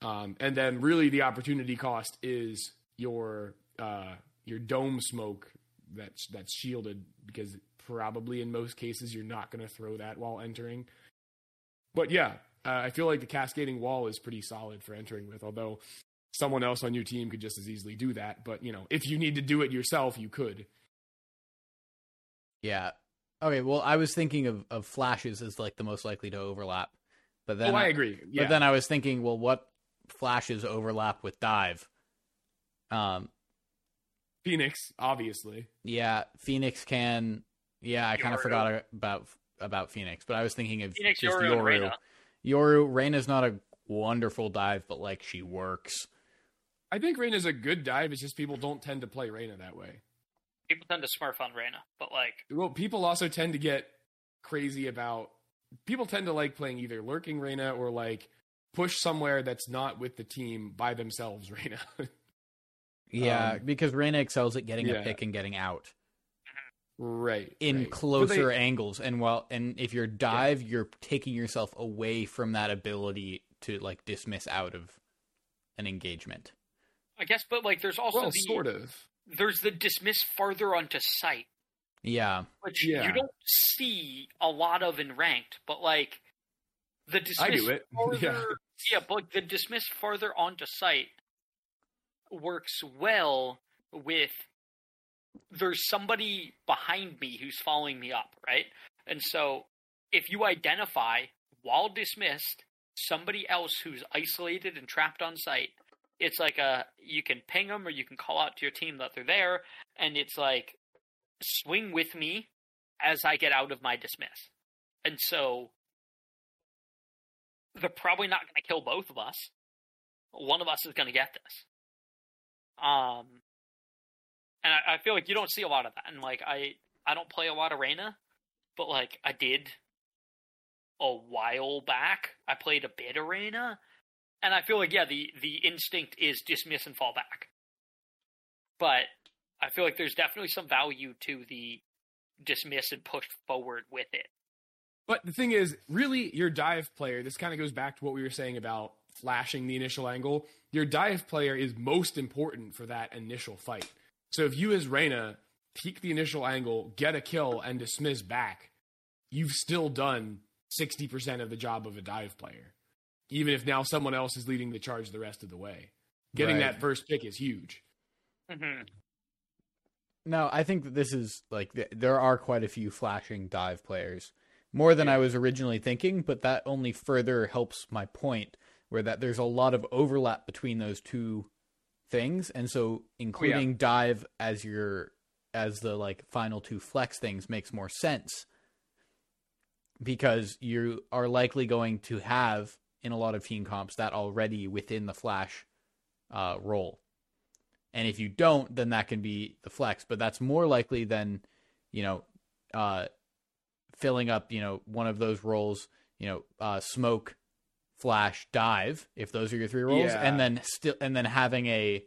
um, and then really the opportunity cost is your uh, your dome smoke that's that's shielded because probably in most cases you're not going to throw that while entering but yeah, uh, I feel like the cascading wall is pretty solid for entering with. Although someone else on your team could just as easily do that. But you know, if you need to do it yourself, you could. Yeah. Okay. Well, I was thinking of of flashes as like the most likely to overlap, but then oh, I agree. Yeah. But then I was thinking, well, what flashes overlap with dive? Um, Phoenix, obviously. Yeah, Phoenix can. Yeah, I kind of forgot about about Phoenix, but I was thinking of Phoenix, just Yoru, and Yoru. Reyna. Yoru, Reyna's not a wonderful dive, but like she works. I think Reyna's a good dive. It's just people don't tend to play Reyna that way. People tend to smurf on Reyna, but like Well, people also tend to get crazy about. People tend to like playing either lurking Reyna or like push somewhere that's not with the team by themselves Reyna. Yeah, Um, because Reyna excels at getting yeah. a pick and getting out right. in right. Closer they- angles, and while and if you're dive, you're taking yourself away from that ability to like dismiss out of an engagement. I guess, but like there's also well, the sort of. there's the dismiss farther onto site, Yeah, which Yeah. you don't see a lot of in ranked, but like the dismiss I do it. farther, Yeah. yeah, but like, the dismiss farther onto site works well with there's somebody behind me who's following me up, right? And so if you identify while dismissed somebody else who's isolated and trapped on site, it's like a you can ping them or you can call out to your team that they're there, and it's like swing with me as I get out of my dismiss. And so they're probably not going to kill both of us. One of us is going to get this. Um, and I, I feel like you don't see a lot of that. And like I, I don't play a lot of Reyna, but like I did a while back. I played a bit of Reyna, and I feel like yeah, the the instinct is dismiss and fall back. But I feel like there's definitely some value to the dismiss and push forward with it. But the thing is, really, your dive player, this kind of goes back to what we were saying about flashing the initial angle. Your dive player is most important for that initial fight. So if you, as Reyna, peek the initial angle, get a kill, and dismiss back, you've still done 60% of the job of a dive player. Even if now someone else is leading the charge the rest of the way. Getting Right. that first pick is huge. Mm-hmm. No, I think that this is like th- there are quite a few flashing dive players, more than I was originally thinking, but that only further helps my point where that there's a lot of overlap between those two things, and so including dive as your as the like final two flex things makes more sense because you are likely going to have in a lot of team comps that already within the flash uh, role. And if you don't, then that can be the flex, but that's more likely than, you know, uh, filling up, you know, one of those roles, you know, uh, smoke, flash, dive, if those are your three roles, Yeah. and then still, and then having a,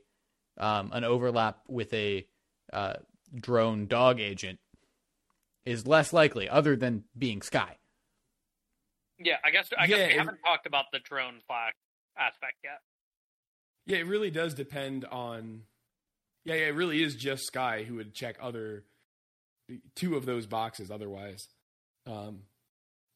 um, an overlap with a, uh, drone dog agent is less likely, other than being Skye. Yeah, I guess I guess Yeah, we it- haven't talked about the drone flag aspect yet. Yeah, it really does depend on. Yeah, yeah, it really is just Skye who would check other two of those boxes. Otherwise, um,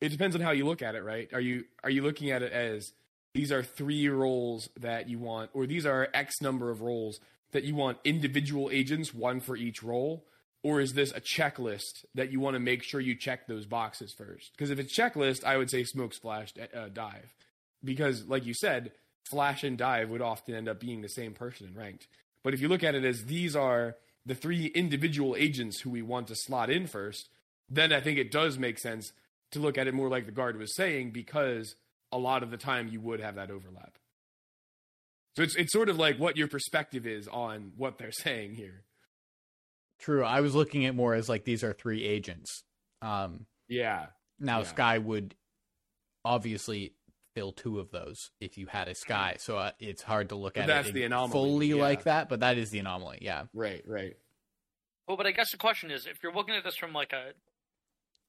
it depends on how you look at it, right? Are you are you looking at it as these are three roles that you want, or these are X number of roles that you want individual agents, one for each role, or is this a checklist that you want to make sure you check those boxes first? Because if it's checklist, I would say smoke splash uh, dive, because like you said, flash and dive would often end up being the same person in ranked. But if you look at it as these are the three individual agents who we want to slot in first, then I think it does make sense to look at it more like the guard was saying, because a lot of the time you would have that overlap. So it's it's sort of like what your perspective is on what they're saying here. True. I was looking at more as like these are three agents. Um, Yeah. now Yeah. Skye would obviously fill two of those if you had a Skye, so uh, it's hard to look But at that's it the anomaly, fully yeah. like that. But that is the anomaly. Yeah. Right, right. Well, but I guess the question is, if you're looking at this from like a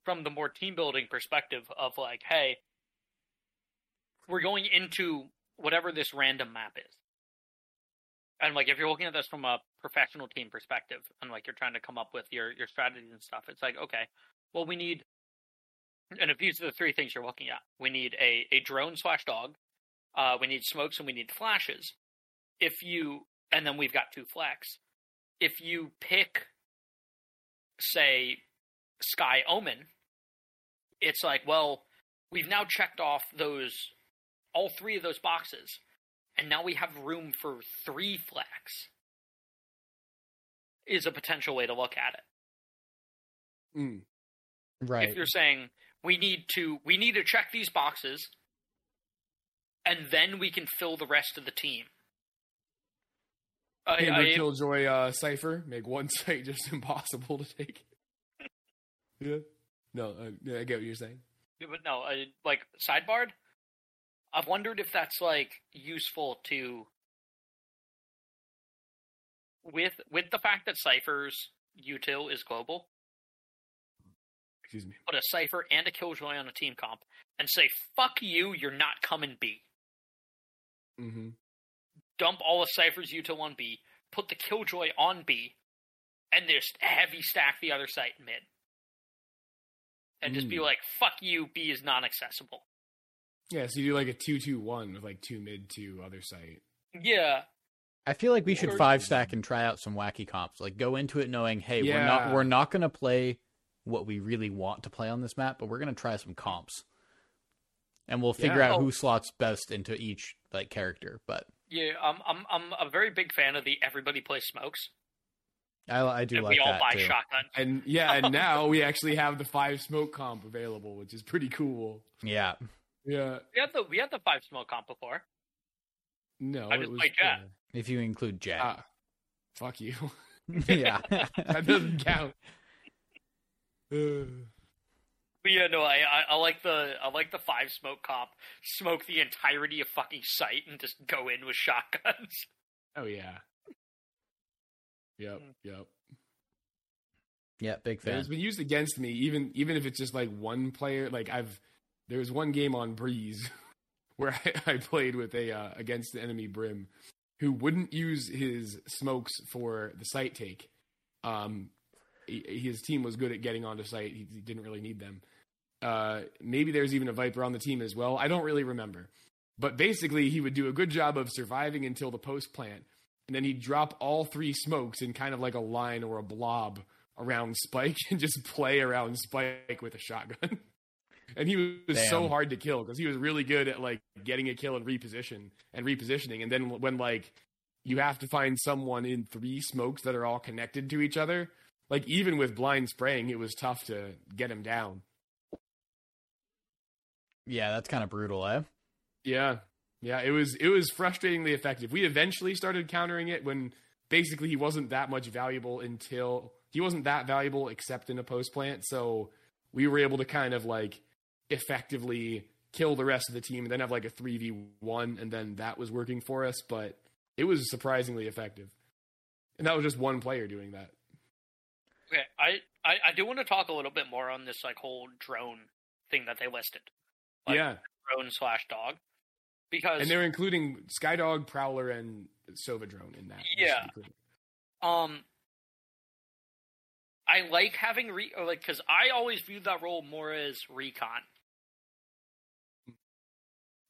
from the more team building perspective of like, hey, we're going into whatever this random map is, and like if you're looking at this from a professional team perspective, and like you're trying to come up with your your strategies and stuff, it's like, okay, well, we need and if these are the three things you're looking at, we need a, a drone slash dog, uh, we need smokes, and we need flashes. If you, and then we've got two flex. If you pick, say, Skye Omen, it's like, well, we've now checked off those, all three of those boxes, and now we have room for three flex. Is a potential way to look at it Mm. Right. if you're saying we need to we need to check these boxes and then we can fill the rest of the team I, Amber I- Killjoy uh, Cypher make one site just impossible to take. yeah. No, uh, yeah, I get what you're saying. Yeah, but no I, like sidebarred i've wondered if that's like useful to with with the fact that Cypher's util is global Excuse me. put a Cypher and a killjoy on a team comp and say fuck you you're not coming b Mm-hmm. dump all the Cypher's util on B, put the killjoy on B, and just heavy stack the other site mid. And just be Mm. like, fuck you, B is non accessible. Yeah, so you do like a two-two-one with like two mid, two other site. Yeah. I feel like we should five stack and try out some wacky comps. Like go into it knowing, hey, we're not we're not gonna play what we really want to play on this map, but we're gonna try some comps. And we'll figure Yeah. out Oh. who slots best into each like character. But Yeah, I'm I'm I'm a very big fan of the everybody plays smokes. I, I do and like we all that buy too. shotgun. And yeah, and now we actually have the five smoke comp available, which is pretty cool. Yeah. Yeah. We had the we had the five smoke comp before. No, I it just was played Jett. If you include Jack. Ah, fuck you. yeah. that doesn't count. Uh, But yeah, no, I, I I like the I like the five smoke cop Smoke the entirety of fucking site and just go in with shotguns. oh yeah. Yep. Mm. Yep. yeah, big Yeah, fan. It's been used against me, even even if it's just like one player. Like I've there was one game on Breeze where I, I played with a uh, against the enemy Brim, who wouldn't use his smokes for the site take. Um, he- his team was good at getting onto site. He, he didn't really need them. Uh, maybe there's even a Viper on the team as well. I don't really remember. But basically, he would do a good job of surviving until the post plant, and then he'd drop all three smokes in kind of like a line or a blob around Spike and just play around Spike with a shotgun. and he was so hard to kill because he was really good at like getting a kill and reposition and repositioning. And then when like you have to find someone in three smokes that are all connected to each other, like even with blind spraying, it was tough to get him down. Yeah, that's kind of brutal, eh? Yeah. Yeah, it was it was frustratingly effective. We eventually started countering it when basically he wasn't that much valuable until he wasn't that valuable except in a post plant. So we were able to kind of like effectively kill the rest of the team and then have like a 3v1 and then that was working for us, but it was surprisingly effective. And that was just one player doing that. Okay, I, I I do want to talk a little bit more on this like whole drone thing that they listed, Like- yeah. drone slash dog, because And they're including Skydog, Prowler and Sova drone in that. Yeah. um, I like having re like because I always viewed that role more as recon,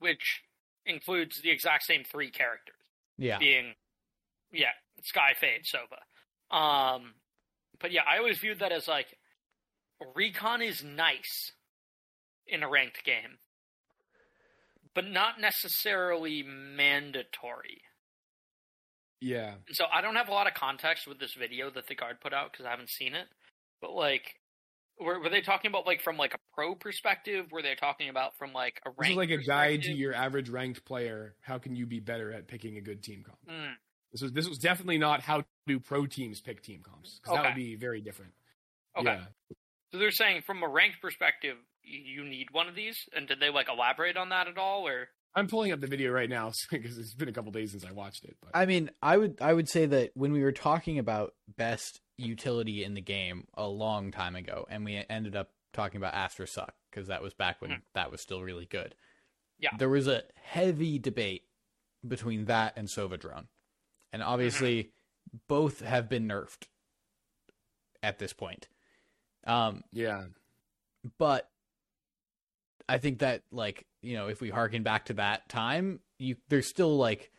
which includes the exact same three characters. Yeah. being yeah Skye fade sova um but yeah i always viewed that as like recon is nice in a ranked game but not necessarily mandatory Yeah. so i don't have a lot of context with this video that the guard put out because i haven't seen it but like were, were they talking about like from like a pro perspective were they talking about from like a This rank is like a guide to your average ranked player. How can you be better at picking a good team comp? Mm, This was this was definitely not how do pro teams pick team comps because that would be very different. okay Yeah. So they're saying from a ranked perspective, you need one of these, and did they like elaborate on that at all, or I'm pulling up the video right now because it's been a couple days since I watched it. But I mean, I would I would say that when we were talking about best utility in the game a long time ago, and we ended up talking about Astra Suck because that was back when Hmm. that was still really good. Yeah. there was a heavy debate between that and Sova Drone, and obviously both have been nerfed at this point. Um, yeah, but I think that like you know if we harken back to that time, you there's still like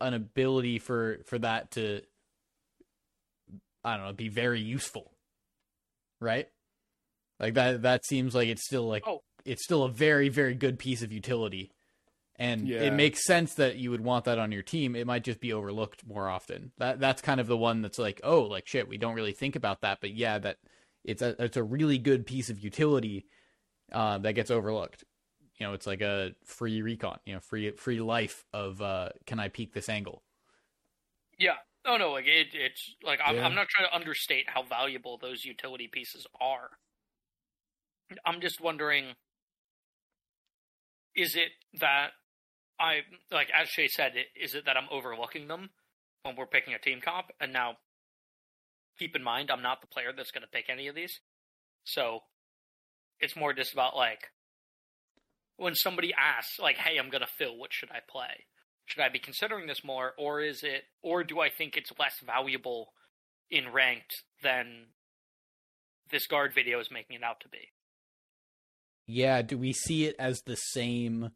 an ability for for that to I don't know be very useful, right? Like that that seems like it's still like Oh. it's still a very very good piece of utility. And Yeah. it makes sense that you would want that on your team. It might just be overlooked more often. That that's kind of the one that's like, oh, like shit, we don't really think about that, but yeah, that it's a it's a really good piece of utility uh, that gets overlooked. You know, it's like a free recon, you know, free free life of uh, can I peek this angle? Yeah. Oh no, like it, it's like I'm, Yeah. I'm not trying to understate how valuable those utility pieces are. I'm just wondering, is it that I like as Shay said, is it that I'm overlooking them when we're picking a team comp? And now, keep in mind, I'm not the player that's going to pick any of these, so it's more just about like when somebody asks, like, "Hey, I'm going to fill. What should I play?" should I be considering this more, or is it, or do I think it's less valuable in ranked than this guard video is making it out to be? Yeah, do we see it as the same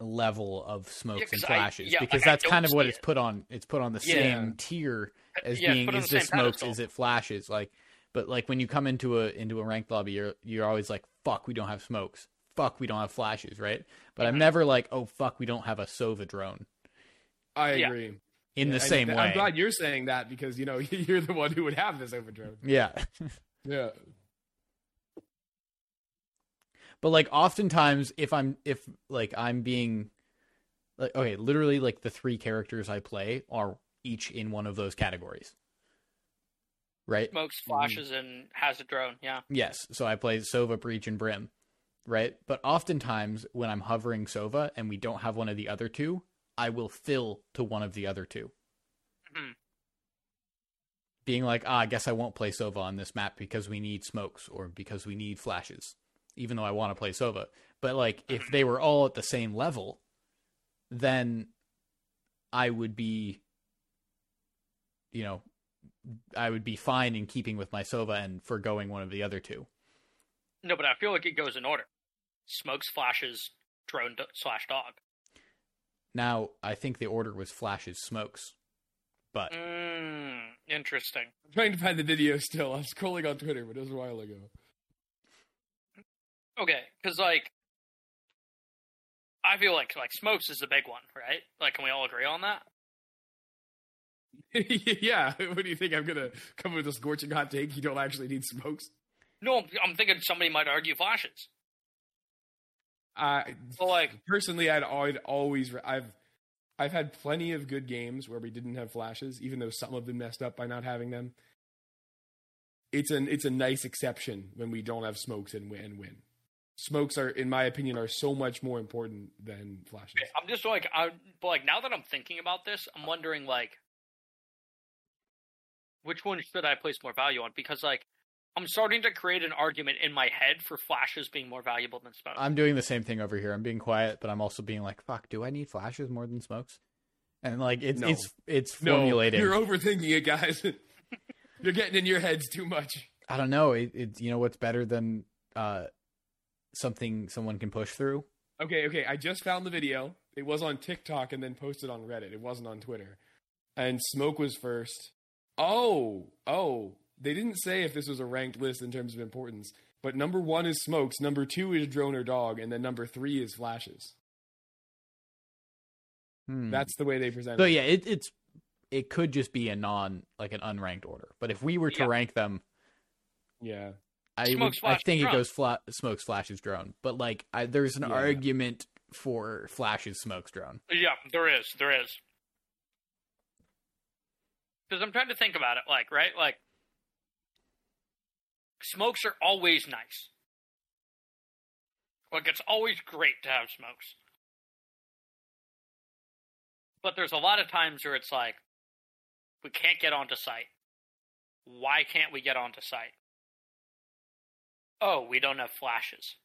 level of smokes Yeah, and 'cause I- flashes? yeah, because like, that's kind of what it's it. put on. It's put on the Yeah. same tier uh, as Yeah, being is this smokes, pedestal. is it flashes? Like, but like when you come into a into a ranked lobby, you're you're always like, fuck, we don't have smokes. Fuck, we don't have flashes, right? But I'm Mhm. never like, oh fuck, we don't have a Sova drone I Yeah. agree. in the And same th- way. I'm glad you're saying that because you know you're the one who would have this overdrive. Yeah. Yeah. But like oftentimes if I'm if like I'm being like okay, literally like the three characters I play are each in one of those categories. Right? Smokes, flashes, and has a drone. Yeah. Yes. So I play Sova, Breach, and Brim. Right? But oftentimes when I'm hovering Sova and we don't have one of the other two, I will fill to one of the other two. Mhm. Being like, ah, I guess I won't play Sova on this map because we need smokes or because we need flashes, even though I want to play Sova. But like, if they were all at the same level, then I would be, you know, I would be fine in keeping with my Sova and foregoing one of the other two. No, but I feel like it goes in order. Smokes, flashes, drone do- slash dog. Now, I think the order was flashes, smokes, but Mm, interesting. I'm trying to find the video still. I was scrolling on Twitter, but it was a while ago. Okay, because like, I feel like like smokes is the big one, right? Like, can we all agree on that? yeah. What do you think? I'm gonna come with a scorching hot take. You don't actually need smokes. No, I'm thinking somebody might argue flashes. Uh, So like, personally, I'd, I'd always I've I've had plenty of good games where we didn't have flashes, even though some of them messed up by not having them. It's an it's a nice exception when we don't have smokes and win. And win. Smokes are, in my opinion, are so much more important than flashes. I'm just like, I but like now that I'm thinking about this, I'm wondering like, which one should I place more value on? Because like, I'm starting to create an argument in my head for flashes being more valuable than smokes. I'm doing the same thing over here. I'm being quiet, but I'm also being like, "Fuck, do I need flashes more than smokes?" And like, it's No. it's it's No, formulating. you're overthinking it, guys. you're getting in your heads too much. I don't know. It, it you know what's better than uh something someone can push through. Okay, okay. I just found the video. It was on TikTok and then posted on Reddit. It wasn't on Twitter. And Smoke was first. Oh, oh. They didn't say if this was a ranked list in terms of importance. But number one is Smokes, number two is Drone or Dog, and then number three is Flashes. Hmm. That's the way they present so it. yeah. It, it's it could just be a non like an unranked order. But if we were to Yeah. rank them, Yeah. I Smokes, would, I flashes, think it goes fla- smokes flashes drone. But like, I, there's an Yeah. argument for flashes smokes drone. Yeah, there is. There is. Because I'm trying to think about it, like, right? Like, smokes are always nice. Like, it's always great to have smokes. But there's a lot of times where it's like, we can't get onto site. Why can't we get onto site? Oh, we don't have flashes.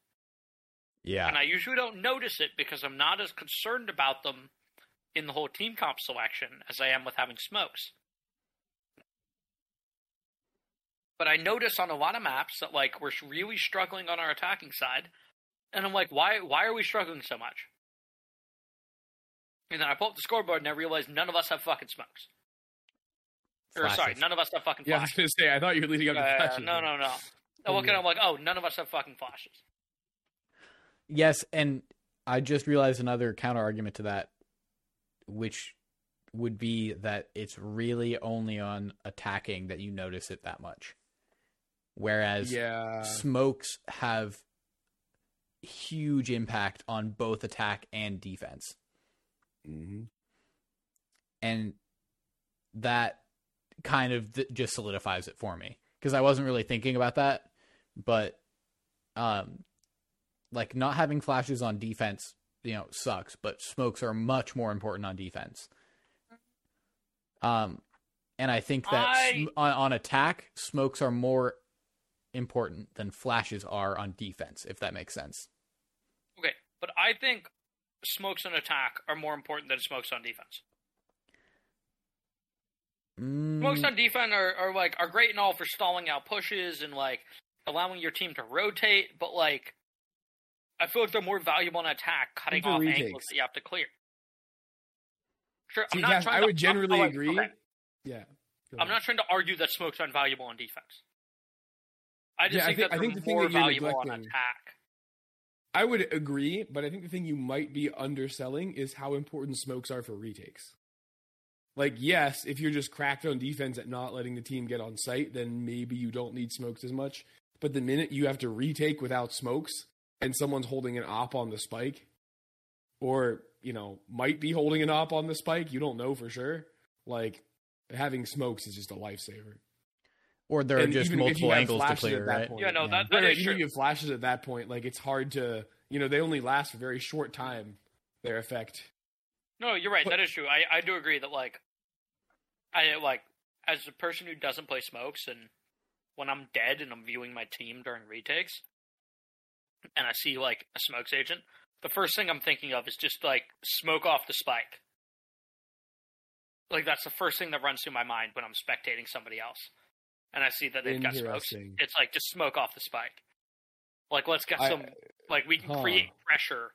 Yeah. And I usually don't notice it because I'm not as concerned about them in the whole team comp selection as I am with having smokes. But I notice on a lot of maps that like we're really struggling on our attacking side, and I'm like, why why are we struggling so much? And then I pull up the scoreboard and I realize none of us have fucking smokes. Or sorry, none of us have fucking Yeah, I was flashes. gonna say. I thought you were leading up to Uh, flashes. no, no, no. I look at it, I'm like, oh, none of us have fucking flashes. Yes, and I just realized another counter argument to that, which would be that it's really only on attacking that you notice it that much. Whereas Yeah. smokes have huge impact on both attack and defense. hmm And that kind of th- just solidifies it for me because I wasn't really thinking about that, but um like not having flashes on defense, you know, sucks, but smokes are much more important on defense. Um and I think that I- sm- on, on attack, smokes are more important than flashes are on defense, if that makes sense. Okay, but I think smokes on attack are more important than smokes on defense. Smokes Mm, on defense are, are like are great and all for stalling out pushes and like allowing your team to rotate, but like I feel like they're more valuable on attack, cutting off retakes. angles that you have to clear. Sure, See, I'm not Cass, trying I to, would generally I'm, agree. okay, Yeah. I'm not trying to argue that smokes aren't valuable on defense. I just Yeah, I think, think- that I think the thing more that you're valuable on attack. I would agree, but I think the thing you might be underselling is how important smokes are for retakes. Like, yes, if you're just cracked on defense at not letting the team get on site, then maybe you don't need smokes as much. But the minute you have to retake without smokes and someone's holding an op on the spike, or, you know, might be holding an op on the spike, you don't know for sure. Like, having smokes is just a lifesaver. Or there are And just even if you multiple have angles to flashes clear, at that right? point- Yeah, no, Yeah. that, that Right, is even true. if you have flashes at that point, like it's hard to, you know, they only last for a very short time. Their effect. No, you're right. But- that is true. I, I do agree that like I like as a person who doesn't play smokes and when I'm dead and I'm viewing my team during retakes and I see like a smokes agent, the first thing I'm thinking of is just like smoke off the spike. Like that's the first thing that runs through my mind when I'm spectating somebody else. And I see that they've got smokes. It's like just smoke off the spike. Like let's get I- some like we can Huh. create pressure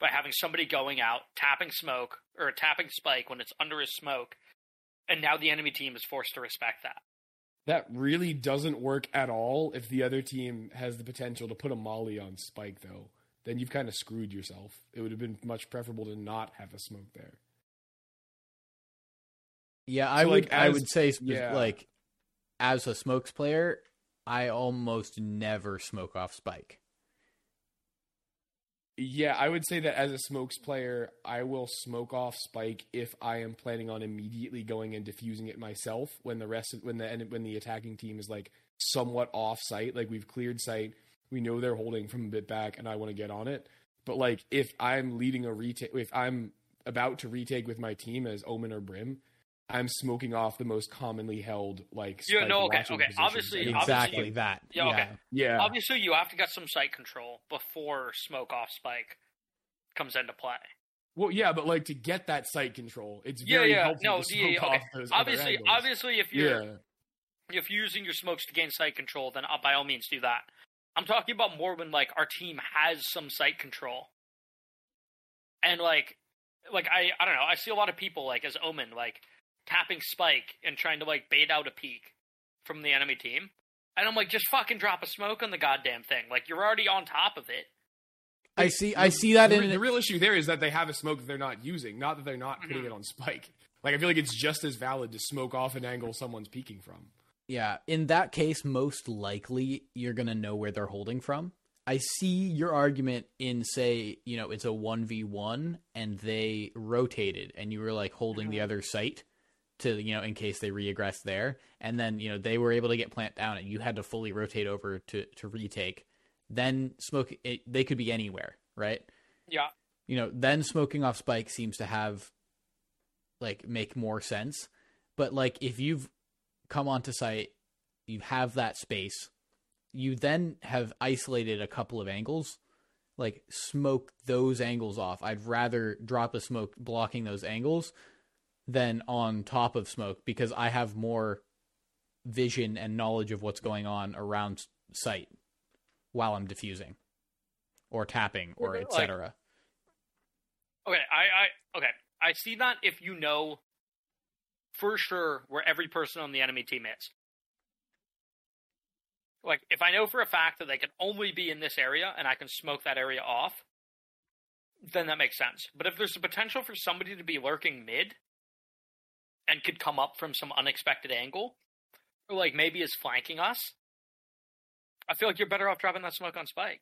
by having somebody going out, tapping smoke or tapping spike when it's under his smoke, and now the enemy team is forced to respect that. That really doesn't work at all if the other team has the potential to put a molly on Spike, though. Then you've kind of screwed yourself. It would have been much preferable to not have a smoke there. Yeah, I So, would. like, I would say, yeah. like, as a smokes player, I almost never smoke off spike. Yeah, I would say that as a smokes player, I will smoke off Spike if I am planning on immediately going and diffusing it myself when the rest of, when the when the attacking team is like somewhat off site, like we've cleared site, we know they're holding from a bit back, and I want to get on it. But like if I'm leading a retake, if I'm about to retake with my team as Omen or Brim, I'm smoking off the most commonly held like. Yeah, no, okay, okay, positions. obviously- And- obviously Exactly you- that. Yeah, Yeah. okay. yeah, Obviously, you have to get some sight control before smoke off spike comes into play. Well, yeah, but like to get that sight control, it's Yeah, very yeah, helpful no, to smoke yeah, off okay. those Obviously, angles. obviously, if you're yeah. if you're using your smokes to gain sight control, then uh, by all means do that. I'm talking about more when like our team has some sight control, and like, like I I don't know. I see a lot of people like as Omen like tapping spike and trying to like bait out a peek from the enemy team, and I'm like, just fucking drop a smoke on the goddamn thing. Like you're already on top of it. I see. I see that the, in. the real issue there is that they have a smoke that they're not using, not that they're not putting Mhm. it on spike. Like I feel like it's just as valid to smoke off an angle someone's peeking from. Yeah, in that case, most likely you're gonna know where they're holding from. I see your argument in say, you know, it's a one v one and they rotated and you were like holding the other site to, you know, in case they reaggress there, and then you know they were able to get plant down and you had to fully rotate over to to retake. Then smoke, it, they could be anywhere, right? Yeah. you know, then smoking off spike seems to have like make more sense. But like if you've come onto site, you have that space, you then have isolated a couple of angles, like smoke those angles off. I'd rather drop a smoke blocking those angles than on top of smoke because I have more vision and knowledge of what's going on around site while I'm diffusing or tapping or Like- etc. Okay, I, I okay. I see that if you know for sure where every person on the enemy team is. Like if I know for a fact that they can only be in this area and I can smoke that area off, then that makes sense. But if there's a potential for somebody to be lurking mid and could come up from some unexpected angle, or like maybe is flanking us, I feel like you're better off dropping that smoke on spike.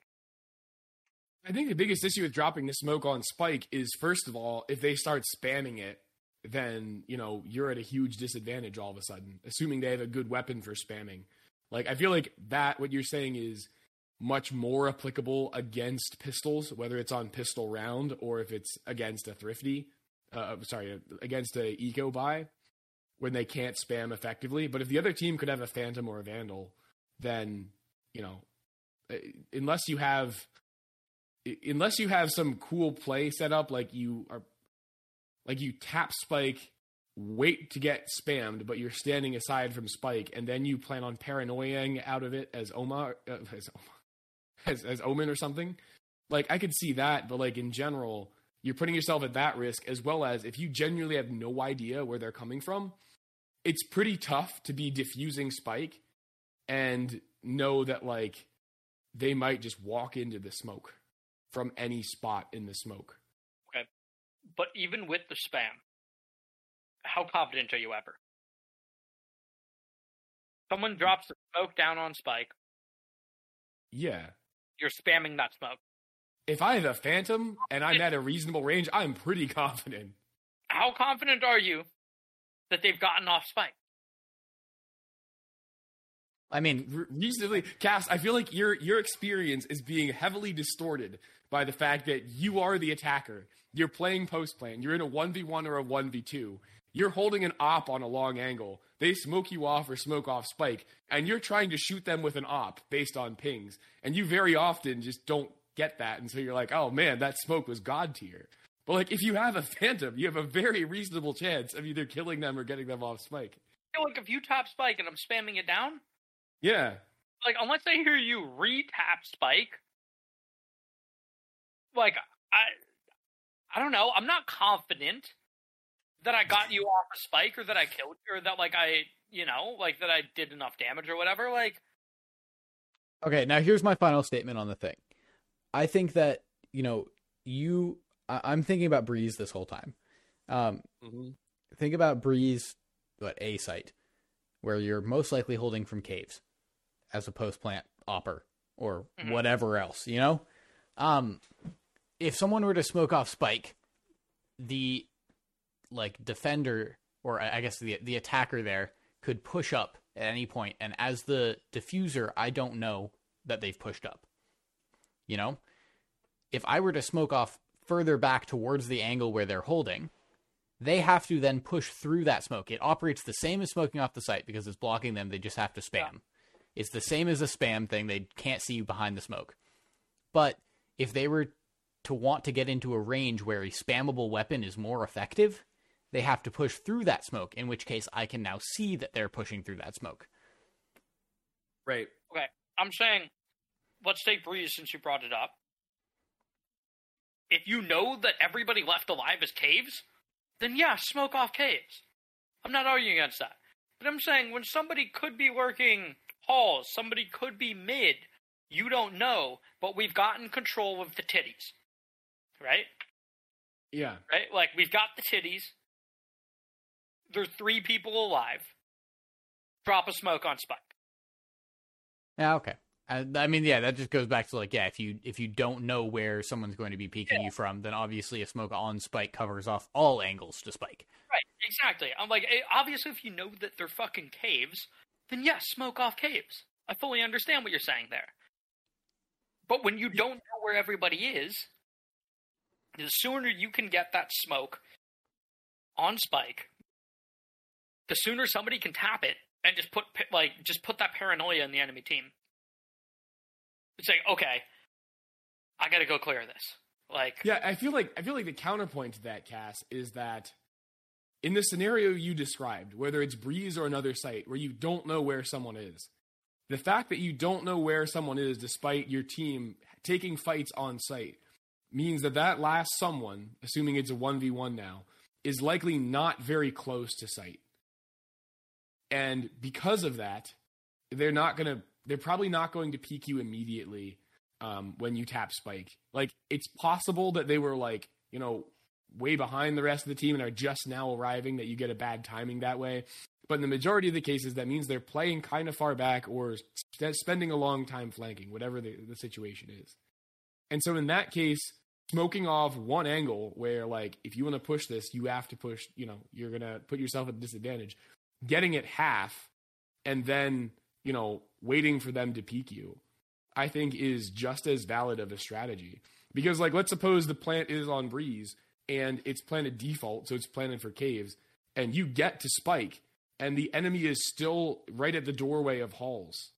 I think the biggest issue with dropping the smoke on Spike is first of all, if they start spamming it, then you know you're at a huge disadvantage all of a sudden. Assuming they have a good weapon for spamming, like I feel like that what you're saying is much more applicable against pistols, whether it's on pistol round or if it's against a thrifty. Uh, sorry, against a eco buy when they can't spam effectively. But if the other team could have a phantom or a vandal, then you know, uh, unless you have unless you have some cool play set up like you are like you tap spike wait to get spammed but you're standing aside from spike and then you plan on paranoiaing out of it as oma uh, as, as as omen or something like i could see that but like in general you're putting yourself at that risk as well as if you genuinely have no idea where they're coming from it's pretty tough to be diffusing spike and know that like they might just walk into the smoke from any spot in the smoke. Okay. But even with the spam, how confident are you ever? Someone drops the smoke down on Spike, Yeah. you're spamming that smoke. If I have a phantom and I'm at a reasonable range, I'm pretty confident. How confident are you that they've gotten off Spike? I mean, Re- reasonably, Cass, I feel like your your experience is being heavily distorted by the fact that you are the attacker. You're playing post plan. You're in a one v one or a one v two. You're holding an op on a long angle. They smoke you off or smoke off spike, and you're trying to shoot them with an op based on pings. And you very often just don't get that, and so you're like, "Oh man, that smoke was god tier." But like, if you have a phantom, you have a very reasonable chance of either killing them or getting them off spike. I like if you tap Spike and I'm spamming it down, Yeah, like unless I hear you re-tap Spike, like I, I don't know. I'm not confident that I got you off a Spike or that I killed you or that like I, you know, like that I did enough damage or whatever. Like Okay, now here's my final statement on the thing. I think that you know you. I, I'm thinking about Breeze this whole time. Um, think about Breeze, what a site where you're most likely holding from caves as a post plant opper or Mhm. whatever else. You know, um, if someone were to smoke off Spike, the like defender or I I guess the the attacker there could push up at any point, and as the diffuser, I don't know that they've pushed up. You know, if I were to smoke off further back towards the angle where they're holding, they have to then push through that smoke. It operates the same as smoking off the site because it's blocking them. They just have to spam. It's the same as a spam thing. They can't see you behind the smoke. But if they were to want to get into a range where a spammable weapon is more effective, they have to push through that smoke, in which case I can now see that they're pushing through that smoke. right. Okay. I'm saying, let's take Breeze since you brought it up. If you know that everybody left alive is caves, then yeah, smoke off caves. I'm not arguing against that. But I'm saying when somebody could be working halls, somebody could be mid, you don't know, but we've gotten control of the titties. Right? Yeah. Right? Like we've got the titties. There's three people alive. Drop a smoke on Spike. Yeah, okay. I, I mean, yeah, that just goes back to like, yeah, if you if you don't know where someone's going to be peeking you from, then obviously a smoke on spike covers off all angles to spike. Right, exactly. I'm like, eh, obviously, if you know that they're fucking caves, then yes, smoke off caves. I fully understand what you're saying there. But when you don't know where everybody is, the sooner you can get that smoke on spike, the sooner somebody can tap it and just put like just put that paranoia in the enemy team. It's like, okay, I got to go clear this. Like, Yeah, I feel like I feel like the counterpoint to that, Cass, is that in the scenario you described, whether it's Breeze or another site where you don't know where someone is, the fact that you don't know where someone is despite your team taking fights on site means that that last someone, assuming it's a 1v1 now, is likely not very close to site. And because of that, they're not going to, they're probably not going to peek you immediately um, when you tap spike. Like, it's possible that they were like, you know, way behind the rest of the team and are just now arriving that you get a bad timing that way. But in the majority of the cases, that means they're playing kind of far back or spending a long time flanking, whatever the, the situation is. And so in that case, smoking off one angle where like if you want to push this, you have to push, you know, you're gonna put yourself at a disadvantage. Getting it half and then, you know, waiting for them to peek you, I think is just as valid of a strategy. Because like let's suppose the plant is on breeze and it's planted default, so it's planted for caves, and you get to spike, and the enemy is still right at the doorway of halls.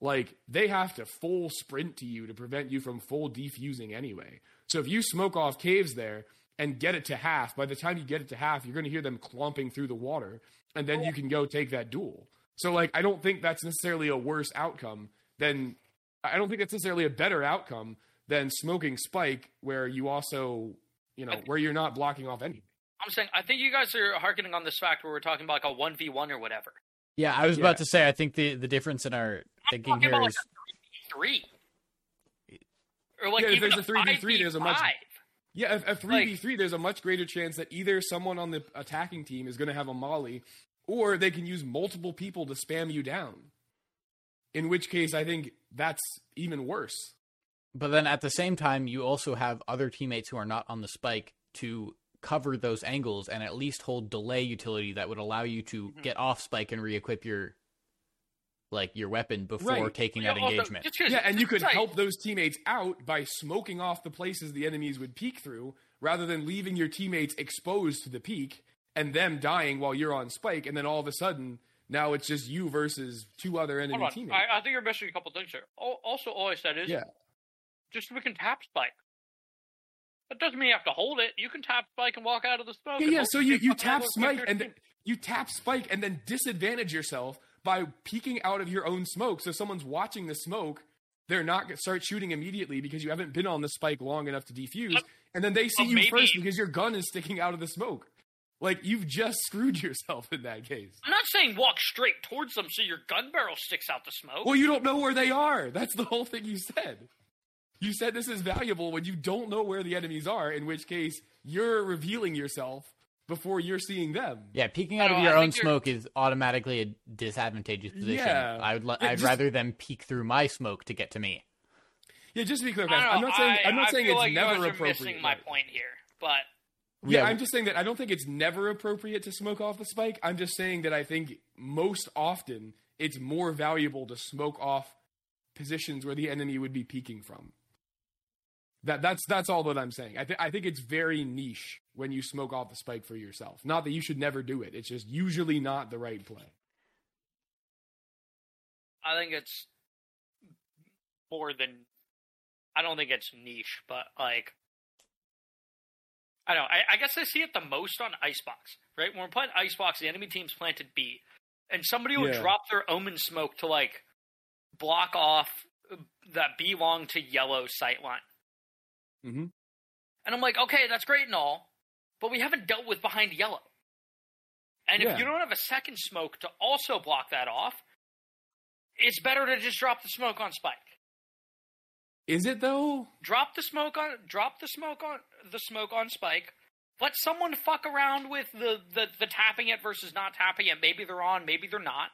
Like they have to full sprint to you to prevent you from full defusing anyway. So if you smoke off caves there and get it to half, by the time you get it to half, you're going to hear them clomping through the water, and then you can go take that duel. So like I don't think that's necessarily a worse outcome than I don't think that's necessarily a better outcome than smoking spike where you also you know, where you're not blocking off anything. I'm saying I think you guys are harkening on this fact where we're talking about like a one v one or whatever. Yeah, I was yeah. about to say I think the the difference in our I'm thinking here about is like three or like yeah, if there's a three v three, there's a much yeah, a three v three, there's a much greater chance that either someone on the attacking team is going to have a molly, or they can use multiple people to spam you down. In which case, I think that's even worse. But then at the same time, you also have other teammates who are not on the spike to cover those angles and at least hold delay utility that would allow you to Mhm. get off spike and re-equip your like your weapon before Right. taking Yeah, that also, engagement. just 'cause- Yeah, and you could right. help those teammates out by smoking off the places the enemies would peek through, rather than leaving your teammates exposed to the peek and them dying while you're on spike, and then all of a sudden now it's just you versus two other enemy teammates. I, I think you're missing a couple things here. Al- Also, all I said is Yeah. just so we can tap spike. That doesn't mean you have to hold it. You can tap spike and walk out of the smoke. Yeah, yeah. So you, you tap spike and you tap spike and then disadvantage yourself by peeking out of your own smoke. So someone's watching the smoke, they're not gonna start shooting immediately because you haven't been on the spike long enough to defuse, But- and then they see you maybe- first because your gun is sticking out of the smoke. Like you've just screwed yourself in that case. I'm not saying walk straight towards them so your gun barrel sticks out the smoke. Well, you don't know where they are. That's the whole thing you said. You said this is valuable when you don't know where the enemies are, in which case you're revealing yourself before you're seeing them. Yeah, peeking out No, of your I own think you're- smoke is automatically a disadvantageous position. Yeah. I would li- Yeah, I'd just- rather them peek through my smoke to get to me. Yeah, just to be clear, guys, I'm not saying I, I'm not I saying feel it's like you never guys are appropriate. missing my point here, but Yeah, Yeah. I'm just saying that I don't think it's never appropriate to smoke off the spike. I'm just saying that I think most often it's more valuable to smoke off positions where the enemy would be peeking from. That that's that's all that I'm saying. I think I think it's very niche when you smoke off the spike for yourself. Not that you should never do it. It's just usually not the right play. I think it's more than. I don't think it's niche, but like. I don't know. I, I guess I see it the most on Icebox, right? When we're playing Icebox, the enemy team's planted B, and somebody will Yeah. drop their Omen smoke to like block off that B long to yellow sight line. Mhm. And I'm like, okay, that's great and all, but we haven't dealt with behind yellow. And if you don't have a second smoke to also block that off, it's better to just drop the smoke on spike. Is it though? Drop the smoke on drop the smoke on the smoke on spike. Let someone fuck around with the, the, the tapping it versus not tapping it. Maybe they're on, maybe they're not.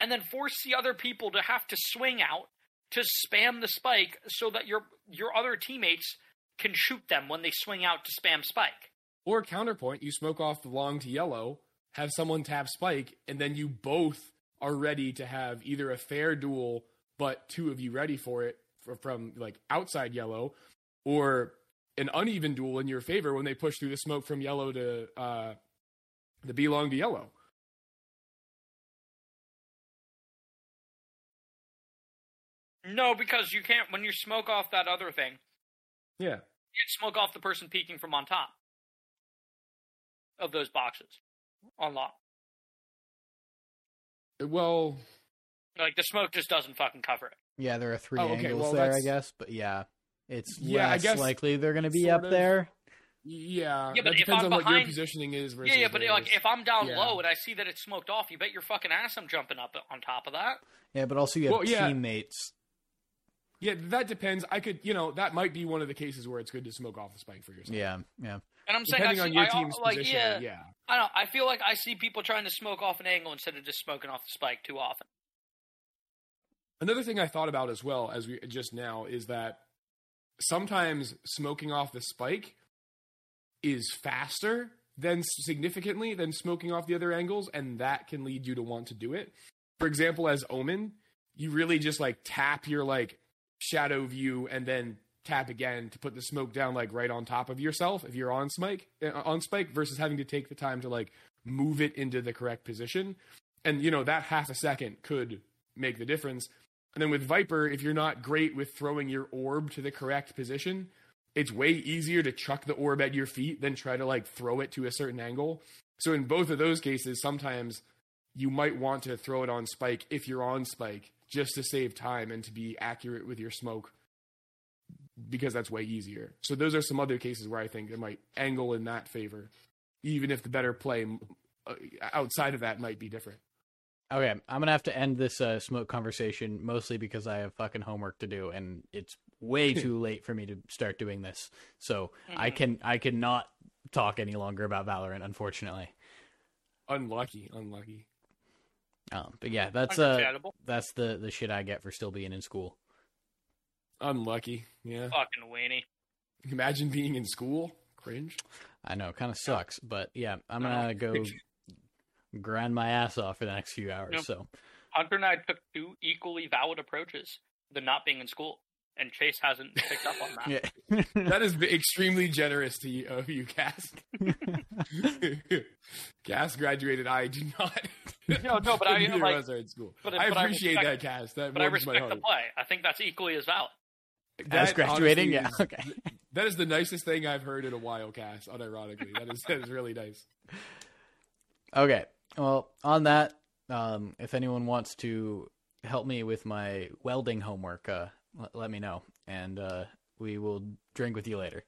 And then force the other people to have to swing out to spam the spike so that your your other teammates can shoot them when they swing out to spam spike. Or counterpoint, you smoke off the long to yellow, have someone tap spike, and then you both are ready to have either a fair duel, but two of you ready for it from like outside yellow, or an uneven duel in your favor when they push through the smoke from yellow to uh, the B long to yellow. No, because you can't when you smoke off that other thing, Yeah. you can't smoke off the person peeking from on top of those boxes. on long. Well, Like the smoke just doesn't fucking cover it. Yeah, there are three Oh, okay, angles well, there, I guess, but yeah, it's Yeah, I guess likely they're going to be up of. there. yeah, Yeah, but that if depends I'm on what your positioning is. Versus yeah, yeah, but like if I'm down Yeah. low and I see that it's smoked off, you bet your fucking ass I'm jumping up on top of that. Yeah, but also you have Well, yeah. teammates. yeah, that depends. I could, you know, that might be one of the cases where it's good to smoke off the spike for yourself. Yeah, yeah. And I'm saying I Depending see, on your I, team's like, position, yeah, yeah. I don't. know, I feel like I see people trying to smoke off an angle instead of just smoking off the spike too often. Another thing I thought about as well as we just now is that sometimes smoking off the spike is faster than significantly than smoking off the other angles, and that can lead you to want to do it. For example, as Omen, you really just like tap your like shadow view and then tap again to put the smoke down like right on top of yourself if you're on spike uh, on spike versus having to take the time to like move it into the correct position and you know that half a second could make the difference and then with Viper, if you're not great with throwing your orb to the correct position, it's way easier to chuck the orb at your feet than try to like throw it to a certain angle. So in both of those cases, sometimes you might want to throw it on spike if you're on spike just to save time and to be accurate with your smoke because that's way easier. So those are some other cases where I think it might angle in that favor, even if the better play uh, outside of that might be different. Okay, I'm gonna have to end this uh, smoke conversation mostly because I have fucking homework to do, and it's way too late for me to start doing this. So I Mhm. can I cannot talk any longer about Valorant, unfortunately. Unlucky, unlucky. Um, but yeah, that's uh, that's the the shit I get for still being in school. Unlucky. Yeah. Fucking weenie. Imagine being in school. Cringe. I know, kind of sucks, but yeah, I'm gonna go grind my ass off for the next few hours. Yep. So Hunter and I took two equally valid approaches the not being in school, and Chase hasn't picked up on that. yeah, That is extremely generous to you, of you, Cass. Cass graduated. I do not. No, no, but I, Neither like- of are in school. but- I but I appreciate respect- that, Cass. That But I warms my respect the play. I think that's equally as valid. as That graduating, yeah, honestly okay. that is the nicest thing I've heard in a while, Cass. Unironically, that is that is really nice. Okay. Well, on that, um, if anyone wants to help me with my welding homework, uh, l- let me know, and uh, we will drink with you later.